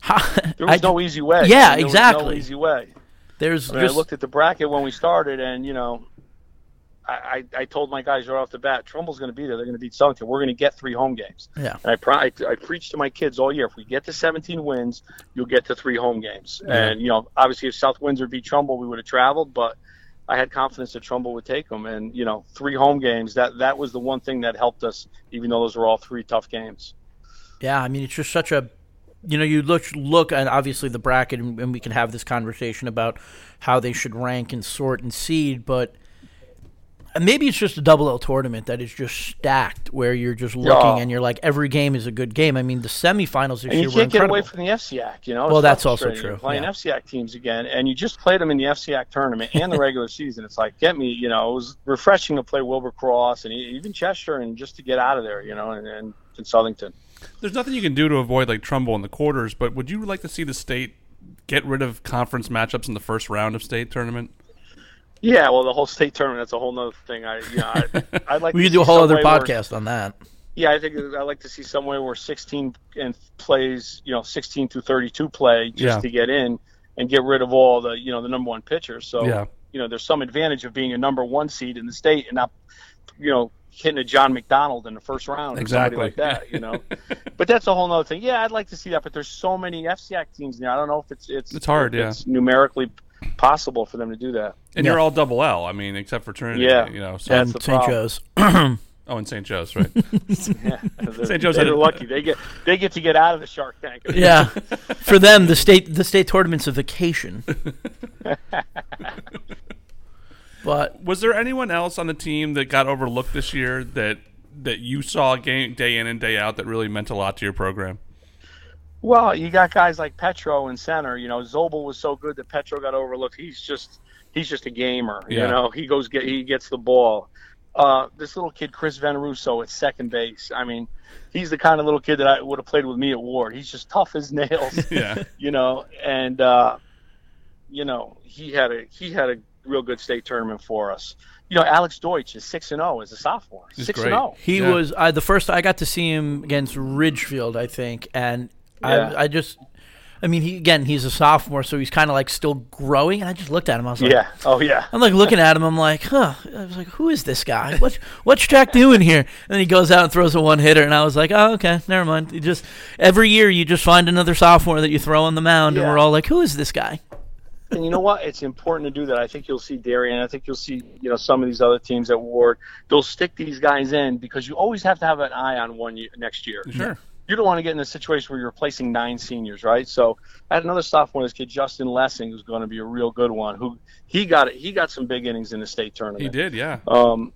how, There was I- no easy way. Yeah, There was no exactly. easy way. There's I, mean, just I looked at the bracket when we started, and you know, I, I, I told my guys right off the bat, Trumbull's going to be there. They're going to beat Southington. We're going to get three home games. Yeah. And I, pro- I I preached to my kids all year: if we get to 17 wins, you'll get to three home games. Yeah. And you know, obviously, if South Windsor beat Trumbull, we would have traveled, but. I had confidence that Trumbull would take them, and you know, three home games. That that was the one thing that helped us, even though those were all three tough games. Yeah, I mean, it's just such a, you know, you look look at obviously the bracket, and, and we can have this conversation about how they should rank and sort and seed, but and maybe it's just a double L tournament that is just stacked, where you're just looking Yeah. and you're like every game is a good game. I mean, the semifinals this and year you can't get away from the FCAC, you know. Well, that's also true, You're playing yeah. FCAC teams again, and you just played them in the FCAC tournament and the regular season. It's like, get me, you know, it was refreshing to play Wilbur Cross and even Cheshire, and just to get out of there, you know, and, and, and Southington. There's nothing you can do to avoid like Trumbull in the quarters, but would you like to see the state get rid of conference matchups in the first round of state tournament? Yeah, well, the whole state tournament, that's a whole nother thing. I, you know, I, I'd like we to could do a whole other way where- podcast on that. Yeah, I think I like to see some way where 16 and plays, you know, 16 through 32 play just Yeah. to get in, and get rid of all the you know the number one pitchers. So Yeah. you know there's some advantage of being a number one seed in the state and not you know hitting a John McDonald in the first round Exactly. like that. You know, but that's a whole other thing. Yeah, I'd like to see that, but there's so many FCAC teams now. I don't know if it's it's It's hard, yeah. It's numerically possible for them to do that. And you're all double L. I mean, except for Trinity. Yeah. You know. So. That's and St. problem. Joe's. Oh, and St. Joe's, right? Yeah, St. Joe's they're lucky. They get they get to get out of the Shark Tank. yeah, for them, the state the state tournament's a vacation. But Was there anyone else on the team that got overlooked this year that that you saw game day in and day out that really meant a lot to your program? Well, you got guys like Petro in center. You know, Zobel was so good that Petro got overlooked. He's just he's just a gamer. Yeah. You know, he goes get he gets the ball. Uh, this little kid Chris Van Russo at second base. I mean, he's the kind of little kid that I would have played with me at Warde. He's just tough as nails. Yeah. you know, and uh, you know he had a he had a real good state tournament for us. You know, Alex Deutsch is six and zero as a sophomore. He's Six great. and oh. zero. he Yeah. was I, the first I got to see him against Ridgefield, I think, and Yeah. I I just. I mean, he again, he's a sophomore, so he's kind of like still growing. And I just looked at him. I was like, Yeah. Oh yeah. I'm like looking at him. I'm like, huh. I was like, who is this guy? What what's Jack doing here? And then he goes out and throws a one hitter, and I was like, oh, okay, never mind. You just every year you just find another sophomore that you throw on the mound, and we're all like, who is this guy? And you know what? It's important to do that. I think you'll see Darien. I think you'll see you know some of these other teams at Warde. They'll stick these guys in because you always have to have an eye on one year, next year. Sure. You don't want to get in a situation where you're replacing nine seniors, right? So I had another sophomore, this kid Justin Lessing, who's going to be a real good one. Who he got it. He got some big innings in the state tournament. He did, yeah. Um,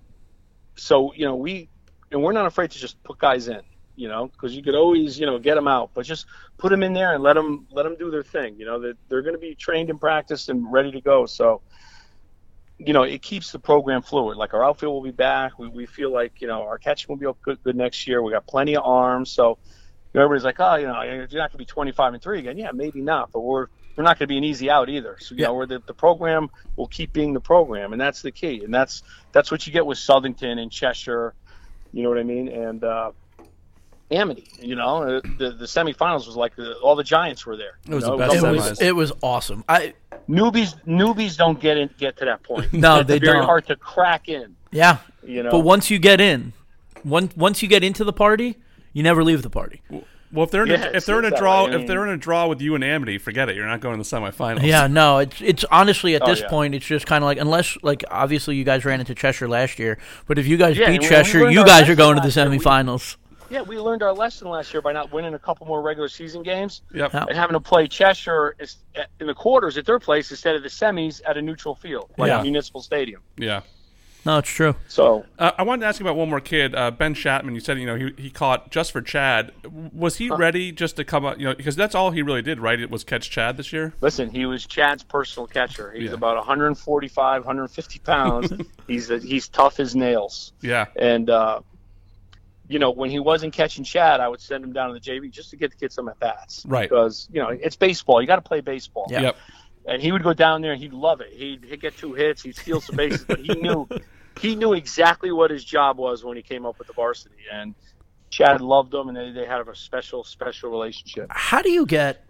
so you know we and we're not afraid to just put guys in, you know, because you could always you know get them out, but just put them in there and let them let them do their thing. You know that they're going to be trained and practiced and ready to go. So you know it keeps the program fluid. Like our outfield will be back. We, we feel like you know our catching will be good, good next year. We got plenty of arms. So you know, everybody's like, oh, you know, you're not going to be 25 and three again. Yeah, maybe not, but we're we're not going to be an easy out either. So you Yeah. know, we're the, the program will keep being the program, and that's the key. And that's that's what you get with Southington and Cheshire. You know what I mean? And uh, Amity. You know, uh, the the semifinals was like the, all the Giants were there. It was You the best It was- was it was awesome. I Newbies newbies don't get in, get to that point. No, it's they very don't. hard to crack in. yeah, You know, but once you get in, one once you get into the party, you never leave the party. Well, if they're in Yeah, a, if they're in a draw way. I if they're in a draw with you and Amity, forget it. You're not going to the semifinals. Yeah, no, it's it's honestly at Oh, this yeah. point, it's just kind of like unless like obviously you guys ran into Cheshire last year, but if you guys Yeah, beat and we- we Cheshire, you guys are going to the last year. Semifinals. Yeah, we learned our lesson last year by not winning a couple more regular season games. Yep. And having to play Cheshire is- in the quarters at their place instead of the semis at a neutral field like Yeah. Municipal Stadium. Yeah. No, it's true. So Uh, I wanted to ask you about one more kid, uh, Ben Shatman. You said you know he, he caught just for Chad. Was he ready just to come up? You know, because that's all he really did, right? It was catch Chad this year. listen, he was Chad's personal catcher. He's Yeah. about 145, 150 pounds. he's a, he's tough as nails. Yeah. And uh, you know, when he wasn't catching Chad, I would send him down to the JV just to get the kid some at bats. Right. Because you know it's baseball. You got to play baseball. Yeah. Yep. and he would go down there and he'd love it. He'd, he'd get two hits, he'd steal some bases, but he knew he knew exactly what his job was when he came up with the varsity. And Chad loved him, and they, they had a special, special relationship. How do you get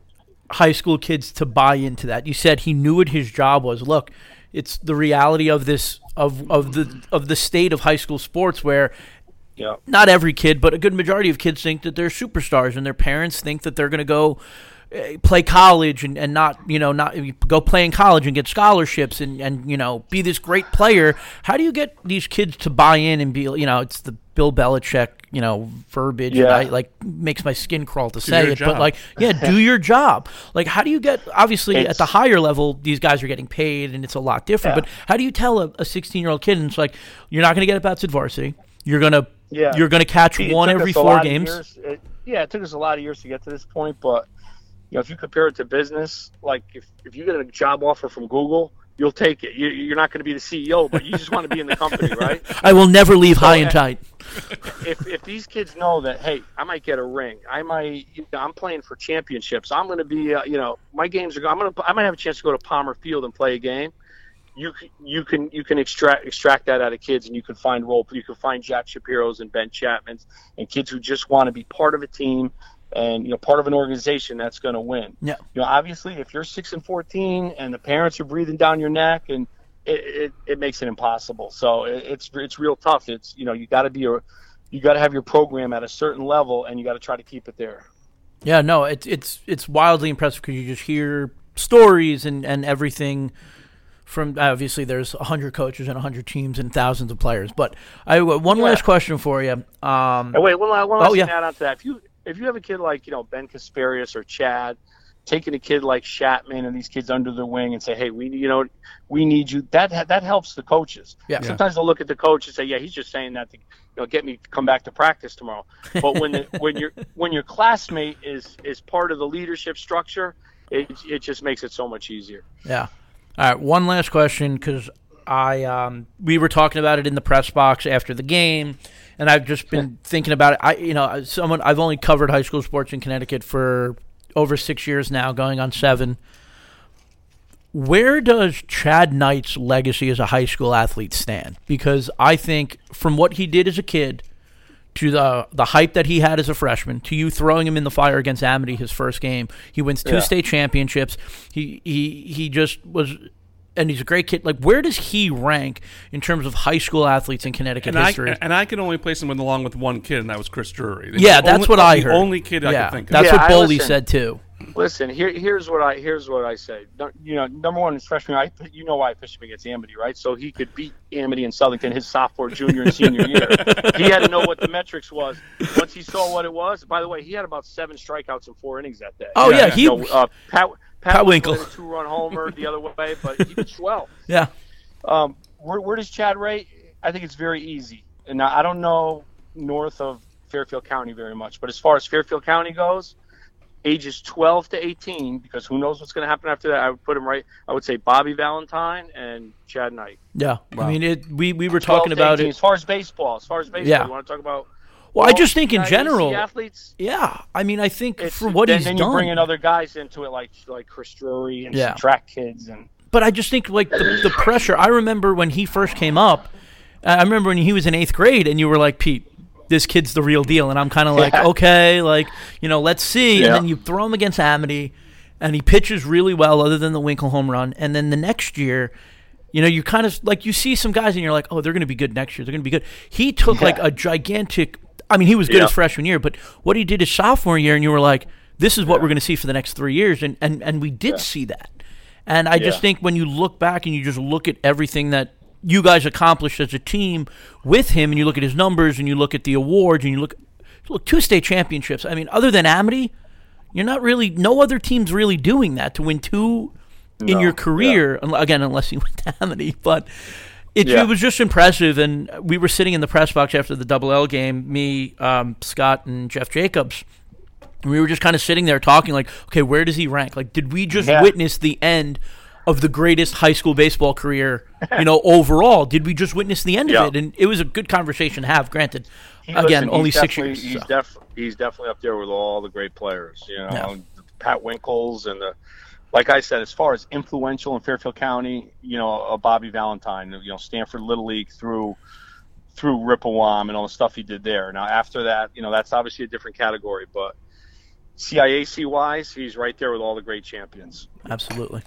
high school kids to buy into that? You said he knew what his job was. Look, it's the reality of this of of the of the state of high school sports where Yeah. not every kid, but a good majority of kids think that they're superstars, and their parents think that they're going to go uh, play college and, and not you know not go play in college and get scholarships and, and you know be this great player. How do you get these kids to buy in and be you know it's the Bill Belichick you know verbiage and Yeah. I like makes my skin crawl to say your it, but like yeah, do your job. Like how do you get obviously at the higher level these guys are getting paid and it's a lot different. Yeah. But how do you tell a 16 year old kid and it's like you're not going to get at bats at varsity. You're gonna Yeah. you're gonna catch It one every four games. It- yeah, it took us a lot of years to get to this point, but you know, if you compare it to business, like if, if you get a job offer from Google, you'll take it. You, you're not going to be the CEO, but you just want to be in the company, right? I will never leave high and uh, tight. if if these kids know that, hey, I might get a ring, I might, you know, I'm playing for championships. I'm going to be, uh, you know, my games are. I'm going to, I might have a chance to go to Palmer Field and play a game. You you can you can extract extract that out of kids, and you can find role. You can find Jack Shapiro's and Ben Chapman's and kids who just want to be part of a team and you know part of an organization that's going to win. Yeah. You know, obviously, if you're six and fourteen and the parents are breathing down your neck, and it it, it makes it impossible. So it, it's it's real tough. It's you know you got to be a you got to have your program at a certain level, and you got to try to keep it there. Yeah, no, it's it's it's wildly impressive because you just hear stories and and everything from obviously there's 100 coaches and 100 teams and thousands of players but i one Yeah. last question for you um And wait, one, la- one Oh, last thing yeah. to add on to that. If you if you have a kid like you know Ben Casparius or Chad, taking a kid like Shatman and these kids under their wing and say, hey, we you know we need you. That that helps the coaches. Yeah. Yeah. Sometimes they'll look at the coach and say, yeah, he's just saying that to you know get me to come back to practice tomorrow. But when the, when your when your classmate is is part of the leadership structure, it it just makes it so much easier. Yeah. All right. One last question because I um, we were talking about it in the press box after the game, and I've just been thinking about it. I you know someone I've only covered high school sports in Connecticut for over six years now, going on seven. Where does Chad Knight's legacy as a high school athlete stand? Because I think from what he did as a kid to the the hype that he had as a freshman, to you throwing him in the fire against Amity his first game, he wins two Yeah. state championships. He he he just was, and he's a great kid. Like where does he rank in terms of high school athletes in Connecticut And I, history? and I could only place him along with one kid, and that was Chris Drury. yeah, The that's only- what I the heard. only kid I yeah, could think of. that's Yeah, what I Boley said too. Listen, here, here's what I here's what I say. You know, number one, his freshman, I you know why I pitched him against Amity, right? So he could beat Amity and Southington his sophomore, junior, and senior year. he had to know what the metrics was. Once he saw what it was, by the way, he had about seven strikeouts in four innings that day. Oh, yeah, he- You know, uh, Pat, Pat, Pat Winkel Winkel. a two-run homer the other way, but he pitched well. Yeah, Um, where, where does Chad rate? I think it's very easy. And now, I don't know north of Fairfield County very much, but as far as Fairfield County goes, ages 12 to 18, because who knows what's going to happen after that, I would put him right. I would say Bobby Valentine and Chad Knight. yeah. I mean, it. We we were talking about 18. it. As far as baseball, as far as baseball, Yeah. you want to talk about. Well, I just think in general. athletes. Yeah, I mean, I think It's, for what then, he's then done. you bring in other guys into it, like like Chris Drury and Yeah. some track kids, and but I just think like the, the pressure. I remember when he first came up. I remember when he was in eighth grade, and you were like, Pete, this kid's the real deal, and I'm kind of like, Yeah. okay, like you know, let's see. Yeah. And then you throw him against Amity, and he pitches really well, other than the Winkel home run. And then the next year. You know, you kind of like you see some guys and you're like, oh, they're going to be good next year. They're going to be good. He took like a gigantic. I mean, he was good Yeah. his freshman year, but what he did his sophomore year, and you were like, this is what we're going to see for the next three years, and and and we did see that. And I just think when you look back and you just look at everything that you guys accomplished as a team with him, and you look at his numbers, and you look at the awards, and you look look two state championships. I mean, other than Amity, you're not really no other team's really doing that to win two in No, your career. un- Again, unless you went to Amity, but. It, Yeah. it was just impressive, and we were sitting in the press box after the double L game. Me, um, Scott, and Jeff Jacobs. And we were just kind of sitting there talking, like, okay, where does he rank? Like, did we just Yeah. witness the end of the greatest high school baseball career, you know, overall? Did we just witness the end Yeah. of it? And it was a good conversation to have. Granted, He- again, listen, only six years. He's, so. def- he's definitely up there with all the great players. You know, Yeah. Pat Winkels and the, like I said, as far as influential in Fairfield County, you know, a Bobby Valentine, you know, Stamford Little League through through Rippowam and all the stuff he did there. Now after that, you know, that's obviously a different category, but CIAC wise, he's right there with all the great champions. Absolutely.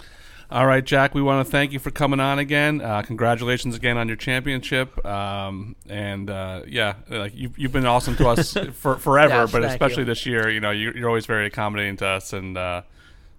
All right, Jack. We want to thank you for coming on again. Uh, congratulations again on your championship. Um, and uh, yeah, like you've, you've been awesome to us for forever, Yes, but especially you. this year. You know, you, you're always very accommodating to us, and uh,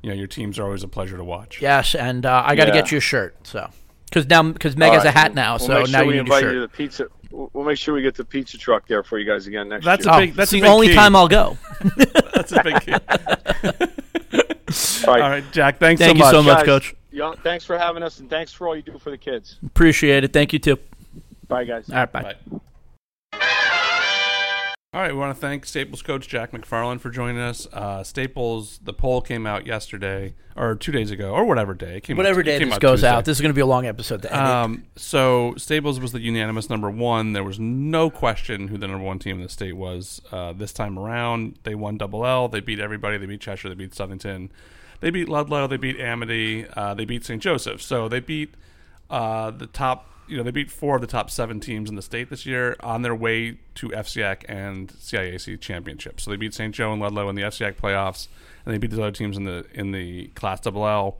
you know your teams are always a pleasure to watch. Yes, and uh, I got to Yeah. get you a shirt. So, because now because Meg All has a hat now, we'll so make sure now we you need a invite shirt. you to the pizza. We'll we'll make sure we get the pizza truck there for you guys again next That's year. a Oh, big. That's it's a the big only key. time I'll go. That's a big key. All right. All right, Jack. Thanks Thank so you so much, Guys, Coach. Yeah, thanks for having us, and thanks for all you do for the kids. Appreciate it. Thank you too. Bye, guys. All right, bye. Bye. All right, we want to thank Staples coach Jack McFarland for joining us. Uh, Staples, the poll came out yesterday or two days ago or whatever day. It came Whatever out, it day came this out goes Tuesday. out, this is going to be a long episode. To end. Um, so Staples was the unanimous number one. There was no question who the number one team in the state was uh, this time around. They won double L. They beat everybody. They beat Cheshire. They beat Southington. They beat Ludlowe. They beat Amity. Uh, they beat St. Joseph. So they beat uh, the top. You know, they beat four of the top seven teams in the state this year on their way to FCIAC and CIAC championships. So they beat St. Joe and Ludlowe in the FCIAC playoffs, and they beat the other teams in the in the Class Double L.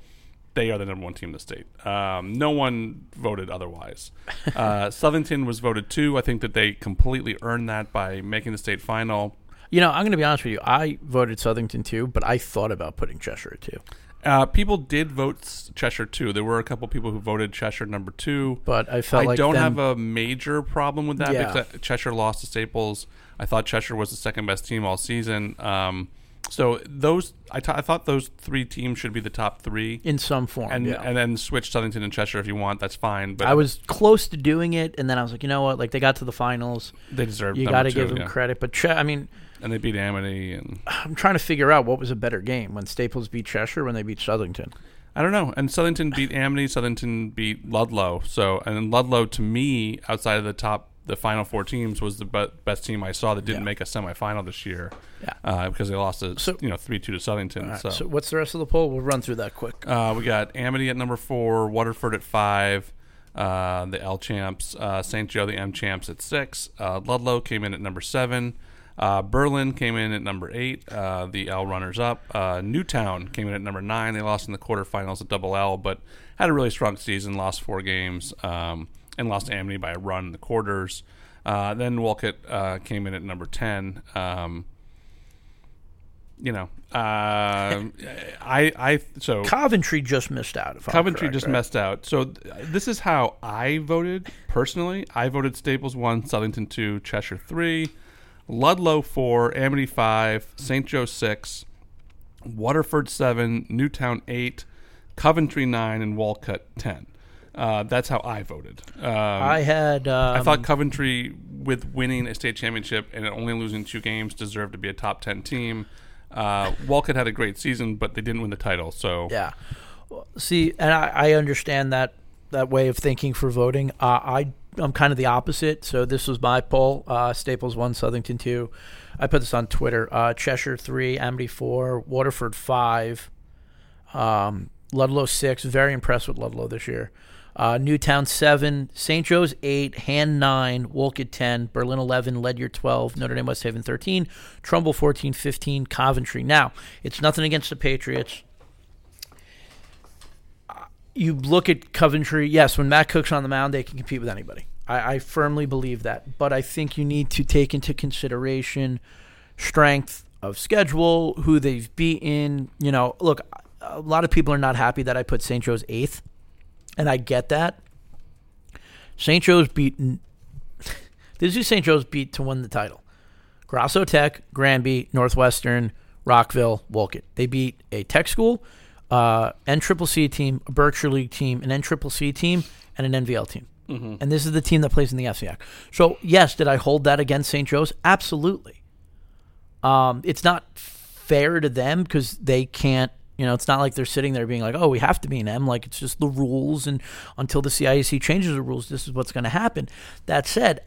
They are the number one team in the state. Um, no one voted otherwise. Uh, Southington was voted two. I think that they completely earned that by making the state final. You know, I'm going to be honest with you. I voted Southington too, but I thought about putting Cheshire too. Uh, people did vote Cheshire two. There were a couple people who voted Cheshire number two, But I felt I like don't them- have a major problem with that Yeah. because Cheshire lost to Staples. I thought Cheshire was the second best team all season. Um, so those I t- I thought those three teams should be the top three in some form, and yeah. and then switch Southington and Cheshire if you want. That's fine. But I was close to doing it, and then I was like, you know what? Like they got to the finals. They deserve You number got to two, give them yeah. credit. But che- I mean, and they beat Amity and I'm trying to figure out what was a better game when Staples beat Cheshire when they beat Southington. I don't know. And Southington beat Amity. Southington beat Ludlowe. So and Ludlowe to me outside of the top the final four teams was the be- best team I saw that didn't Yeah. make a semifinal this year. Yeah. Uh, because they lost to So- you know three two to Southington. Right, so so what's the rest of the poll? We'll run through that quick. Uh, we got Amity at number four, Waterford at five, uh, the L champs, uh, St. Joe, the M champs at six. Uh, Ludlowe came in at number seven. Uh, Berlin came in at number eight, uh, the L runners up. Uh, Newtown came in at number nine. They lost in the quarterfinals at double L, but had a really strong season, lost four games, um, and lost Amity by a run in the quarters. Uh, then Wolcott uh, came in at number 10. Um, you know, um, I, I, so Coventry just missed out. If I'm Coventry correct, just right? messed out. So th- this is how I voted personally. I voted Staples one, Southington two, Cheshire three, Ludlowe four, Amity five, St. Joe six, Waterford seven, Newtown eight, Coventry nine, and Wolcott ten. Uh, that's how I voted. Um, I had, I thought um, Coventry, with winning a state championship and only losing two games, deserved to be a top ten team. Uh, Wolcott had a great season, but they didn't win the title. So Yeah. See, and I, I understand that that way of thinking for voting. Uh, I I'm kind of the opposite. So this was my poll: uh, Staples one, Southington two. I put this on Twitter: uh, Cheshire three, Amity four, Waterford five, um, Ludlowe six. Very impressed with Ludlowe this year. Uh, Newtown seven, St. Joe's eight, Hand nine, Wolcott ten, Berlin eleven, Ledyard twelve, Notre Dame West Haven thirteen, Trumbull 14, 15, Coventry. Now it's nothing against the Patriots you look at Coventry, yes, when Matt Cook's on the mound, they can compete with anybody. I, I firmly believe that. But I think you need to take into consideration strength of schedule, who they've beaten. You know, look, a lot of people are not happy that I put St. Joe's eighth, and I get that. St. Joe's beaten. this is St. Joe's beat to win the title. Grasso Tech, Granby, Northwestern, Rockville, Wolcott. They beat a tech school, uh, NCCC team, a Berkshire League team, an NCCC team, and an NVL team. Mhm. And this is the team that plays in the FCIAC. So, yes, did I hold that against St. Joe's? Absolutely. Um, it's not fair to them because they can't. You know, it's not like they're sitting there being like, "Oh, we have to be an M." Like it's just the rules, and until the CIAC changes the rules, this is what's going to happen. That said,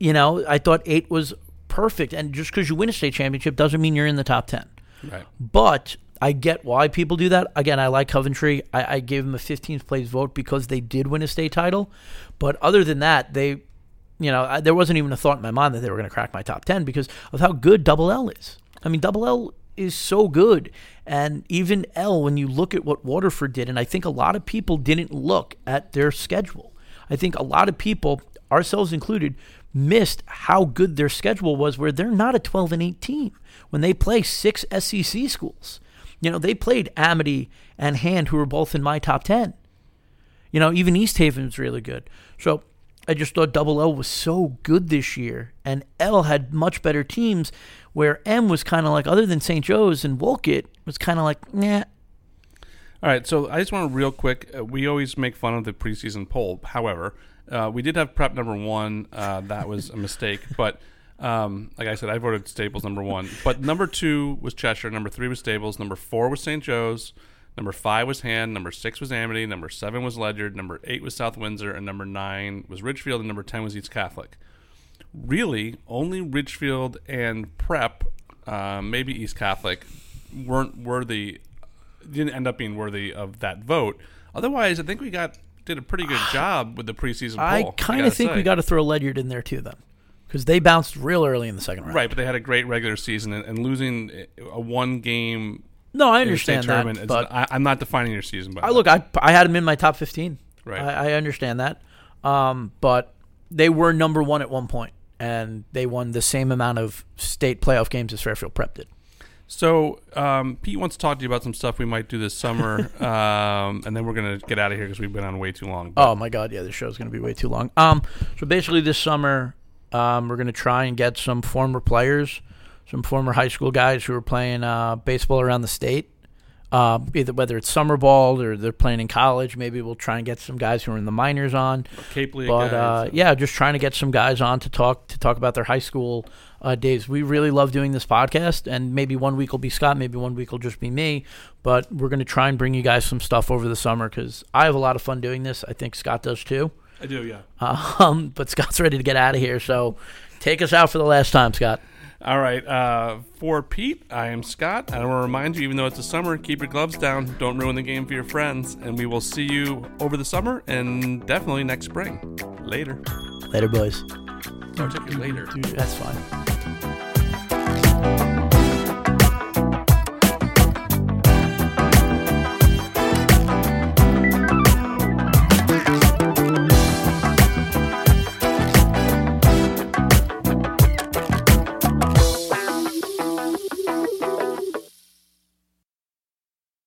you know, I thought eight was perfect, and just because you win a state championship doesn't mean you're in the top ten. Right. But I get why people do that. Again, I like Coventry. I, I gave them a 15th place vote because they did win a state title. But other than that, they, you know, I, there wasn't even a thought in my mind that they were going to crack my top 10 because of how good Double L is. I mean, Double L is so good. And even L, when you look at what Waterford did, and I think a lot of people didn't look at their schedule. I think a lot of people, ourselves included, missed how good their schedule was, where they're not a 12 and 8 team when they play six SCC schools. You know, they played Amity and Hand, who were both in my top 10. You know, even East Haven's really good. So I just thought Double L was so good this year, and L had much better teams, where M was kind of like, other than St. Joe's and Wolcott, was kind of like, nah. All right, so I just want to real quick. Uh, we always make fun of the preseason poll. However, uh, we did have prep number one. Uh, that was a mistake, but um, like I said, I voted Staples number one. But number two was Cheshire. Number three was Staples. Number four was St. Joe's. Number five was Hand. Number six was Amity. Number seven was Ledyard. Number eight was South Windsor, and number nine was Ridgefield, and number ten was East Catholic. Really, only Ridgefield and Prep, uh, maybe East Catholic, weren't worthy didn't end up being worthy of that vote. Otherwise, I think we got did a pretty good job with the preseason poll. I kind of think say. we got to throw Ledyard in there too, then, because they bounced real early in the second round. right, but they had a great regular season and, and losing a one game. No, I state understand that, but- I, I'm not defining your season. By I look, I I had them in my top fifteen. Right. I, I understand that, um, but they were number one at one point, and they won the same amount of state playoff games as Fairfield Prep did. So, um, Pete wants to talk to you about some stuff we might do this summer, um, and then we're gonna get out of here because we've been on way too long. Oh my God, yeah, this show's going to be way too long. Um, so basically, this summer, um, we're going to try and get some former players, some former high school guys who are playing uh, baseball around the state. Uh, either whether it's summer ball or they're playing in college, maybe we'll try and get some guys who are in the minors on. Cape League but guys. uh, yeah, just trying to get some guys on to talk to talk about their high school uh, days. We really love doing this podcast, and maybe one week will be Scott, maybe one week will just be me. But we're going to try and bring you guys some stuff over the summer because I have a lot of fun doing this. I think Scott does too. I do, yeah. Um, but Scott's ready to get out of here, so take us out for the last time, Scott. All right. Uh, for Pete, I am Scott. I want to remind you, even though it's the summer, keep your gloves down. Don't ruin the game for your friends. And we will see you over the summer and definitely next spring. Later. Later, boys. No, I took you later. That's fine.